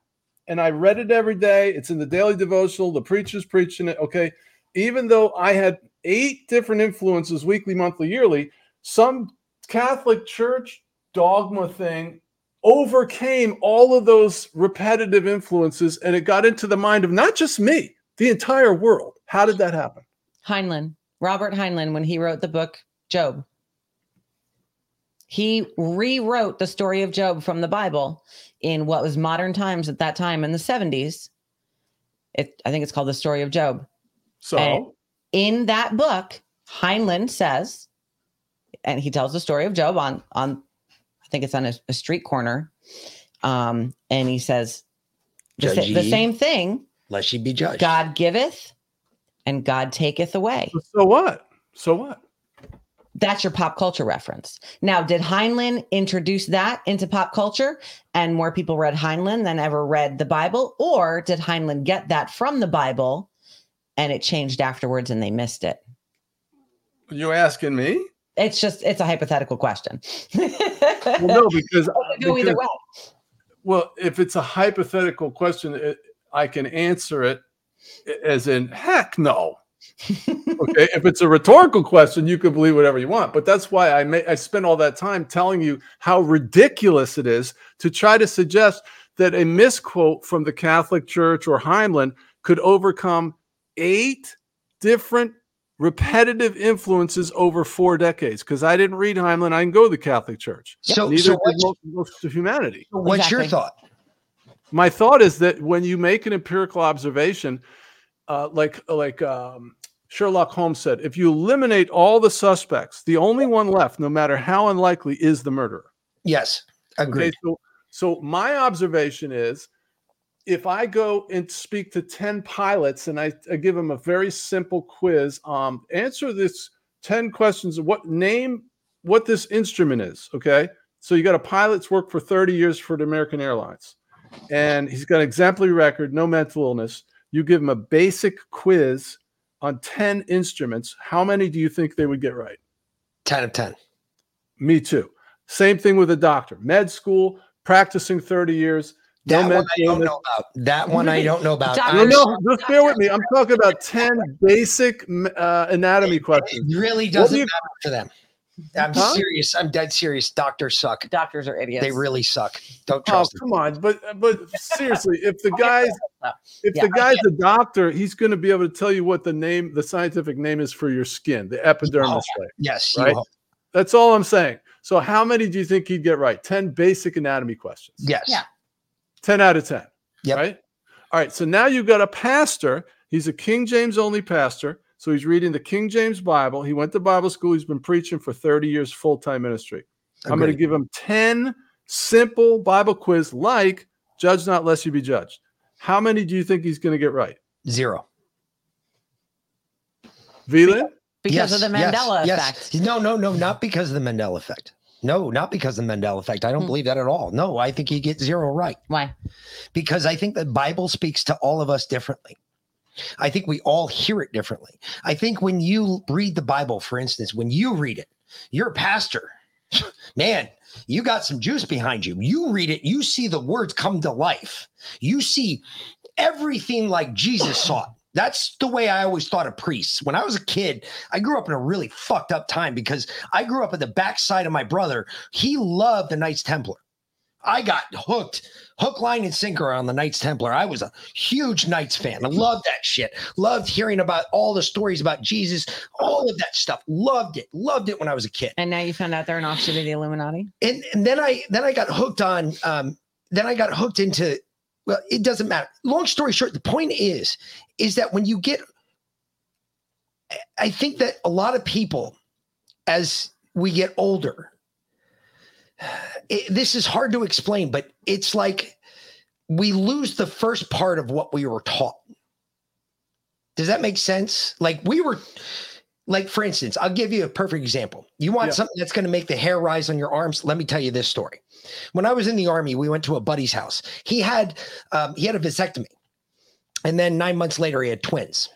and I read it every day, it's in the daily devotional, the preacher's preaching it, okay. Even though I had eight different influences weekly, monthly, yearly, some Catholic Church dogma thing overcame all of those repetitive influences and it got into the mind of not just me, the entire world. How did that happen? Heinlein, Robert Heinlein, when he wrote the book Job, he rewrote the story of Job from the Bible in what was modern times at that time in the 70s. It, I think it's called the story of Job. So And in that book, Heinlein says, and he tells the story of Job on on I think it's on a, a street corner. Um, and he says the, sa- the same thing lest ye be judged. God giveth and God taketh away. so what? So what? That's your pop culture reference. Now, did Heinlein introduce that into pop culture and more people read Heinlein than ever read the Bible? Or did Heinlein get that from the Bible and it changed afterwards and they missed it? You asking me? It's just, it's a hypothetical question. Well, no, because, Go either way. Well, if it's a hypothetical question, it, I can answer it as in heck no. okay, if it's a rhetorical question, you can believe whatever you want. But that's why I may I spent all that time telling you how ridiculous it is to try to suggest that a misquote from the Catholic Church or Heinlein could overcome eight different repetitive influences over four decades. Because I didn't read Heinlein, I didn't go to the Catholic Church. So- neither so did what's- most, most of humanity. What's your thought? My thought is that when you make an empirical observation, uh, like like um, Sherlock Holmes said, if you eliminate all the suspects, the only one left, no matter how unlikely, is the murderer. Yes, Okay, agreed. so so my observation is, if I go and speak to ten pilots and I, I give them a very simple quiz, um, answer this ten questions what name what this instrument is. Okay, so you got a pilot's worked for thirty years for the American Airlines, and he's got an exemplary record, no mental illness. You give him a basic quiz on ten instruments. How many do you think they would get right? 10 of 10. Me too. Same thing with a doctor. Med school, practicing 30 years. That no one I don't know about. That one I don't know about. Doctor- No, I'm no, just bear with me. I'm talking about 10 basic uh, anatomy questions. It really What doesn't do you- matter for them. I'm Huh? serious. I'm dead serious. Doctors suck. Doctors are idiots. They really suck. Don't Oh, trust them. come on. But but seriously, if the guy's if Yeah, the guy's a doctor, he's going to be able to tell you what the name, the scientific name is for your skin, the epidermis layer. Yes, Right? That's all I'm saying. So how many do you think he'd get right? 10 basic anatomy questions. Yes. Yeah. 10 out of 10. Yep. Right. All right. So now you've got a pastor. He's a King James only pastor. So he's reading the King James Bible. He went to Bible school. He's been preaching for 30 years, full time ministry. I'm going to give him 10 simple Bible quiz like judge not lest you be judged. How many do you think he's going to get right? Zero. Veland? because of the yes, Mandela yes. effect. No, no, no, not because of the Mandela effect. No, not because of the Mandela effect. I don't Hmm. believe that at all. No, I think you get zero right. Why? Because I think the Bible speaks to all of us differently. I think we all hear it differently. I think when you read the Bible, for instance, when you read it, you're a pastor. Man, you got some juice behind you. You read it, you see the words come to life. You see everything like Jesus saw it. That's the way I always thought of priests. When I was a kid, I grew up in a really fucked up time because I grew up at the backside of my brother. He loved the Knights Templar. I got hooked, hook, line, and sinker on the Knights Templar. I was a huge Knights fan. I loved that shit. Loved hearing about all the stories about Jesus, all of that stuff. Loved it. Loved it when I was a kid. And now you found out they're an offshoot of the Illuminati. And and then I then I got hooked on um then I got hooked into well, it doesn't matter. Long story short, the point is is that when you get I- think that a lot of people as we get older it, this is hard to explain, but it's like we lose the first part of what we were taught. Does that make sense? Like we were, like for instance, I'll give you a perfect example. You want Yeah. something that's going to make the hair rise on your arms? Let me tell you this story. When I was in the army, we went to a buddy's house. He had um, he had a vasectomy, and then nine months later, he had twins.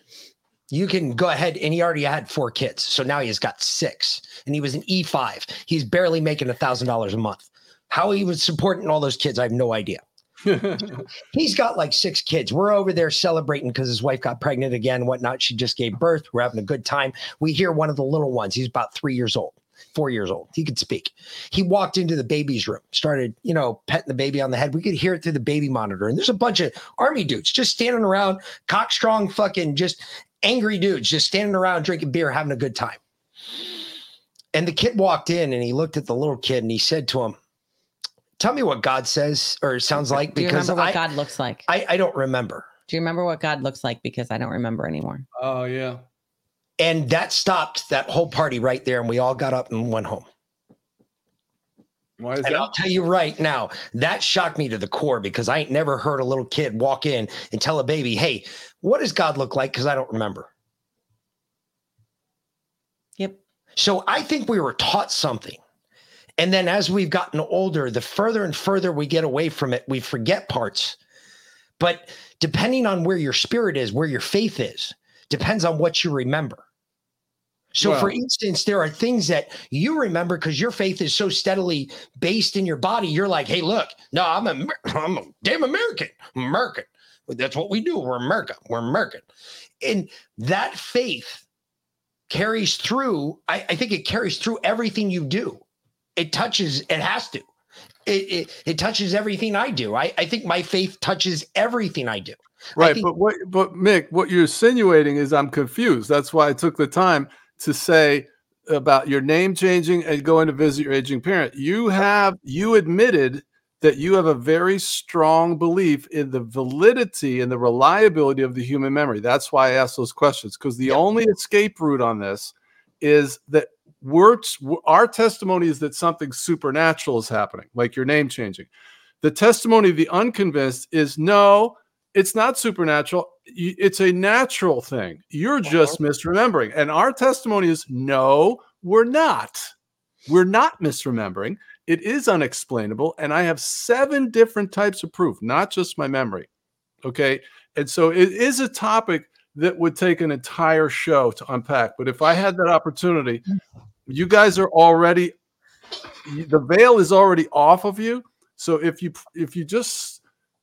You can go ahead, and he already had four kids, so now he's got six, and he was an E five. He's barely making a thousand dollars a month. How he was supporting all those kids, I have no idea. He's got like six kids. We're over there celebrating because his wife got pregnant again, whatnot. She just gave birth. We're having a good time. We hear one of the little ones. He's about three years old, four years old. He could speak. He walked into the baby's room, started, you know, petting the baby on the head. We could hear it through the baby monitor. And there's a bunch of army dudes just standing around, cock strong, fucking just angry dudes, just standing around drinking beer, having a good time. And the kid walked in and he looked at the little kid and he said to him, Tell me what God says or sounds like Do you because remember what I, God looks like? I, I don't remember. Do you remember what God looks like? Because I don't remember anymore. Oh yeah. And that stopped that whole party right there. And we all got up and went home. Why is And I'll tell you right now, that shocked me to the core because I ain't never heard a little kid walk in and tell a baby, hey, what does God look like? Because I don't remember. Yep. So I think we were taught something. And then as we've gotten older, the further and further we get away from it, we forget parts. But depending on where your spirit is, where your faith is, depends on what you remember. So, for instance, there are things that you remember because your faith is so steadily based in your body. You're like, hey, look, no, I'm a, I'm a damn American. American. That's what we do. We're America. We're American. And that faith carries through. I, I think it carries through everything you do. It touches, it has to. It, it, it touches everything I do. I, I think my faith touches everything I do. Right, think- but what but Mick, what you're insinuating is I'm confused. That's why I took the time to say about your name changing and going to visit your aging parent. You have you admitted that you have a very strong belief in the validity and the reliability of the human memory. That's why I asked those questions because the only escape route on this is that we're, our testimony is that something supernatural is happening, like your name changing. The testimony of the unconvinced is no, it's not supernatural. It's a natural thing. You're uh-huh. just misremembering. And our testimony is no, we're not. We're not misremembering. It is unexplainable. And I have seven different types of proof, not just my memory. Okay. And so it is a topic that would take an entire show to unpack. But if I had that opportunity, mm. You guys are already the veil is already off of you. So if you if you just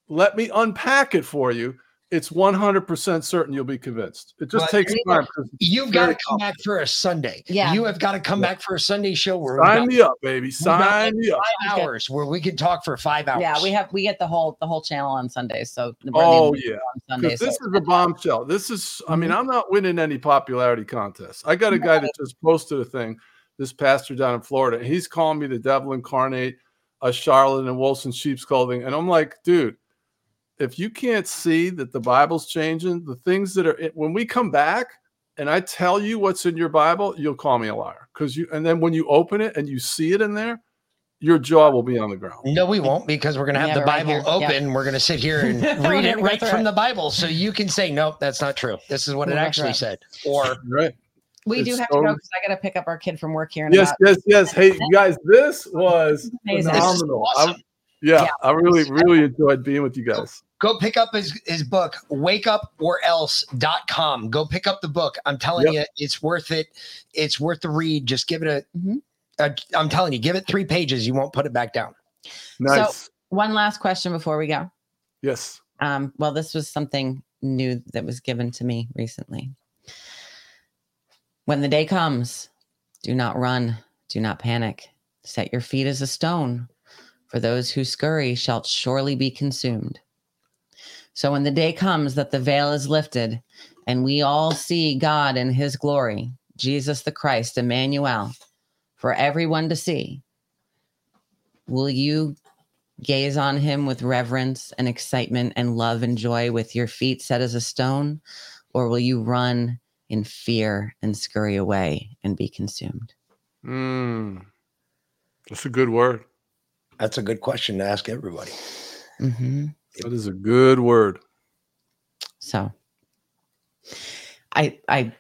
let me unpack it for you, it's 100% certain you'll be convinced. It just But takes you- time. 'cause it's You've got to come back for a Sunday. Yeah. You have got to come back for a Sunday show where we've Sign got- me up, baby. Sign me up. five hours where we can talk for five hours. Yeah, we have we get the whole the whole channel on Sundays. So Oh yeah, on Sundays. this so- is a bombshell. This is, I Mm-hmm. mean, I'm not winning any popularity contests. I got a guy that just posted a thing. This pastor down in Florida, he's calling me the devil incarnate, a charlatan in wolves and sheep's clothing, and I'm like, dude, if you can't see that the Bible's changing, the things that are when we come back, and I tell you what's in your Bible, you'll call me a liar because you. And then when you open it and you see it in there, your jaw will be on the ground. No, we won't because we're going to have Yeah, the but right Bible open. Yep. We're going to sit here and read it right from it. the Bible. So you can say, nope, that's not true. This is what We'll it actually through said. Or Right. We do It's have to go because I got to pick up our kid from work here. In Yes, about yes, yes. Hey, guys, this was Amazing. phenomenal. Awesome. I'm- yeah, Yeah. I really, really enjoyed being with you guys. Go pick up his, his book, wakeupOrElse.com. Go pick up the book. I'm telling Yep. you, it's worth it. It's worth the read. Just give it a. Mhm. a- I'm telling you, give it three pages. You won't put it back down. Nice. One last question before we go. yes. Um, well, this was something new that was given to me recently. When the day comes, do not run, do not panic. Set your feet as a stone, for those who scurry shall surely be consumed. So when the day comes that the veil is lifted and we all see God in his glory, Jesus the Christ, Emmanuel, for everyone to see, will you gaze on him with reverence and excitement and love and joy with your feet set as a stone? Or will you run in fear and scurry away and be consumed? Mm. That's a good word. That's a good question to ask everybody. hmm That is a good word. So I I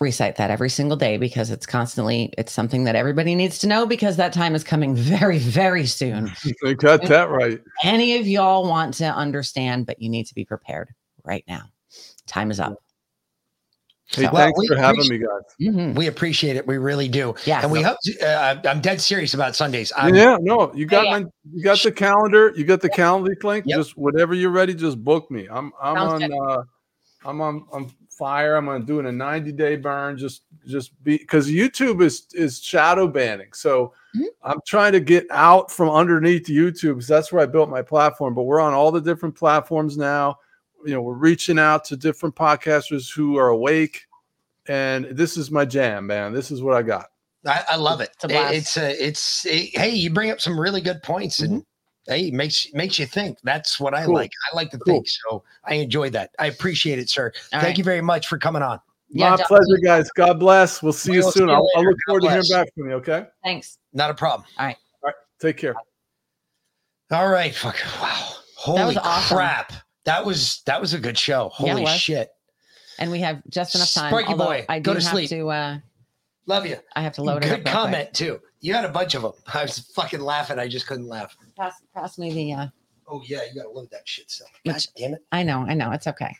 recite that every single day because it's constantly it's something that everybody needs to know because that time is coming very very soon. They got that right. Any of y'all want to understand, but you need to be prepared right now. Time is up. Hey, So- thanks we for having appreciate- me, guys. Mhm. We appreciate it. We really do. Yeah. And we hope. Uh, I'm dead serious about Sundays. I'm, yeah, no, you got Yeah. my, you got the calendar, you got the calendar link. Yep. Just whenever you're ready, just book me. I'm I'm Sounds on uh I'm on on fire. I'm on doing a 90 day burn. Just just be because YouTube is is shadow banning. So Mhm. I'm trying to get out from underneath YouTube because that's where I built my platform. But we're on all the different platforms now. You know, we're reaching out to different podcasters who are awake. And this is my jam, man. This is what I got. I, I love it. It's a. It's a, it's it- hey, you bring up some really good points and mm-hmm. hey, makes makes you think. That's what I Cool. like. I like to Cool. think. So I enjoy that. I appreciate it, sir. All Thank right. you very much for coming on. Yeah, my John, pleasure, guys. God bless. We'll see We you will see soon. you I'll, I'll later. look forward to hearing back from you. Okay. Thanks. Not a problem. All right. All right. Take care. All right. Fuck. Wow. Holy was awesome. crap. That was that was a good show. Holy was. shit. And we have just enough time. Sparky boy, I go to sleep. to uh Love you. I have to load it up. Good real quick. comment too. You had a bunch of them. I was fucking laughing. I just couldn't laugh. Pass, pass me the uh Oh yeah, you gotta load that shit still. God Which- damn it. I know, I know. It's okay.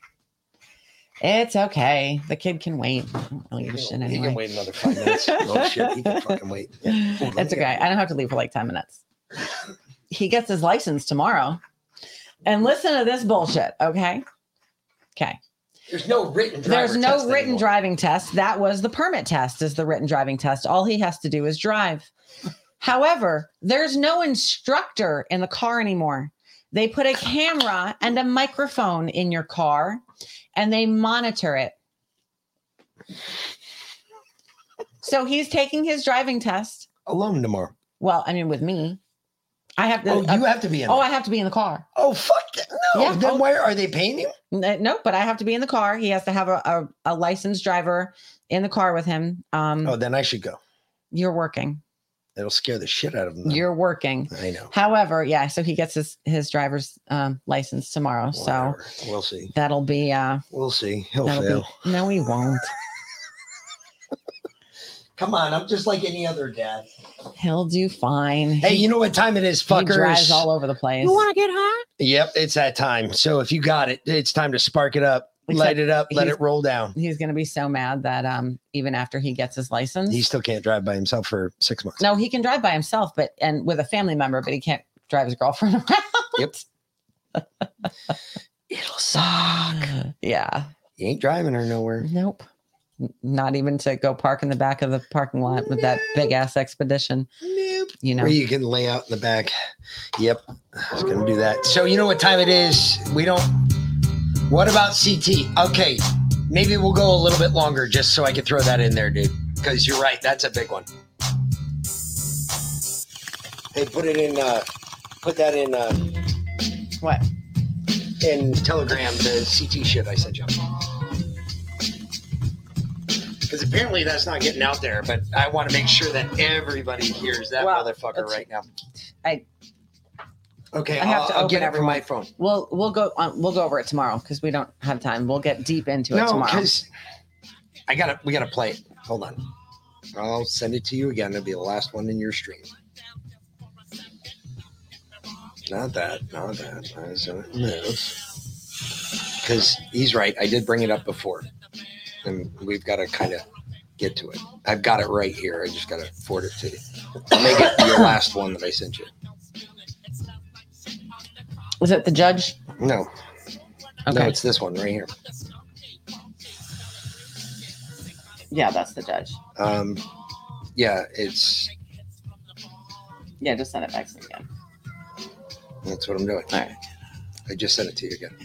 It's okay. The kid can wait. I don't really give a shit He can wait another five minutes. oh shit, he can fucking wait. Ooh, It's okay. I don't have to leave for like 10 minutes. He gets his license tomorrow. And listen to this bullshit, okay? Okay. There's no written. There's no test written anymore. driving test. That was the permit test, is the written driving test. All he has to do is drive. However, there's no instructor in the car anymore. They put a camera and a microphone in your car and they monitor it. So he's taking his driving test. alone tomorrow. Well, I mean, with me, I have to. Oh, you have to be in. oh. I have to be in the car. oh fuck that. no. Yeah, Then oh. why are they paying you? No, but I have to be in the car. He has to have a, a, a licensed driver in the car with him. Um, Oh, then I should go. You're working. It'll scare the shit out of them. then. You're working. I know. However, yeah, so he gets his his driver's um, license tomorrow. So we'll see. that'll be uh We'll see. He'll fail. be no, he won't. Come on, I'm just like any other dad. He'll do fine. Hey, you know what time it is, fuckers? he drives all over the place. You want to get hot? Yep, it's that time. So if you got it, it's time to spark it up, light it up, let it roll down. He's gonna be so mad that um even after he gets his license, He still can't drive by himself for six months. no, he can drive by himself, but and with a family member, but he can't drive his girlfriend around. Yep. It'll suck. yeah. You ain't driving her nowhere. Nope. N- Not even to go park in the back of the parking lot with that big ass expedition. Nope. You know. Where you can lay out in the back. Yep. I was gonna do that. So you know what time it is? We don't what about CT? Okay, maybe we'll go a little bit longer just so I can throw that in there, dude. Because you're right, that's a big one. Hey, put it in uh put that in uh What? in Telegram, the CT shit I sent you. Because apparently that's not getting out there, but I want to make sure that everybody hears that Well, motherfucker right now. I Okay, I have I'll, to I'll open get it from everyone. my phone. we'll we'll go on we'll go over it tomorrow because we don't have time. We'll get deep into it No, tomorrow. because I gotta we gotta play it. Hold on. I'll send it to you again. It'll be the last one in your stream. Not that. Not that. Because he's right. I did bring it up before. And we've got to kind of get to it. I've got it right here. I just got to forward it to you. I'll make it your last one that I sent you. Was it the judge? No. Okay. No, it's this one right here. Yeah, that's the judge. Um, yeah, it's Yeah, just send it back to me again. that's what I'm doing. All right. I just sent it to you again.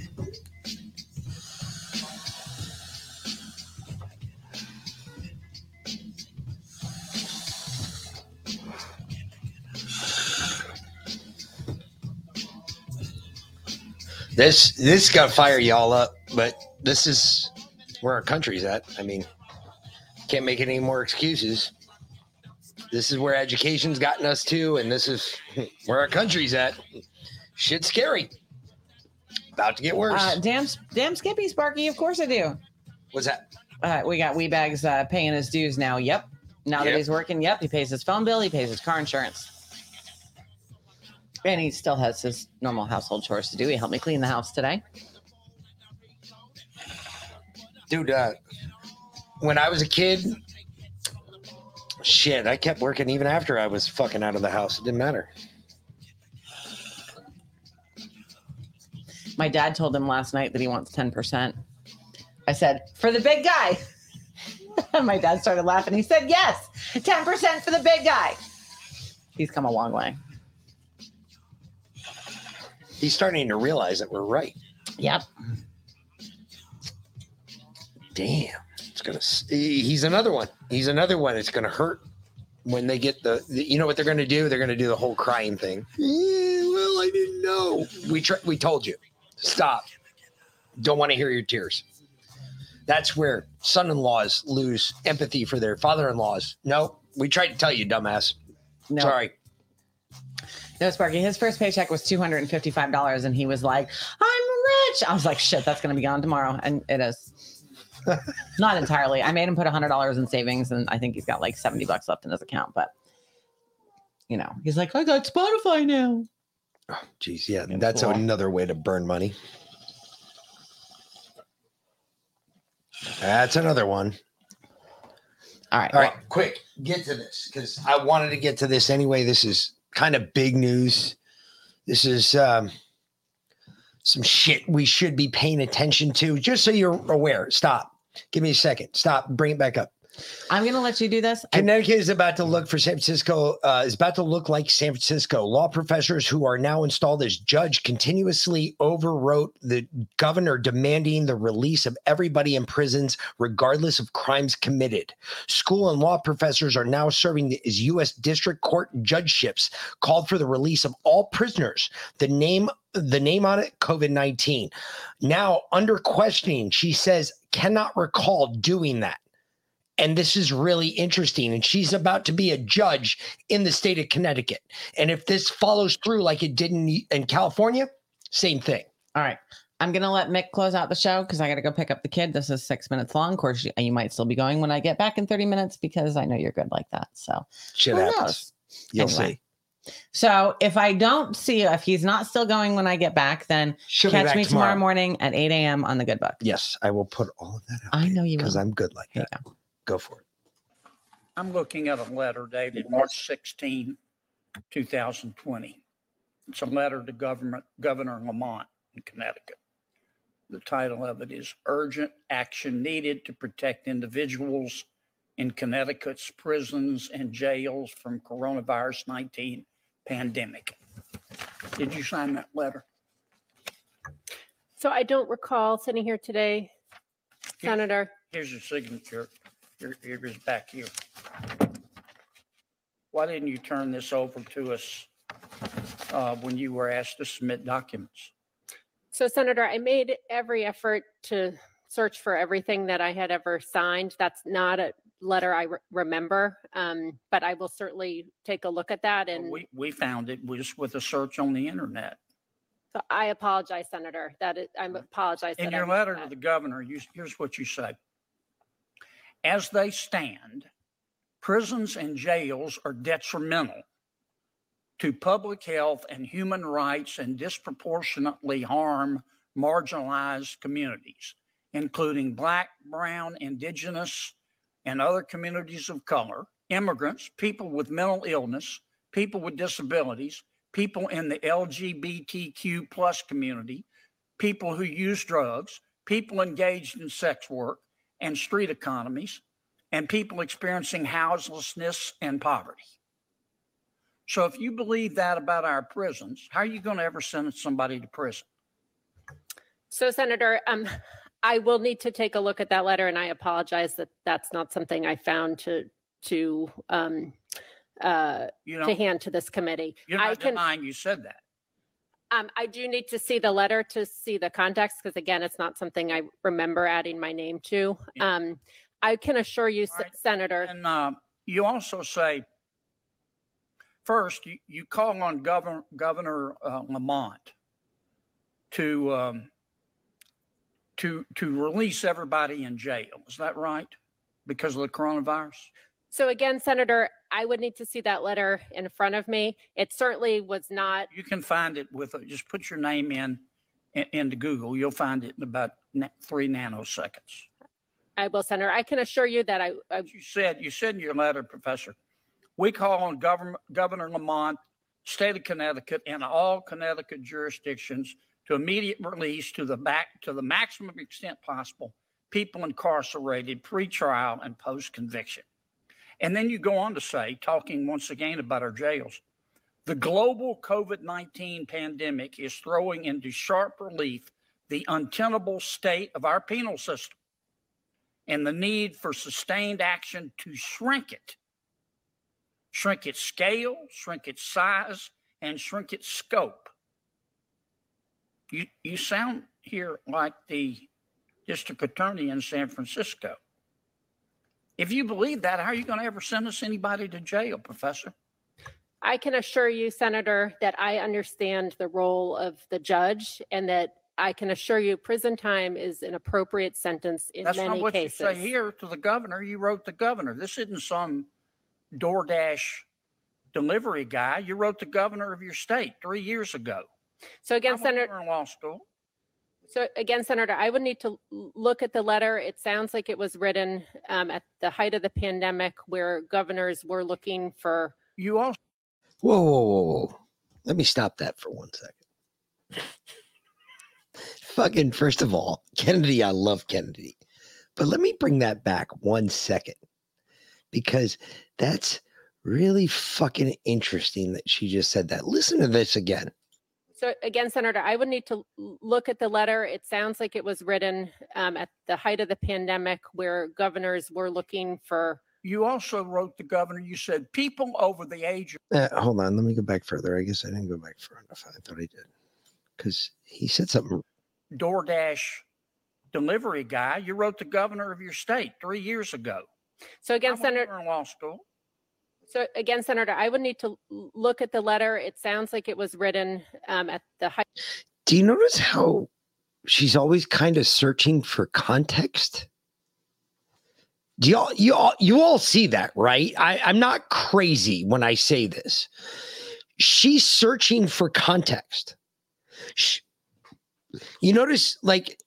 This this got to fire y'all up, but this is where our country's at. I mean, can't make any more excuses. This is where education's gotten us to, and this is where our country's at. Shit's scary. About to get worse. Uh, damn, damn Skippy, Sparky. Of course I do. What's that? Uh, we got Weebags uh, paying his dues now. Yep. Now that he's working, yep, he pays his phone bill, he pays his car insurance. And he still has his normal household chores to do. He helped me clean the house today. dude uh when i was a kid shit i kept working even after i was fucking out of the house it didn't matter My dad told him last night that he wants 10%. I said, for the big guy. My dad started laughing. He said, yes, 10% for the big guy. He's come a long way. He's starting to realize that we're right. Yep. damn. It's gonna he's another one. He's another one it's gonna hurt when they get the, the- you know what they're gonna do? They're gonna do the whole crying thing. "Eh, well i didn't know. We tr- we told you. Stop. Don't want to hear your tears. That's where son-in-laws lose empathy for their father-in-laws. No we tried to tell you dumbass. No. sorry No, Sparky, his first paycheck was $255 and he was like, I'm rich. I was like, shit, that's going to be gone tomorrow. And it is. Not entirely. I made him put $100 in savings and I think he's got like 70 bucks left in his account. But, you know, he's like, I got Spotify now. Oh, Jeez, yeah, that's cool. another way to burn money. That's another one. All right. All right, quick, get to this because I wanted to get to this anyway. This is kind of big news. This is um, some shit we should be paying attention to. Just so you're aware. Stop. Give me a second. Stop. Bring it back up. I'm going to let you do this. Connecticut is about to look for San Francisco, uh, is about to look like San Francisco. Law professors who are now installed as judge continuously overwrote the governor demanding the release of everybody in prisons, regardless of crimes committed. School and law professors are now serving as U.S. District Court judgeships, called for the release of all prisoners. The name, the name on it, COVID 19. Now, under questioning, she says, cannot recall doing that. And this is really interesting. And she's about to be a judge in the state of Connecticut. And if this follows through like it did in, in California, same thing. All right. I'm going to let Mick close out the show because I got to go pick up the kid. This is six minutes long. Of course, you, you might still be going when I get back in 30 minutes because I know you're good like that. So, Shit Who happens. knows? You'll Anyway. see. So if I don't see if he's not still going when I get back, then She'll catch back me tomorrow. tomorrow. morning at 8 a.m. on the Good Book. Yes, I will put all of that out I know you because. I'm good like that. You Go for it. I'm looking at a letter dated March 16, 2020. It's a letter to government, Governor Lamont in Connecticut. The title of it is Urgent Action Needed to Protect Individuals in Connecticut's Prisons and Jails from Coronavirus 19 Pandemic. Did you sign that letter? So I don't recall sitting here today, Senator. Here's your signature. Here, here is back here. Why didn't you turn this over to us uh, when you were asked to submit documents? So Senator, I made every effort to search for everything that I had ever signed. That's not a letter I re- remember, um, but I will certainly take a look at that. And We, we found it just with a search on the internet. so I apologize, Senator. That is, I apologize. In that I your missed letter to that. the governor, you, here's what you say. As they stand, prisons and jails are detrimental to public health and human rights and disproportionately harm marginalized communities, including Black, Brown, Indigenous, and other communities of color, immigrants, people with mental illness, people with disabilities, people in the LGBTQ plus community, people who use drugs, people engaged in sex work and street economies, and people experiencing houselessness and poverty. So if you believe that about our prisons, how are you going to ever sentence somebody to prison? So, Senator, um, I will need to take a look at that letter, and I apologize that that's not something I found to to um, uh, You know, to hand to this committee. You're I not can. denying you said that. Um, I do need to see the letter to see the context because again, it's not something I remember adding my name to. Um, I can assure you, Se- Senator. And uh, you also say, first, you, you call on Governor Governor uh, Lamont to um, to to release everybody in jail. Is that right? Because of the coronavirus. So again, Senator, I would need to see that letter in front of me. It certainly was not. You can find it with uh, just put your name in, in into Google. You'll find it in about na- three nanoseconds. I will, Senator. I can assure you that I. I you said you said in your letter, Professor, we call on Governor Governor Lamont, state of Connecticut, and all Connecticut jurisdictions to immediate release to the back to the maximum extent possible people incarcerated pre-trial and post-conviction. And then you go on to say, talking once again about our jails, the global COVID 19 pandemic is throwing into sharp relief the untenable state of our penal system and the need for sustained action to shrink it. Shrink its scale, shrink its size, and shrink its scope. You, you sound here like the district attorney in San Francisco. If you believe that, how are you going to ever sentence anybody to jail, Professor? I can assure you, Senator, that I understand the role of the judge and that I can assure you prison time is an appropriate sentence in That's not what cases. you say here to the governor. You wrote the governor. This isn't some DoorDash delivery guy. You wrote the governor of your state three years ago. So again, I went Senator, in law school. So again, Senator, I would need to look at the letter. It sounds like it was written um, at the height of the pandemic where governors were looking for. You all. Whoa, whoa, whoa, whoa. Let me stop that for one second. Fucking, first of all, Kennedy, I love Kennedy. But let me bring that back one second because that's really fucking interesting that she just said that. Listen to this again. So again, Senator, I would need to look at the letter. It sounds like it was written um, at the height of the pandemic where governors were looking for. You also wrote the governor, you said people over the age of Uh, hold on, let me go back further. I guess I didn't go back far enough. I thought I did because he said something. DoorDash delivery guy. You wrote the governor of your state three years ago. So again, I went Senator. there in law school. So again, Senator, I would need to look at the letter. It sounds like it was written um, at the height. Do you notice how she's always kind of searching for context? Do y'all you all you all see that, right? I, I'm not crazy when I say this. She's searching for context. Sh- you notice like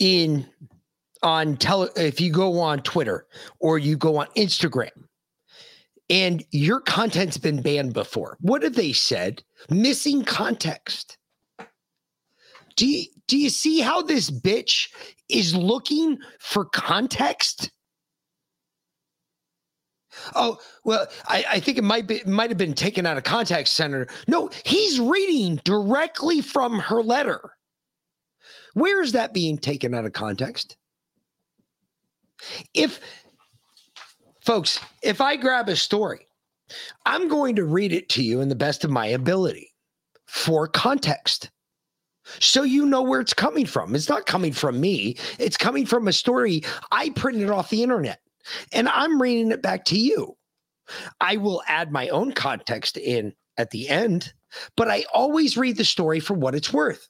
in on tele if you go on Twitter or you go on Instagram and your content's been banned before. What have they said? Missing context. Do you, do you see how this bitch is looking for context? Oh, well, I, I think it might be might have been taken out of context, Senator. No, he's reading directly from her letter. Where is that being taken out of context? If folks, if I grab a story, I'm going to read it to you in the best of my ability for context. So you know where it's coming from. It's not coming from me, it's coming from a story I printed off the internet and I'm reading it back to you. I will add my own context in at the end, but I always read the story for what it's worth.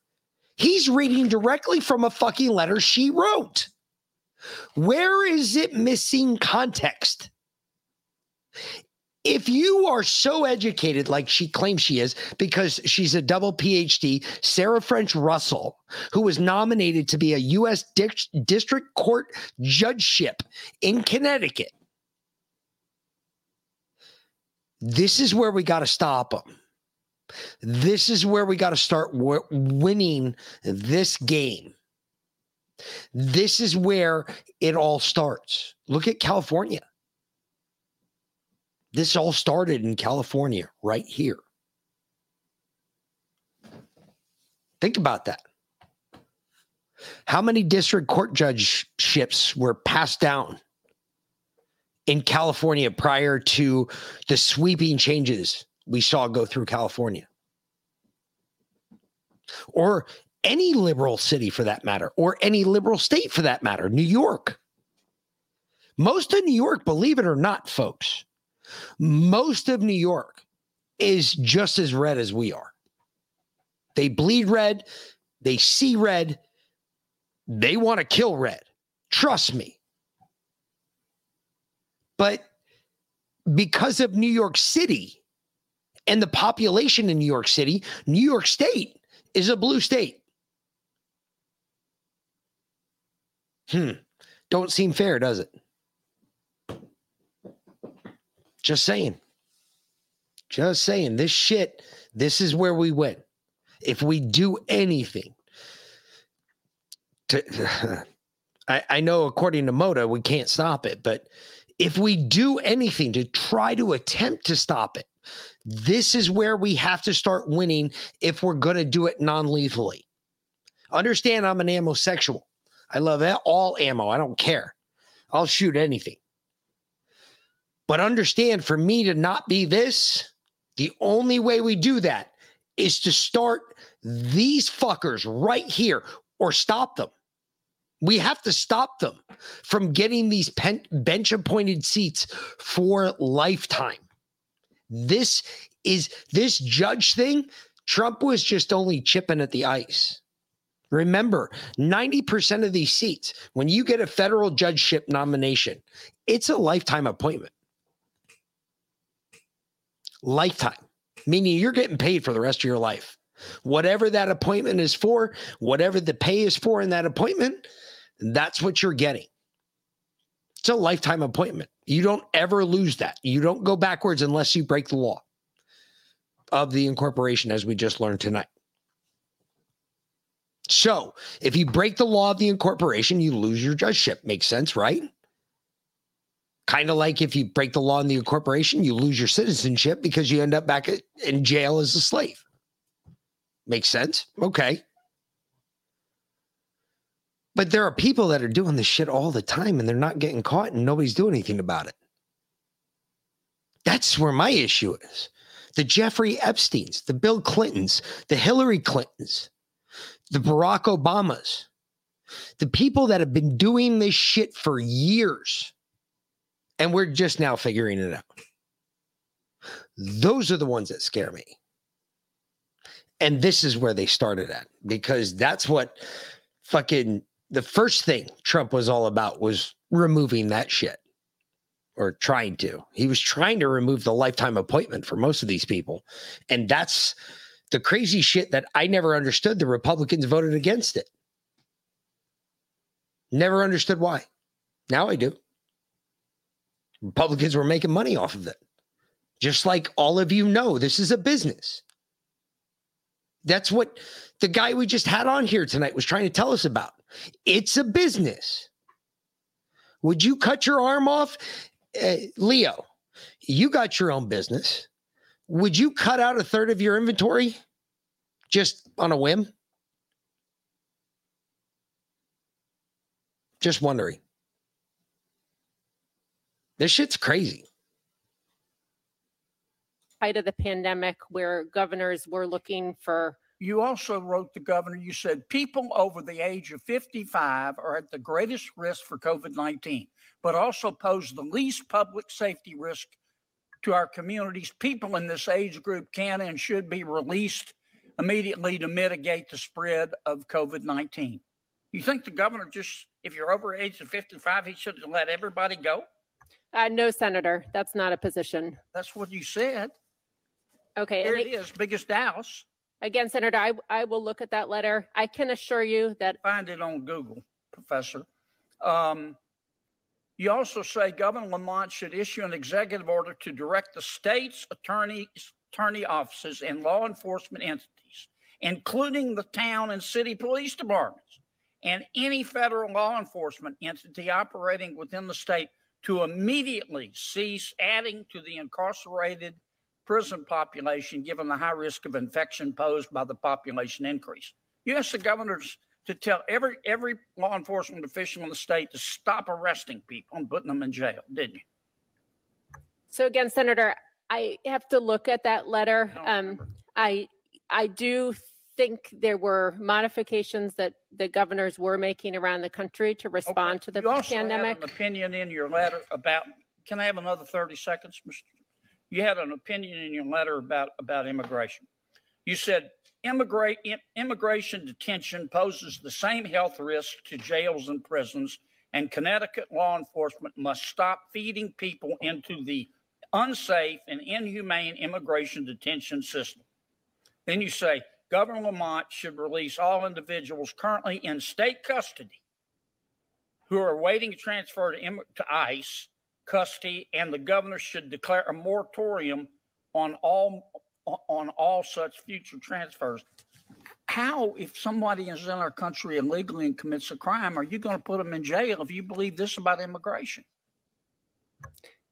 He's reading directly from a fucking letter she wrote. Where is it missing context? If you are so educated, like she claims she is, because she's a double PhD, Sarah French Russell, who was nominated to be a U.S. District Court judgeship in Connecticut, this is where we got to stop them. This is where we got to start w- winning this game. This is where it all starts. Look at California. This all started in California, right here. Think about that. How many district court judgeships were passed down in California prior to the sweeping changes we saw go through California? Or any liberal city for that matter, or any liberal state for that matter, New York. Most of New York, believe it or not, folks, most of New York is just as red as we are. They bleed red, they see red, they want to kill red. Trust me. But because of New York City and the population in New York City, New York State is a blue state. Hmm. Don't seem fair, does it? Just saying. Just saying. This shit, this is where we win. If we do anything to I, I know according to Moda, we can't stop it, but if we do anything to try to attempt to stop it, this is where we have to start winning if we're going to do it non lethally. Understand, I'm an ammo sexual. I love all ammo. I don't care. I'll shoot anything. But understand for me to not be this, the only way we do that is to start these fuckers right here or stop them. We have to stop them from getting these pen- bench appointed seats for lifetime. This is this judge thing. Trump was just only chipping at the ice. Remember, 90% of these seats, when you get a federal judgeship nomination, it's a lifetime appointment. Lifetime, meaning you're getting paid for the rest of your life. Whatever that appointment is for, whatever the pay is for in that appointment, that's what you're getting. It's a lifetime appointment. You don't ever lose that. You don't go backwards unless you break the law of the incorporation, as we just learned tonight. So, if you break the law of the incorporation, you lose your judgeship. Makes sense, right? Kind of like if you break the law in the incorporation, you lose your citizenship because you end up back in jail as a slave. Makes sense? Okay. But there are people that are doing this shit all the time and they're not getting caught and nobody's doing anything about it. That's where my issue is. The Jeffrey Epsteins, the Bill Clintons, the Hillary Clintons, the Barack Obamas, the people that have been doing this shit for years, and we're just now figuring it out. Those are the ones that scare me. And this is where they started at because that's what fucking the first thing Trump was all about was removing that shit or trying to. He was trying to remove the lifetime appointment for most of these people. And that's the crazy shit that I never understood. The Republicans voted against it. Never understood why. Now I do. Republicans were making money off of it. Just like all of you know, this is a business. That's what the guy we just had on here tonight was trying to tell us about. It's a business. Would you cut your arm off? Uh, Leo, you got your own business. Would you cut out a third of your inventory just on a whim? Just wondering. This shit's crazy. Height of the pandemic, where governors were looking for you also wrote the governor, you said people over the age of 55 are at the greatest risk for COVID 19, but also pose the least public safety risk to our communities. People in this age group can and should be released immediately to mitigate the spread of COVID 19. You think the governor just if you're over age of 55, he should have let everybody go? Uh, no, Senator, that's not a position. That's what you said. Okay. Here and it is, biggest house. Again, Senator, I, I will look at that letter. I can assure you that Find it on Google, Professor. Um, you also say Governor Lamont should issue an executive order to direct the state's attorneys, attorney offices and law enforcement entities, including the town and city police departments and any federal law enforcement entity operating within the state to immediately cease adding to the incarcerated prison population given the high risk of infection posed by the population increase. You asked the governors to tell every every law enforcement official in the state to stop arresting people and putting them in jail, didn't you? So again, Senator, I have to look at that letter. Um, I, I do think there were modifications that the governors were making around the country to respond to the You also pandemic. had an opinion in your letter about, can I have another 30 seconds, Mr.? You had an opinion in your letter about, about immigration. You said immigrate, im- immigration detention poses the same health risk to jails and prisons, and Connecticut law enforcement must stop feeding people into the unsafe and inhumane immigration detention system. Then you say Governor Lamont should release all individuals currently in state custody who are awaiting transfer to, Im- to ICE custody, and the governor should declare a moratorium on all on all such future transfers. How, if somebody is in our country illegally and commits a crime, are you going to put them in jail if you believe this about immigration?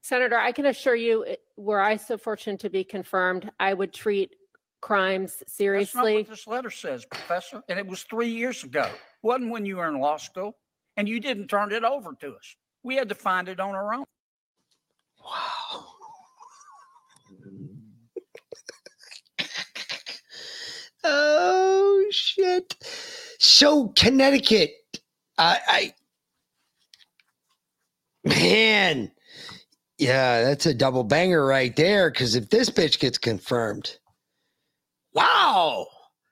Senator, I can assure you, were I so fortunate to be confirmed, I would treat crimes That's not seriously. what this letter says, Professor, and it was three years ago. Wasn't when you were in law school, and you didn't turn it over to us. We had to find it on our own. Oh shit. So Connecticut, I, I man, yeah, that's a double banger right there. Because if this bitch gets confirmed, wow,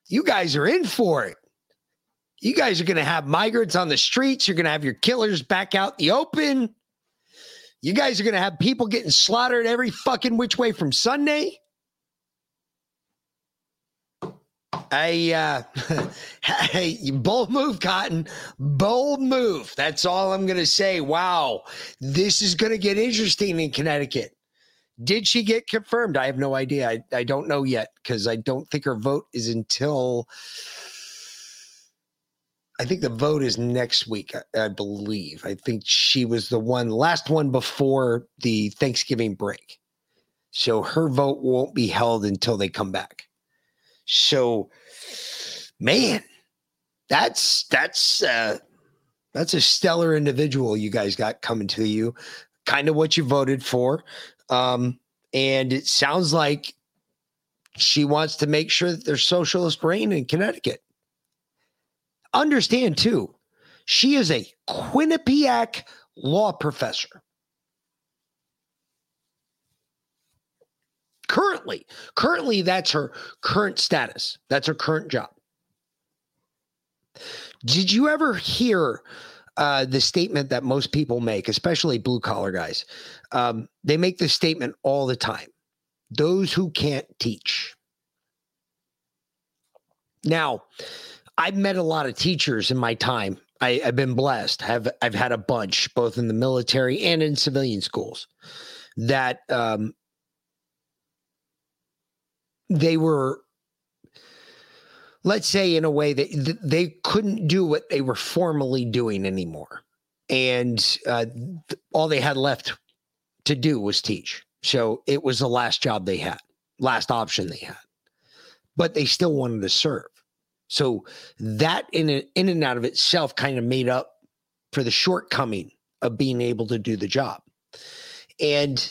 you guys are in for it. You guys are gonna have migrants on the streets. You're gonna have your killers back out the open. You guys are gonna have people getting slaughtered every fucking which way from Sunday. I uh hey, bold move, Cotton. Bold move. That's all I'm gonna say. Wow, this is gonna get interesting in Connecticut. Did she get confirmed? I have no idea. I, I don't know yet because I don't think her vote is until I think the vote is next week, I, I believe. I think she was the one last one before the Thanksgiving break. So her vote won't be held until they come back. So, man, that's that's uh that's a stellar individual you guys got coming to you. Kind of what you voted for. Um, and it sounds like she wants to make sure that there's socialist reign in Connecticut. Understand too, she is a Quinnipiac law professor. Currently currently that's her current status. That's her current job. Did you ever hear uh, the statement that most people make especially blue collar guys um, they make this statement all the time those who can't teach. Now i've met a lot of teachers in my time. I, i've been blessed. Have i've had a bunch both in the military and in civilian schools that um, they were let's say in a way that they couldn't do what they were formerly doing anymore. And uh, all they had left to do was teach. So it was the last job they had last option they had. But they still wanted to serve. So that in a, in and out of itself kind of made up for the shortcoming of being able to do the job. And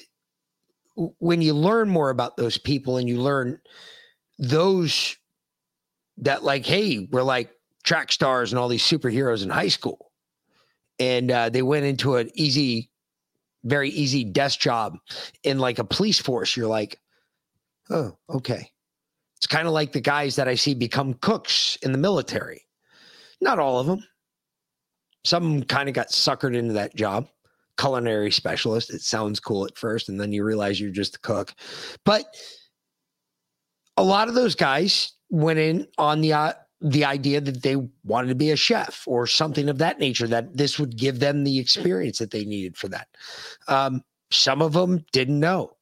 when you learn more about those people and you learn those that like hey we're like track stars and all these superheroes in high school. And uh, they went into an easy very easy desk job in like a police force. You're like oh okay. It's kind of like the guys that i see become cooks in the military. Not all of them Some kind of got suckered into that job. Culinary specialist. It sounds cool at first, and then you realize you're just a cook. But a lot of those guys went in on the uh, the idea that they wanted to be a chef or something of that nature. That this would give them the experience that they needed for that. Um, some of them didn't know.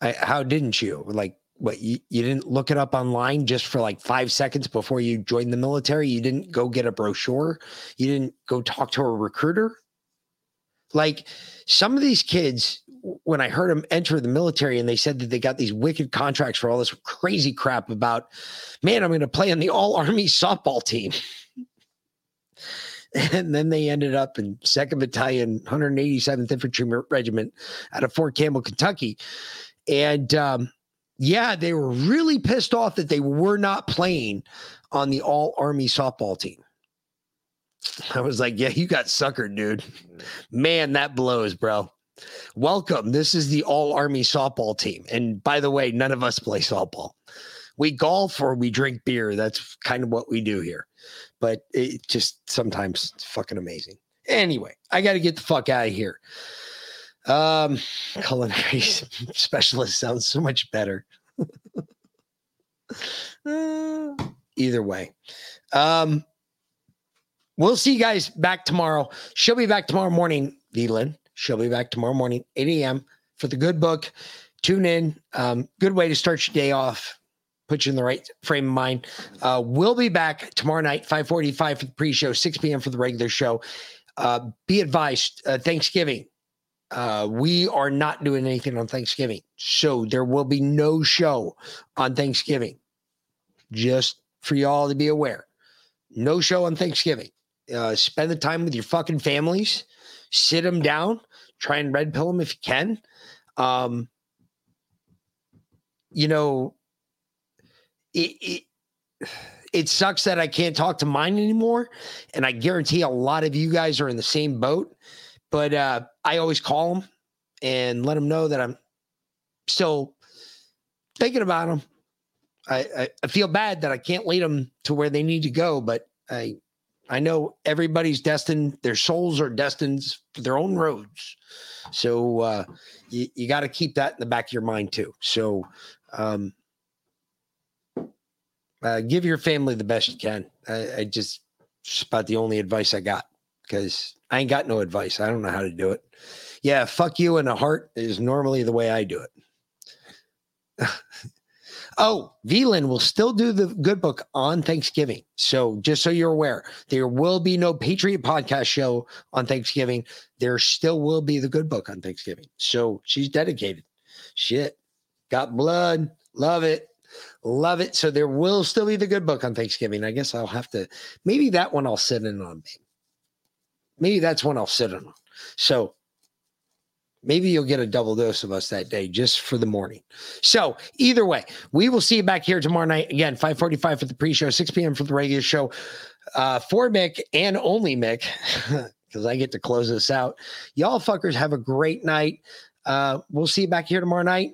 I, how didn't you? Like, what you, you didn't look it up online just for like five seconds before you joined the military? You didn't go get a brochure? You didn't go talk to a recruiter? Like, some of these kids, when I heard them enter the military and they said that they got these wicked contracts for all this crazy crap about, man, I'm going to play on the all army softball team. and then they ended up in 2nd Battalion, 187th Infantry Regiment out of Fort Campbell, Kentucky. And um, yeah, they were really pissed off that they were not playing on the all army softball team. I was like, yeah, you got suckered, dude. Man, that blows, bro. Welcome. This is the all army softball team. And by the way, none of us play softball. We golf or we drink beer. That's kind of what we do here. But it just sometimes it's fucking amazing. Anyway, I got to get the fuck out of here. Um, culinary specialist sounds so much better. uh, either way. Um, we'll see you guys back tomorrow. She'll be back tomorrow morning, Leland. She'll be back tomorrow morning, 8 a.m. for the good book. Tune in. Um, good way to start your day off. Put you in the right frame of mind. Uh, we'll be back tomorrow night, 545 for the pre-show, 6 p.m. for the regular show. Uh, be advised, uh, Thanksgiving. Uh, we are not doing anything on Thanksgiving. So there will be no show on Thanksgiving. Just for y'all to be aware. No show on Thanksgiving. Uh, spend the time with your fucking families. Sit them down. Try and red pill them if you can. Um, you know, it, it it sucks that I can't talk to mine anymore, and I guarantee a lot of you guys are in the same boat. But uh, I always call them and let them know that I'm still thinking about them. I, I, I feel bad that I can't lead them to where they need to go, but I I know everybody's destined, their souls are destined for their own roads. So uh, you, you got to keep that in the back of your mind too. So um, uh, give your family the best you can. I, I just, just about the only advice I got because I ain't got no advice. I don't know how to do it. Yeah, fuck you in a heart is normally the way I do it. oh, VLAN will still do the good book on Thanksgiving. So just so you're aware, there will be no Patriot podcast show on Thanksgiving. There still will be the good book on Thanksgiving. So she's dedicated. Shit. Got blood. Love it. Love it. So there will still be the good book on Thanksgiving. I guess I'll have to, maybe that one I'll sit in on. Maybe that's when I'll sit on. So maybe you'll get a double dose of us that day just for the morning. So either way, we will see you back here tomorrow night again, 545 for the pre-show, 6 p.m. for the regular show. Uh, for Mick and only Mick, because I get to close this out. Y'all fuckers have a great night. Uh, we'll see you back here tomorrow night.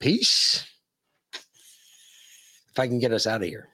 Peace. If I can get us out of here.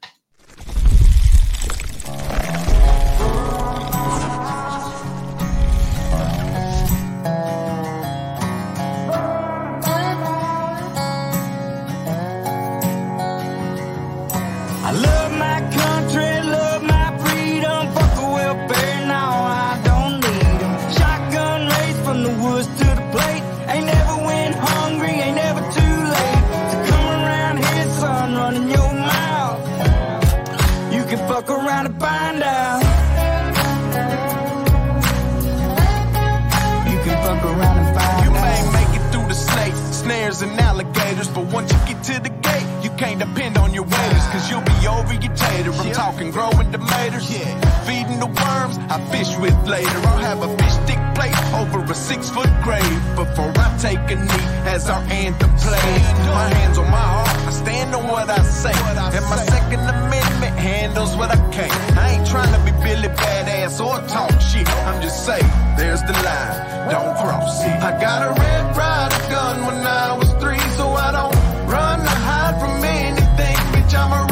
You'll be overeated. I'm talking growing tomatoes, feeding the worms I fish with later. I'll have a fish stick plate over a six foot grave before I take a knee as our anthem plays. My hands on my heart, I stand on what I say, and my Second Amendment handles what I can't. I ain't trying to be Billy Badass or talk shit. I'm just saying, there's the line, don't cross it. I got a Red Ryder gun when I was three, so I don't run or hide from anything. Bitch, I'm a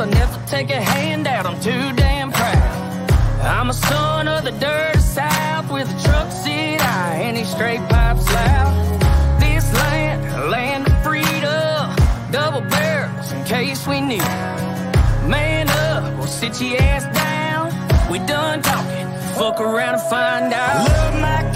I never take a handout, I'm too damn proud. I'm a son of the dirty south with a truck seat high and these straight pipes loud. This land, land of freedom, double barrels in case we need. Man up, we'll sit your ass down. We done talking, fuck around and find out. Love my